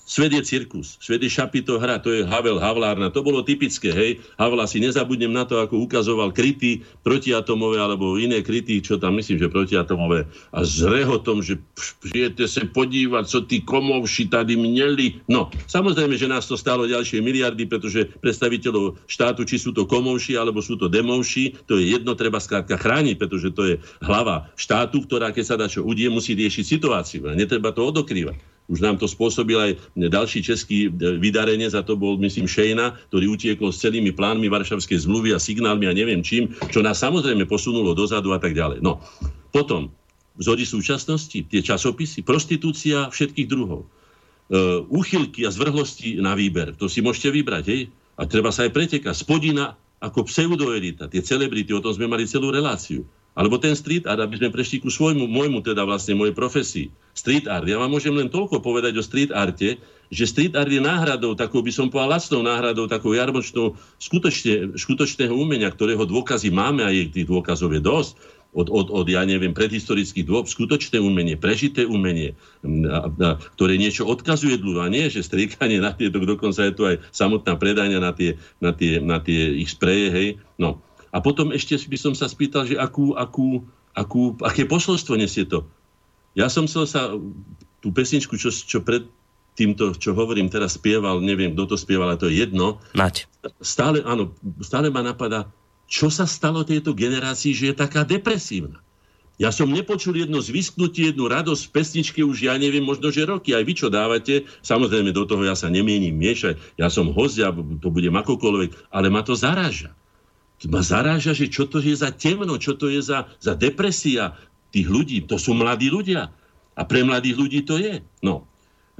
Svet je cirkus, svet je šapito hra, to je Havel, Havlárna, to bolo typické, hej. Havla si nezabudnem na to, ako ukazoval kryty protiatomové alebo iné kryty, čo tam myslím, že protiatomové a s rehotom, že žijete sa podívať, co tí komovši tady měli. No, samozrejme, že nás to stalo ďalšie miliardy, pretože predstaviteľov štátu, či sú to komovši alebo sú to demovši, to je jedno, treba skrátka chrániť, pretože to je hlava štátu, ktorá keď sa dá čo udie, musí riešiť situáciu a netreba to odokrývať. Už nám to spôsobil aj ďalší český e, vydarenec a to bol, myslím, Šejna, ktorý utiekol s celými plánmi Varšavskej zmluvy a signálmi a neviem čím, čo nás samozrejme posunulo dozadu a tak ďalej. No, potom vzory súčasnosti, tie časopisy, prostitúcia všetkých druhov, uh, úchylky a zvrhlosti na výber, to si môžete vybrať, hej? A treba sa aj pretekať. Spodina ako pseudoelita, tie celebrity, o tom sme mali celú reláciu. Alebo ten street art, aby sme prešli ku svojmu, môjmu, teda vlastne mojej profesii. Street art. Ja vám môžem len toľko povedať o street arte, že street art je náhradou, takou by som povedal lacnou náhradou, takou jarmočnou skutočne, skutočného umenia, ktorého dôkazy máme a je tých dôkazov je dosť. Od, od, od, ja neviem, predhistorických dôb, skutočné umenie, prežité umenie, a, a, ktoré niečo odkazuje dlhu a nie, že striekanie na tieto, dokonca je tu aj samotná predania na tie, na tie, na tie ich spreje, hej. No, a potom ešte by som sa spýtal, že akú, akú, akú, aké posolstvo nesie to. Ja som chcel sa tú pesničku, čo, čo pred týmto, čo hovorím teraz, spieval, neviem, kto to spieval, ale to je jedno. Nať. Stále, áno, stále ma napadá, čo sa stalo tejto generácii, že je taká depresívna. Ja som nepočul jedno zvisknutie, jednu radosť v pesničke už, ja neviem, možno, že roky. Aj vy, čo dávate, samozrejme do toho ja sa nemienim miešať. Ja som host, ja to budem akokoľvek, ale ma to zaráža ma zaráža, že čo to je za temno, čo to je za, za depresia tých ľudí. To sú mladí ľudia. A pre mladých ľudí to je. No.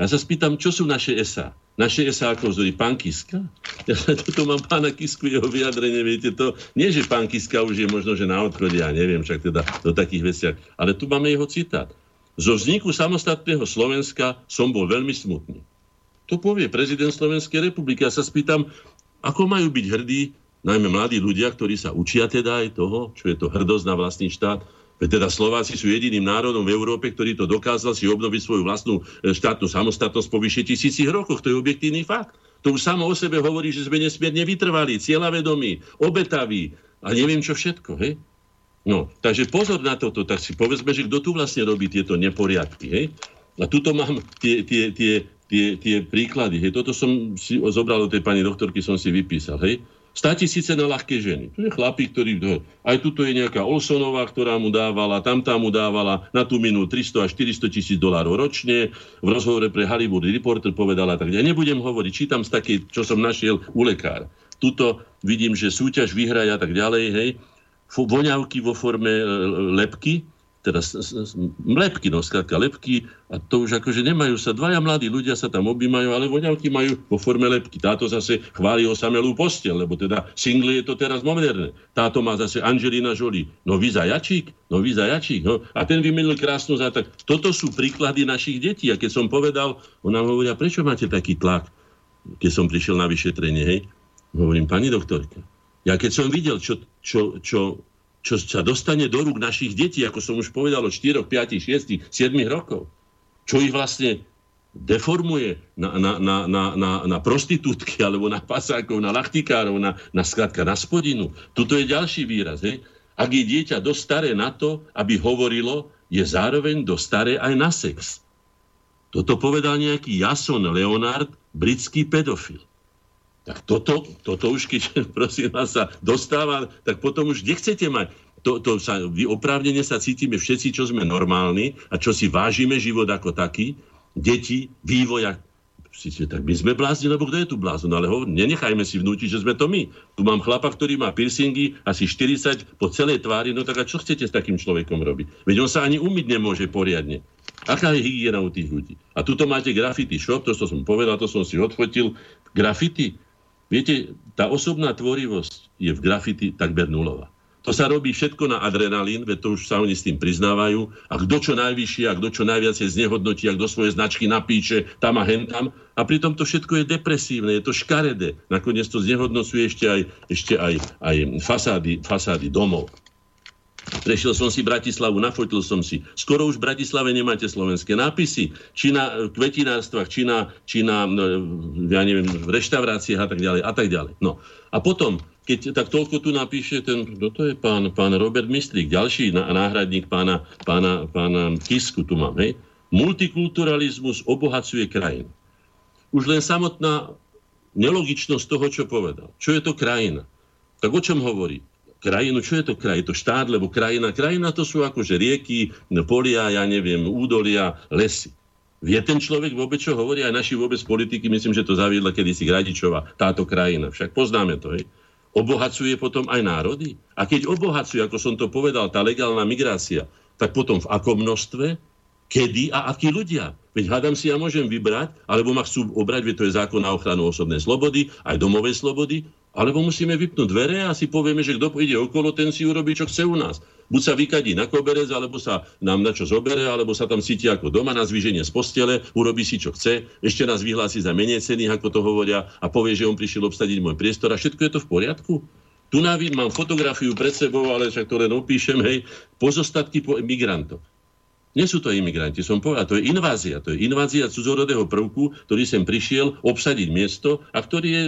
Ja sa spýtam, čo sú naše SA? Naše SA ako vzory? Pán Kiska? Ja toto mám pána Kisku, jeho vyjadrenie, viete to. Nie, že pán Kiska už je možno, že na odchode, ja neviem, však teda do takých veciach. Ale tu máme jeho citát. Zo vzniku samostatného Slovenska som bol veľmi smutný. To povie prezident Slovenskej republiky. Ja sa spýtam, ako majú byť hrdí najmä mladí ľudia, ktorí sa učia teda aj toho, čo je to hrdosť na vlastný štát. Veď teda Slováci sú jediným národom v Európe, ktorý to dokázal si obnoviť svoju vlastnú e, štátnu samostatnosť po vyše tisícich rokoch. To je objektívny fakt. To už samo o sebe hovorí, že sme nesmierne vytrvali, cieľavedomí, obetaví a neviem čo všetko. Hej? No, takže pozor na toto, tak si povedzme, že kto tu vlastne robí tieto neporiadky. Hej? A tuto mám tie, tie, tie, tie, tie príklady. Hej? Toto som si zobral od tej pani doktorky, som si vypísal. Hej? 100 tisíce na ľahké ženy. To je chlapík, ktorý... Aj tuto je nejaká Olsonová, ktorá mu dávala, tam tá mu dávala na tú minú 300 až 400 tisíc dolárov ročne. V rozhovore pre Hollywood Reporter povedala tak. Ja nebudem hovoriť, čítam z takej, čo som našiel u lekára. Tuto vidím, že súťaž vyhraja a tak ďalej, hej. Voňavky vo forme e, lepky, teraz lepky, no skrátka lepky a to už akože nemajú sa, dvaja mladí ľudia sa tam objímajú, ale voňavky majú vo forme lepky. Táto zase chváli osamelú postel, lebo teda single je to teraz moderné. Táto má zase Angelina Jolie. No vy zajačík, no vy zajačík. No. A ten vymenil krásnu za tak. Toto sú príklady našich detí. A keď som povedal, ona hovoria, prečo máte taký tlak? Keď som prišiel na vyšetrenie, hej, hovorím, pani doktorka, ja keď som videl, čo, čo, čo čo sa dostane do rúk našich detí, ako som už povedal, od 4, 5, 6, 7 rokov, čo ich vlastne deformuje na, na, na, na, na, na prostitútky, alebo na pasákov, na lachtikárov, na, na skratka, na spodinu. Tuto je ďalší výraz. Hej? Ak je dieťa dosť staré na to, aby hovorilo, je zároveň dosť staré aj na sex. Toto povedal nejaký Jason Leonard, britský pedofil. Tak toto, toto už keď, prosím vás, sa dostáva, tak potom už nechcete mať. To, to sa, oprávnene sa cítime všetci, čo sme normálni a čo si vážime život ako taký, deti, vývoja, tak my sme blázni, lebo kto je tu blázon? Ale ho, nenechajme si vnútiť, že sme to my. Tu mám chlapa, ktorý má piercingy, asi 40 po celej tvári, no tak a čo chcete s takým človekom robiť? Veď on sa ani umyť nemôže poriadne. Aká je hygiena u tých ľudí? A tuto máte graffiti shop, to som povedal, to som si odfotil. Graffiti, Viete, tá osobná tvorivosť je v grafity takmer nulová. To sa robí všetko na adrenalín, veď to už sa oni s tým priznávajú. A kto čo najvyššie, a kto čo najviac znehodnotí, a kto svoje značky napíše tam a hentam. A pritom to všetko je depresívne, je to škaredé. Nakoniec to znehodnocuje ešte aj, ešte aj, aj fasády, fasády domov. Prešiel som si Bratislavu, nafotil som si. Skoro už v Bratislave nemáte slovenské nápisy. Či na kvetinárstvách, či na, či na no, ja neviem, reštauráciách a tak ďalej. A tak ďalej. No. A potom, keď tak toľko tu napíše ten, kto to je pán, pán Robert Mistrík, ďalší náhradník pána, pána, pána Kisku tu mám, hej? Multikulturalizmus obohacuje krajinu. Už len samotná nelogičnosť toho, čo povedal. Čo je to krajina? Tak o čom hovorí? Krajinu. Čo je to kraj? Je to štát, lebo krajina. Krajina to sú akože rieky, polia, ja neviem, údolia, lesy. Vie ten človek vôbec, čo hovorí aj naši vôbec politiky, myslím, že to zaviedla kedysi Gradičova, táto krajina. Však poznáme to, hej. Obohacuje potom aj národy. A keď obohacuje, ako som to povedal, tá legálna migrácia, tak potom v akom množstve, kedy a akí ľudia. Veď hádam si ja môžem vybrať, alebo ma chcú obrať, veď to je zákon na ochranu osobnej slobody, aj domovej slobody, alebo musíme vypnúť dvere a si povieme, že kto ide okolo, ten si urobí, čo chce u nás. Buď sa vykadí na koberec, alebo sa nám na čo zobere, alebo sa tam cíti ako doma na zvýženie z postele, urobí si, čo chce, ešte nás vyhlási za menej ceny, ako to hovoria, a povie, že on prišiel obsadiť môj priestor a všetko je to v poriadku. Tu návid mám fotografiu pred sebou, ale však to len opíšem, hej, pozostatky po migrantov. Nie sú to imigranti, som povedal, to je invázia. To je invázia cudzorodého prvku, ktorý sem prišiel obsadiť miesto a ktorý je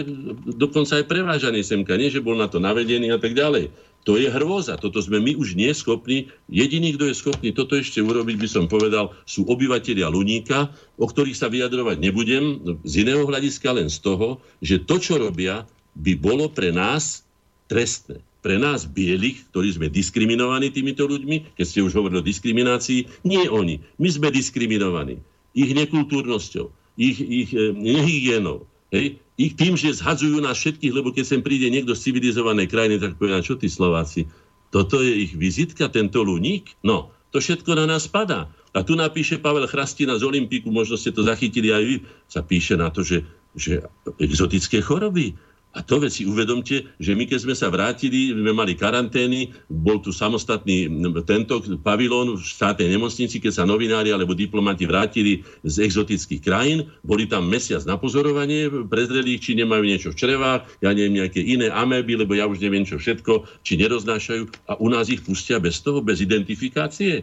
dokonca aj prevážaný semka. Nie, že bol na to navedený a tak ďalej. To je hrôza. Toto sme my už nie schopní. Jediný, kto je schopný toto ešte urobiť, by som povedal, sú obyvateľia Luníka, o ktorých sa vyjadrovať nebudem z iného hľadiska len z toho, že to, čo robia, by bolo pre nás trestné pre nás bielých, ktorí sme diskriminovaní týmito ľuďmi, keď ste už hovorili o diskriminácii, nie oni. My sme diskriminovaní. Ich nekultúrnosťou, ich, ich e, nehygienou. Hej? Ich tým, že zhadzujú nás všetkých, lebo keď sem príde niekto z civilizovanej krajiny, tak povedia, čo tí Slováci, toto je ich vizitka, tento luník? No, to všetko na nás padá. A tu napíše Pavel Chrastina z Olympiku, možno ste to zachytili aj vy, sa píše na to, že, že exotické choroby. A to veci uvedomte, že my keď sme sa vrátili, sme mali karantény, bol tu samostatný tento pavilón v štátnej nemocnici, keď sa novinári alebo diplomati vrátili z exotických krajín, boli tam mesiac na pozorovanie, prezreli či nemajú niečo v črevách, ja neviem, nejaké iné améby, lebo ja už neviem čo všetko, či neroznášajú a u nás ich pustia bez toho, bez identifikácie.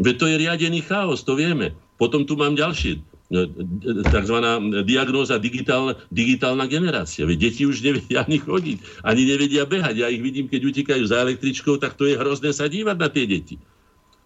Veď to je riadený chaos, to vieme. Potom tu mám ďalšie tzv. diagnóza digitálna, digitálna generácia. Veď deti už nevedia ani chodiť, ani nevedia behať. Ja ich vidím, keď utekajú za električkou, tak to je hrozné sa dívať na tie deti.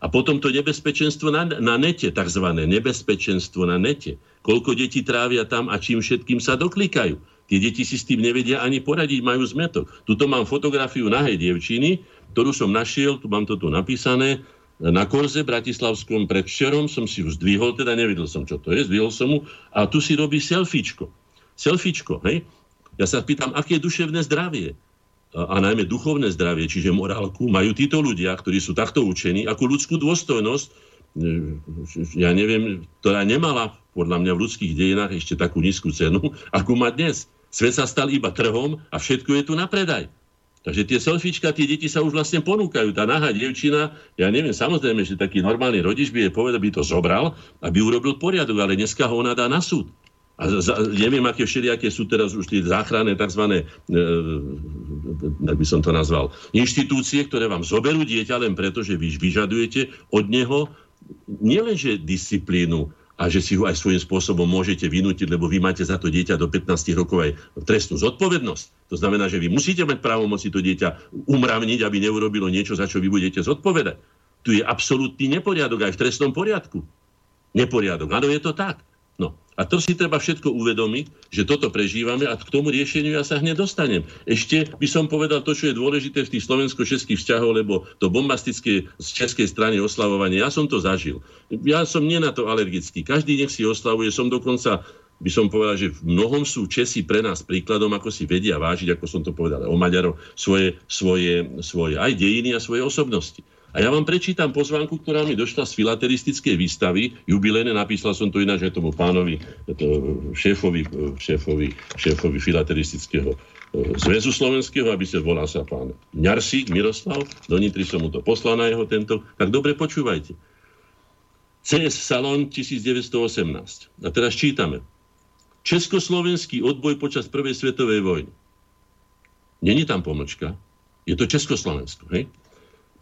A potom to nebezpečenstvo na, na nete, tzv. nebezpečenstvo na nete. Koľko detí trávia tam a čím všetkým sa doklikajú. Tie deti si s tým nevedia ani poradiť, majú zmetok. Tuto mám fotografiu nahej dievčiny, ktorú som našiel, tu mám to tu napísané, na Korze Bratislavskom predvčerom som si ju zdvihol, teda nevedel som, čo to je, zdvihol som mu a tu si robí selfiečko. Selfiečko, hej? Ja sa pýtam, aké je duševné zdravie. a najmä duchovné zdravie, čiže morálku, majú títo ľudia, ktorí sú takto učení, ako ľudskú dôstojnosť, ja neviem, ktorá nemala podľa mňa v ľudských dejinách ešte takú nízku cenu, ako má dnes. Svet sa stal iba trhom a všetko je tu na predaj. Takže tie selfiečka, tie deti sa už vlastne ponúkajú. Tá nahá devčina, ja neviem, samozrejme, že taký normálny rodič by je povedal, by to zobral, aby urobil poriadok, ale dneska ho ona dá na súd. A za, neviem, aké všelijaké sú teraz už tie záchranné tzv. E, by som to nazval, inštitúcie, ktoré vám zoberú dieťa len preto, že vy vyžadujete od neho nielenže disciplínu, a že si ho aj svojím spôsobom môžete vynútiť, lebo vy máte za to dieťa do 15 rokov aj trestnú zodpovednosť. To znamená, že vy musíte mať právomoci to dieťa umravniť, aby neurobilo niečo, za čo vy budete zodpovedať. Tu je absolútny neporiadok aj v trestnom poriadku. Neporiadok. Áno, je to tak. No. A to si treba všetko uvedomiť, že toto prežívame a k tomu riešeniu ja sa hneď dostanem. Ešte by som povedal to, čo je dôležité v tých slovensko-českých vzťahoch, lebo to bombastické z českej strany oslavovanie, ja som to zažil. Ja som nie na to alergický. Každý nech si oslavuje, som dokonca by som povedal, že v mnohom sú Česi pre nás príkladom, ako si vedia vážiť, ako som to povedal o Maďarov, svoje, svoje, svoje aj dejiny a svoje osobnosti. A ja vám prečítam pozvánku, ktorá mi došla z filateristickej výstavy, jubilejne, napísal som to ináč aj tomu pánovi, to šéfovi, šéfovi, šéfovi filateristického e, Zväzu slovenského, aby sa volal sa pán Ňarsík Miroslav, do Nitry som mu to poslal na jeho tento, tak dobre počúvajte. CS Salon 1918. A teraz čítame. Československý odboj počas prvej svetovej vojny. Není tam pomočka, je to Československo, hej?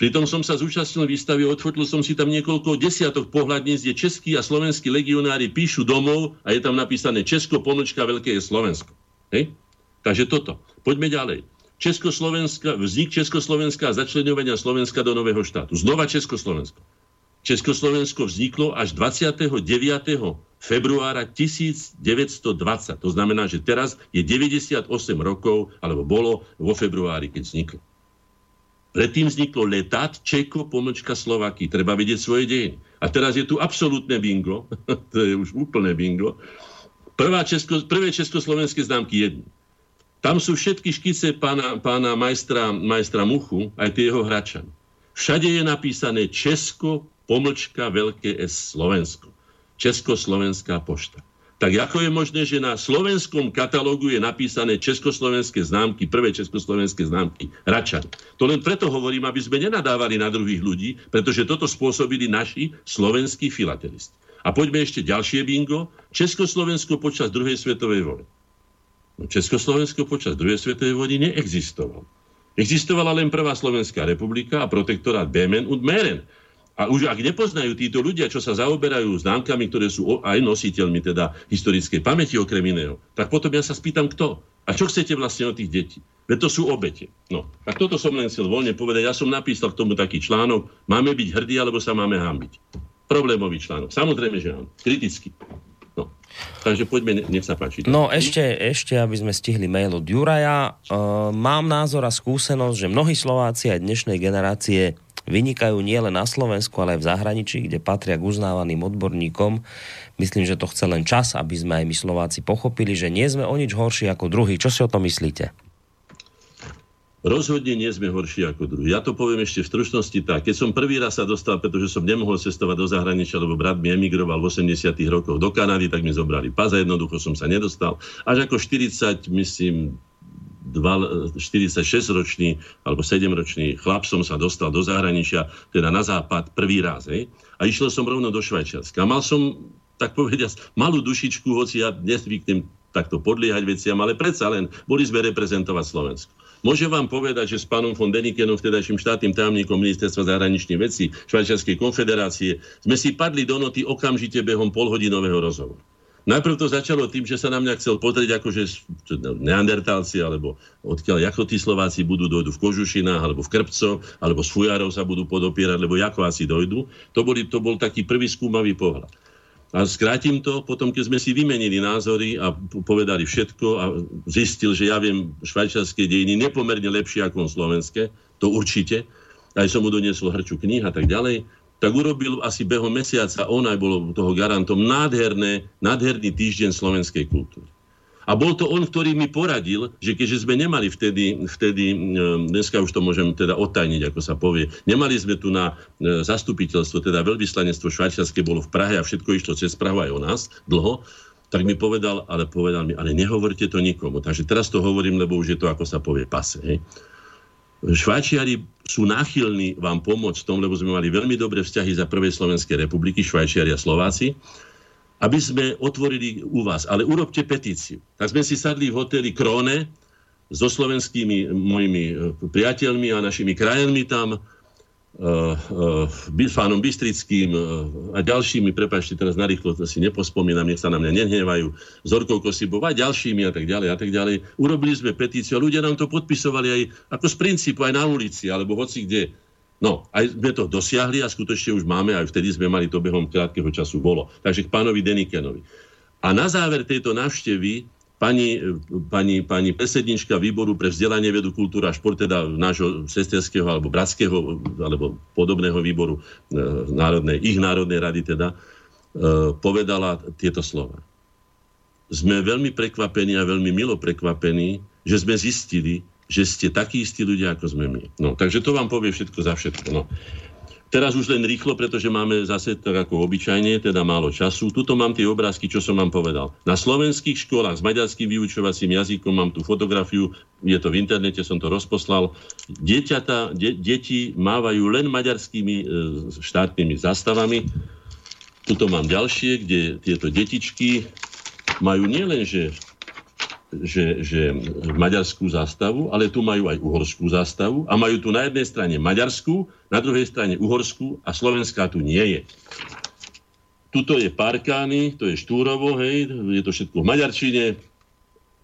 Pritom som sa zúčastnil výstavy, otvoril som si tam niekoľko desiatok pohľadníc, kde českí a slovenskí legionári píšu domov a je tam napísané Česko, pomlčka, veľké je Slovensko. Hej? Takže toto. Poďme ďalej. Československa, vznik Československa a začlenovania Slovenska do nového štátu. Znova Československo. Československo vzniklo až 29. februára 1920. To znamená, že teraz je 98 rokov, alebo bolo vo februári, keď vzniklo. Predtým vzniklo letát Čeko, pomlčka Slovaky. Treba vedieť svoje dejiny. A teraz je tu absolútne bingo, to je už úplné bingo. Prvá Česko, prvé československé známky jedny. Tam sú všetky škice pána, pána majstra, majstra Muchu, aj tie jeho hračan. Všade je napísané Česko, pomlčka, veľké S, Slovensko. Československá pošta tak ako je možné, že na slovenskom katalógu je napísané československé známky, prvé československé známky, Račan. To len preto hovorím, aby sme nenadávali na druhých ľudí, pretože toto spôsobili naši slovenskí filatelisti. A poďme ešte ďalšie bingo. Československo počas druhej svetovej vojny. No, Československo počas druhej svetovej vojny neexistovalo. Existovala len prvá Slovenská republika a protektorát Bemen und Meren. A už ak nepoznajú títo ľudia, čo sa zaoberajú známkami, ktoré sú aj nositeľmi teda historickej pamäti okrem iného, tak potom ja sa spýtam, kto? A čo chcete vlastne od tých detí? Veď to sú obete. No, tak toto som len chcel voľne povedať. Ja som napísal k tomu taký článok, máme byť hrdí, alebo sa máme hambiť. Problémový článok. Samozrejme, že áno. Kriticky. No. Takže poďme, nech sa páči. No ešte, ešte, aby sme stihli mail od Juraja. Uh, mám názor a skúsenosť, že mnohí Slováci aj dnešnej generácie vynikajú nielen na Slovensku, ale aj v zahraničí, kde patria k uznávaným odborníkom. Myslím, že to chce len čas, aby sme aj my Slováci pochopili, že nie sme o nič horší ako druhý. Čo si o tom myslíte? Rozhodne nie sme horší ako druhý. Ja to poviem ešte v stručnosti tak. Keď som prvý raz sa dostal, pretože som nemohol cestovať do zahraničia, lebo brat mi emigroval v 80 rokoch do Kanady, tak mi zobrali pas a jednoducho som sa nedostal. Až ako 40, myslím, 46-ročný alebo 7-ročný chlap som sa dostal do zahraničia, teda na západ prvý raz. Hej? A išiel som rovno do Švajčiarska. Mal som, tak povediať, malú dušičku, hoci ja nezvyknem takto podliehať veciam, ale predsa len boli sme reprezentovať Slovensko. Môžem vám povedať, že s pánom von Denikenom, vtedajším štátnym tajomníkom ministerstva zahraničných vecí Švajčiarskej konfederácie, sme si padli do noty okamžite behom polhodinového rozhovoru. Najprv to začalo tým, že sa na mňa chcel pozrieť, ako že neandertálci, alebo odkiaľ, ako tí Slováci budú dojdu v Kožušinách, alebo v Krpco, alebo z Fujarov sa budú podopierať, lebo ako asi dojdu. To, boli, to bol taký prvý skúmavý pohľad. A skrátim to, potom keď sme si vymenili názory a povedali všetko a zistil, že ja viem švajčiarske dejiny nepomerne lepšie ako slovenské, to určite, aj som mu doniesol hrču kníh a tak ďalej, tak urobil asi behom mesiaca, on aj bol toho garantom, nádherné, nádherný týždeň slovenskej kultúry. A bol to on, ktorý mi poradil, že keďže sme nemali vtedy, vtedy dneska už to môžem teda odtajniť, ako sa povie, nemali sme tu na zastupiteľstvo, teda veľvyslanectvo švajčiarske bolo v Prahe a všetko išlo cez Prahu aj o nás dlho, tak mi povedal, ale povedal mi, ale nehovorte to nikomu. Takže teraz to hovorím, lebo už je to, ako sa povie, pase. Hej. Švajčiari sú náchylní vám pomôcť v tom, lebo sme mali veľmi dobré vzťahy za prvej Slovenskej republiky, Švajčiari a Slováci, aby sme otvorili u vás. Ale urobte petíciu. Tak sme si sadli v hoteli Krone so slovenskými mojimi eh, priateľmi a našimi krajanmi tam pánom Bystrickým uh, a ďalšími, prepáčte, teraz narýchlo to si nepospomínam, nech sa na mňa nehnevajú, Zorkou Kosibov a ďalšími a tak ďalej a tak ďalej. Urobili sme petíciu a ľudia nám to podpisovali aj ako z princípu, aj na ulici, alebo hoci kde. No, aj sme to dosiahli a skutočne už máme, aj vtedy sme mali to behom krátkeho času bolo. Takže k pánovi Denikenovi. A na záver tejto návštevy pani, pani, pani predsednička výboru pre vzdelanie, vedu, kultúru a šport, teda nášho sesterského alebo bratského alebo podobného výboru e, národnej, ich národnej rady teda, e, povedala tieto slova. Sme veľmi prekvapení a veľmi milo prekvapení, že sme zistili, že ste takí istí ľudia, ako sme my. No, takže to vám povie všetko za všetko. No. Teraz už len rýchlo, pretože máme zase tak ako obyčajne, teda málo času. Tuto mám tie obrázky, čo som vám povedal. Na slovenských školách s maďarským vyučovacím jazykom mám tu fotografiu, je to v internete, som to rozposlal. Dieťata, de, deti mávajú len maďarskými e, štátnymi zastavami. Tuto mám ďalšie, kde tieto detičky majú nielen, že že, maďarskú zástavu, ale tu majú aj uhorskú zástavu a majú tu na jednej strane maďarskú, na druhej strane uhorskú a slovenská tu nie je. Tuto je Parkány, to je Štúrovo, hej, je to všetko v maďarčine,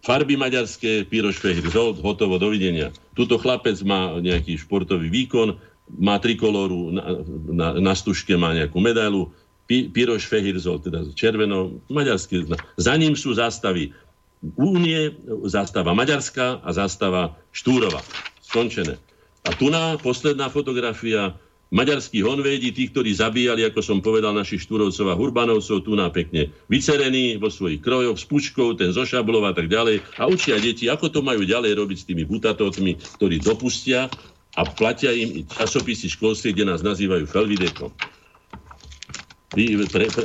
farby maďarské, Piroš Fehir, hotovo, dovidenia. Tuto chlapec má nejaký športový výkon, má trikolóru, na, na, na stužke má nejakú medailu, Piroš Fehirzol, teda červeno, maďarský. Za ním sú zástavy Únie, zástava Maďarská a zástava Štúrova. Skončené. A tu na posledná fotografia maďarskí honvédi, tí, ktorí zabíjali, ako som povedal, našich Štúrovcov a Hurbanovcov, tu na pekne vycerení vo svojich krojoch, s pučkou, ten zo a tak ďalej. A učia deti, ako to majú ďalej robiť s tými butatotmi, ktorí dopustia a platia im časopisy školstve, kde nás nazývajú Felvidekom.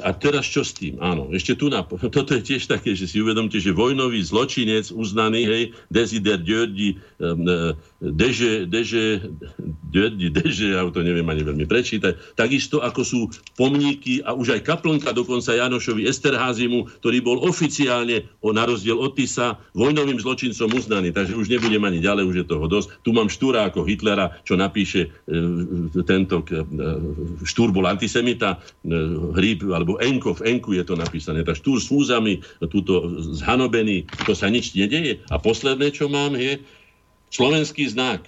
A teraz čo s tým? Áno, ešte tu na... Toto je tiež také, že si uvedomte, že vojnový zločinec uznaný, hej, Desider Djordi, um, Deže, Deže, Djordi, Deže, ja to neviem ani veľmi prečítať, takisto ako sú pomníky a už aj kaplnka dokonca Janošovi Esterházimu, ktorý bol oficiálne, o, na rozdiel od Tisa, vojnovým zločincom uznaný. Takže už nebudem ani ďalej, už je toho dosť. Tu mám Štúra ako Hitlera, čo napíše e, tento e, Štúr bol antisemita, e, hríb, alebo Enko, v Enku je to napísané, tak štúr s fúzami, túto zhanobený, to sa nič nedeje. A posledné, čo mám, je slovenský znak.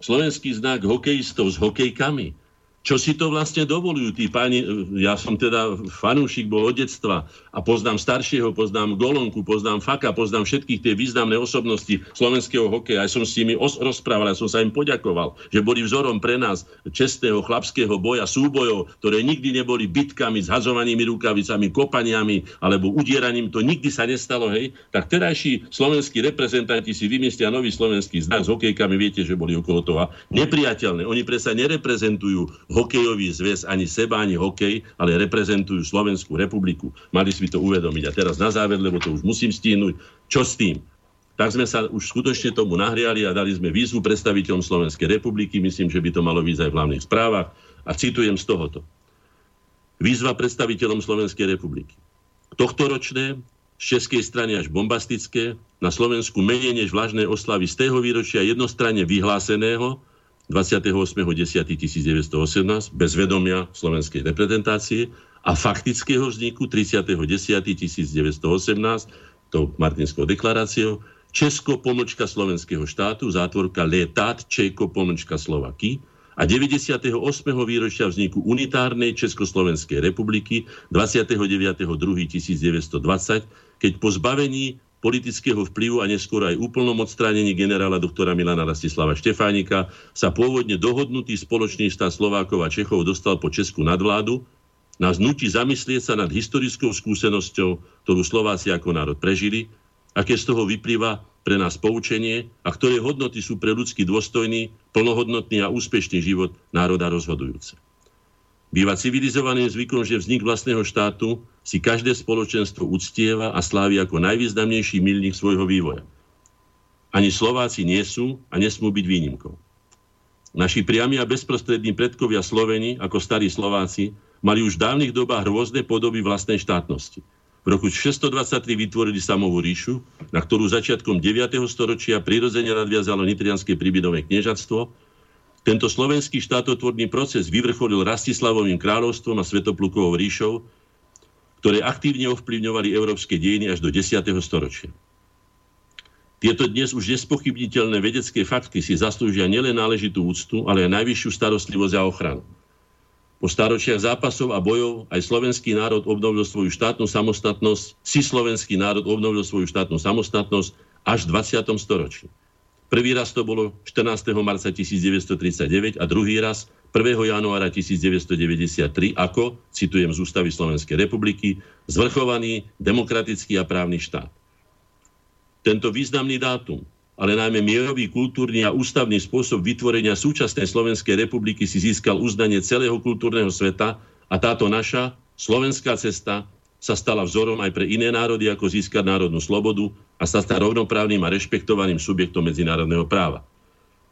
Slovenský znak hokejistov s hokejkami čo si to vlastne dovolujú tí páni. Ja som teda fanúšik bol od detstva a poznám staršieho, poznám Golonku, poznám Faka, poznám všetkých tie významné osobnosti slovenského hokeja. Aj som s nimi os- rozprával, ja som sa im poďakoval, že boli vzorom pre nás čestného chlapského boja, súbojov, ktoré nikdy neboli bitkami, zhazovanými rukavicami, kopaniami alebo udieraním. To nikdy sa nestalo, hej. Tak terajší slovenskí reprezentanti si vymyslia nový slovenský znak s hokejkami, viete, že boli okolo toho nepriateľné. Oni predsa nereprezentujú hokejový zväz ani seba, ani hokej, ale reprezentujú Slovenskú republiku. Mali si to uvedomiť. A teraz na záver, lebo to už musím stihnúť, čo s tým? tak sme sa už skutočne tomu nahriali a dali sme výzvu predstaviteľom Slovenskej republiky. Myslím, že by to malo výsť aj v hlavných správach. A citujem z tohoto. Výzva predstaviteľom Slovenskej republiky. Tohtoročné, z českej strany až bombastické, na Slovensku menej než vlažné oslavy z tého výročia jednostranne vyhláseného 28.10.1918 bez vedomia slovenskej reprezentácie a faktického vzniku 30.10.1918 tou Martinskou deklaráciou Česko pomlčka slovenského štátu, zátvorka Létát Čejko pomlčka Slovaky a 98. výročia vzniku unitárnej Československej republiky 29.2.1920, keď po zbavení politického vplyvu a neskôr aj úplnom odstránení generála doktora Milana Rastislava Štefánika sa pôvodne dohodnutý spoločný štát Slovákov a Čechov dostal po Česku nadvládu, nás nutí zamyslieť sa nad historickou skúsenosťou, ktorú Slováci ako národ prežili aké z toho vyplýva pre nás poučenie a ktoré hodnoty sú pre ľudský dôstojný, plnohodnotný a úspešný život národa rozhodujúce. Býva civilizovaným zvykom, že vznik vlastného štátu si každé spoločenstvo uctieva a slávi ako najvýznamnejší milník svojho vývoja. Ani Slováci nie sú a nesmú byť výnimkou. Naši priami a bezprostrední predkovia Sloveni, ako starí Slováci, mali už v dávnych dobách rôzne podoby vlastnej štátnosti. V roku 623 vytvorili samovú ríšu, na ktorú začiatkom 9. storočia prirodzene nadviazalo nitrianské príbydové kniežatstvo, tento slovenský štátotvorný proces vyvrcholil Rastislavovým kráľovstvom a Svetoplukovou ríšou, ktoré aktívne ovplyvňovali európske dejiny až do 10. storočia. Tieto dnes už nespochybniteľné vedecké fakty si zaslúžia nielen náležitú úctu, ale aj najvyššiu starostlivosť a ochranu. Po staročiach zápasov a bojov aj slovenský národ obnovil svoju štátnu samostatnosť, si slovenský národ obnovil svoju štátnu samostatnosť až v 20. storočí. Prvý raz to bolo 14. marca 1939 a druhý raz 1. januára 1993 ako, citujem z Ústavy Slovenskej republiky, zvrchovaný demokratický a právny štát. Tento významný dátum, ale najmä mierový, kultúrny a ústavný spôsob vytvorenia súčasnej Slovenskej republiky si získal uznanie celého kultúrneho sveta a táto naša slovenská cesta sa stala vzorom aj pre iné národy, ako získať národnú slobodu a sa stať rovnoprávnym a rešpektovaným subjektom medzinárodného práva.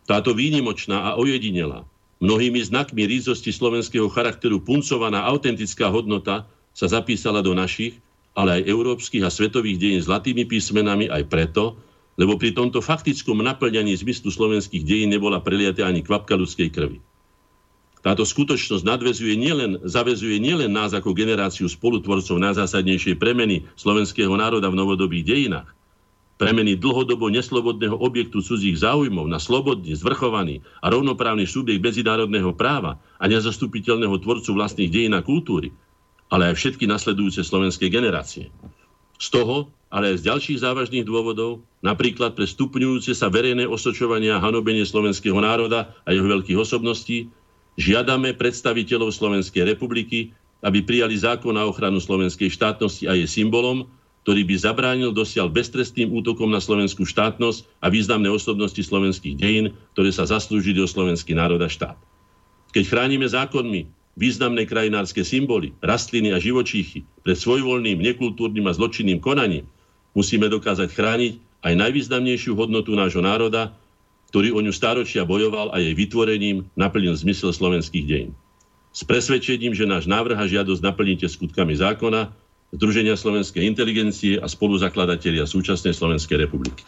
Táto výnimočná a ojedinelá, mnohými znakmi rízosti slovenského charakteru puncovaná autentická hodnota sa zapísala do našich, ale aj európskych a svetových dejín zlatými písmenami aj preto, lebo pri tomto faktickom naplňaní zmyslu slovenských dejín nebola preliata ani kvapka ľudskej krvi. Táto skutočnosť nadvezuje nielen, zavezuje nielen nás ako generáciu spolutvorcov najzásadnejšej premeny slovenského národa v novodobých dejinách, premeny dlhodobo neslobodného objektu cudzích záujmov na slobodný, zvrchovaný a rovnoprávny subjekt medzinárodného práva a nezastupiteľného tvorcu vlastných dejín a kultúry, ale aj všetky nasledujúce slovenské generácie. Z toho, ale aj z ďalších závažných dôvodov, napríklad pre stupňujúce sa verejné osočovanie a hanobenie slovenského národa a jeho veľkých osobností, Žiadame predstaviteľov Slovenskej republiky, aby prijali zákon na ochranu slovenskej štátnosti a jej symbolom, ktorý by zabránil dosiaľ beztrestným útokom na slovenskú štátnosť a významné osobnosti slovenských dejín, ktoré sa zaslúžili o slovenský národ a štát. Keď chránime zákonmi významné krajinárske symboly, rastliny a živočíchy pred svojvoľným, nekultúrnym a zločinným konaním, musíme dokázať chrániť aj najvýznamnejšiu hodnotu nášho národa, ktorý o ňu stáročia bojoval a jej vytvorením naplnil zmysel slovenských dejín. S presvedčením, že náš návrh a žiadosť naplníte skutkami zákona, Združenia slovenskej inteligencie a spoluzakladatelia súčasnej Slovenskej republiky.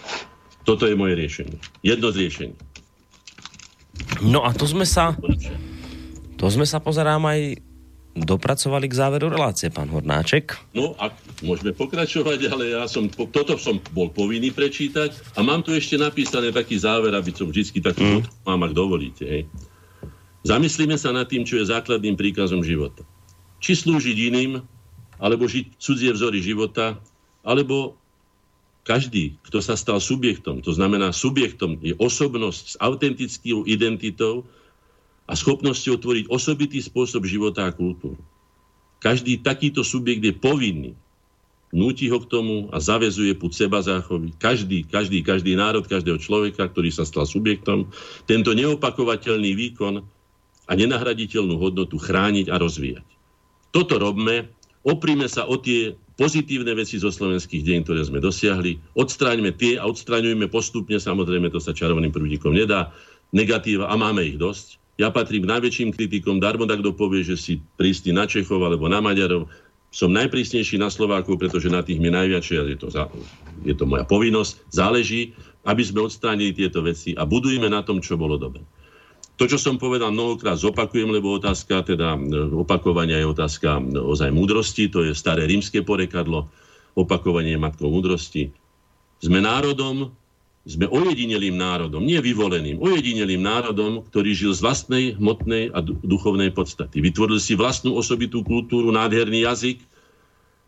Toto je moje riešenie. Jedno z riešení. No a to sme sa... To sme sa pozerám aj dopracovali k záveru relácie, pán Hornáček. No a môžeme pokračovať, ale ja som, toto som bol povinný prečítať a mám tu ešte napísané taký záver, aby som vždy taký mm. mám, ak dovolíte. Hej. Zamyslíme sa nad tým, čo je základným príkazom života. Či slúžiť iným, alebo žiť cudzie vzory života, alebo každý, kto sa stal subjektom, to znamená subjektom je osobnosť s autentickou identitou, a schopnosťou tvoriť osobitý spôsob života a kultúru. Každý takýto subjekt je povinný. Núti ho k tomu a zavezuje púd seba záchovy. Každý, každý, každý národ, každého človeka, ktorý sa stal subjektom, tento neopakovateľný výkon a nenahraditeľnú hodnotu chrániť a rozvíjať. Toto robme, oprime sa o tie pozitívne veci zo slovenských deň, ktoré sme dosiahli, odstráňme tie a odstraňujme postupne, samozrejme to sa čarovným prúdikom nedá, negatíva a máme ich dosť. Ja patrím k najväčším kritikom, darmo tak kto povie, že si prísny na Čechov alebo na Maďarov. Som najprísnejší na Slovákov, pretože na tých mi najviac, je to, je to moja povinnosť, záleží, aby sme odstránili tieto veci a budujeme na tom, čo bolo dobre. To, čo som povedal mnohokrát, zopakujem, lebo otázka, teda opakovania je otázka ozaj múdrosti, to je staré rímske porekadlo, opakovanie je matkou múdrosti. Sme národom, sme ojedinelým národom, nie vyvoleným, ojedinelým národom, ktorý žil z vlastnej hmotnej a duchovnej podstaty. Vytvoril si vlastnú osobitú kultúru, nádherný jazyk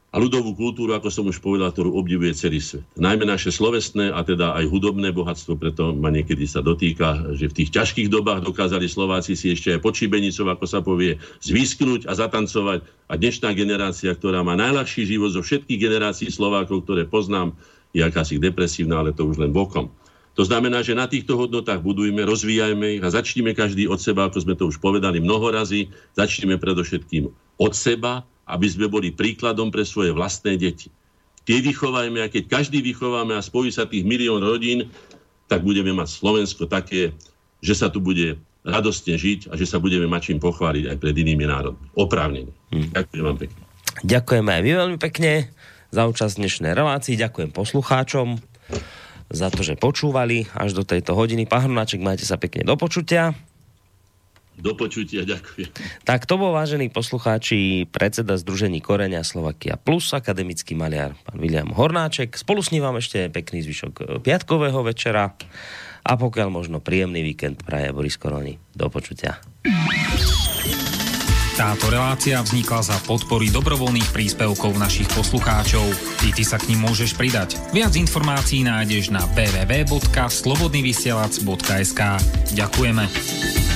a ľudovú kultúru, ako som už povedal, ktorú obdivuje celý svet. Najmä naše slovesné a teda aj hudobné bohatstvo, preto ma niekedy sa dotýka, že v tých ťažkých dobách dokázali Slováci si ešte aj počibenicov, ako sa povie, zvysknúť a zatancovať. A dnešná generácia, ktorá má najľahší život zo všetkých generácií Slovákov, ktoré poznám, je akási depresívna, ale to už len bokom. To znamená, že na týchto hodnotách budujme, rozvíjajme ich a začníme každý od seba, ako sme to už povedali mnoho razy, začneme predovšetkým od seba, aby sme boli príkladom pre svoje vlastné deti. Tie vychovajme a keď každý vychováme a spojí sa tých milión rodín, tak budeme mať Slovensko také, že sa tu bude radostne žiť a že sa budeme mať čím pochváliť aj pred inými národmi. Oprávnene. Hmm. Ďakujem vám pekne. Ďakujeme aj vy veľmi pekne za účasť dnešnej relácii. Ďakujem poslucháčom za to, že počúvali až do tejto hodiny. Pán Hrnáček, majte sa pekne do počutia. Do počutia, ďakujem. Tak to bol, vážení poslucháči, predseda Združení Korenia Slovakia Plus, akademický maliar, pán William Hornáček. Spolu s ním vám ešte pekný zvyšok piatkového večera a pokiaľ možno príjemný víkend praje Boris Koroni. Do počutia. Táto relácia vznikla za podpory dobrovoľných príspevkov našich poslucháčov. I ty sa k ním môžeš pridať. Viac informácií nájdeš na www.slobodnyvysielac.sk Ďakujeme.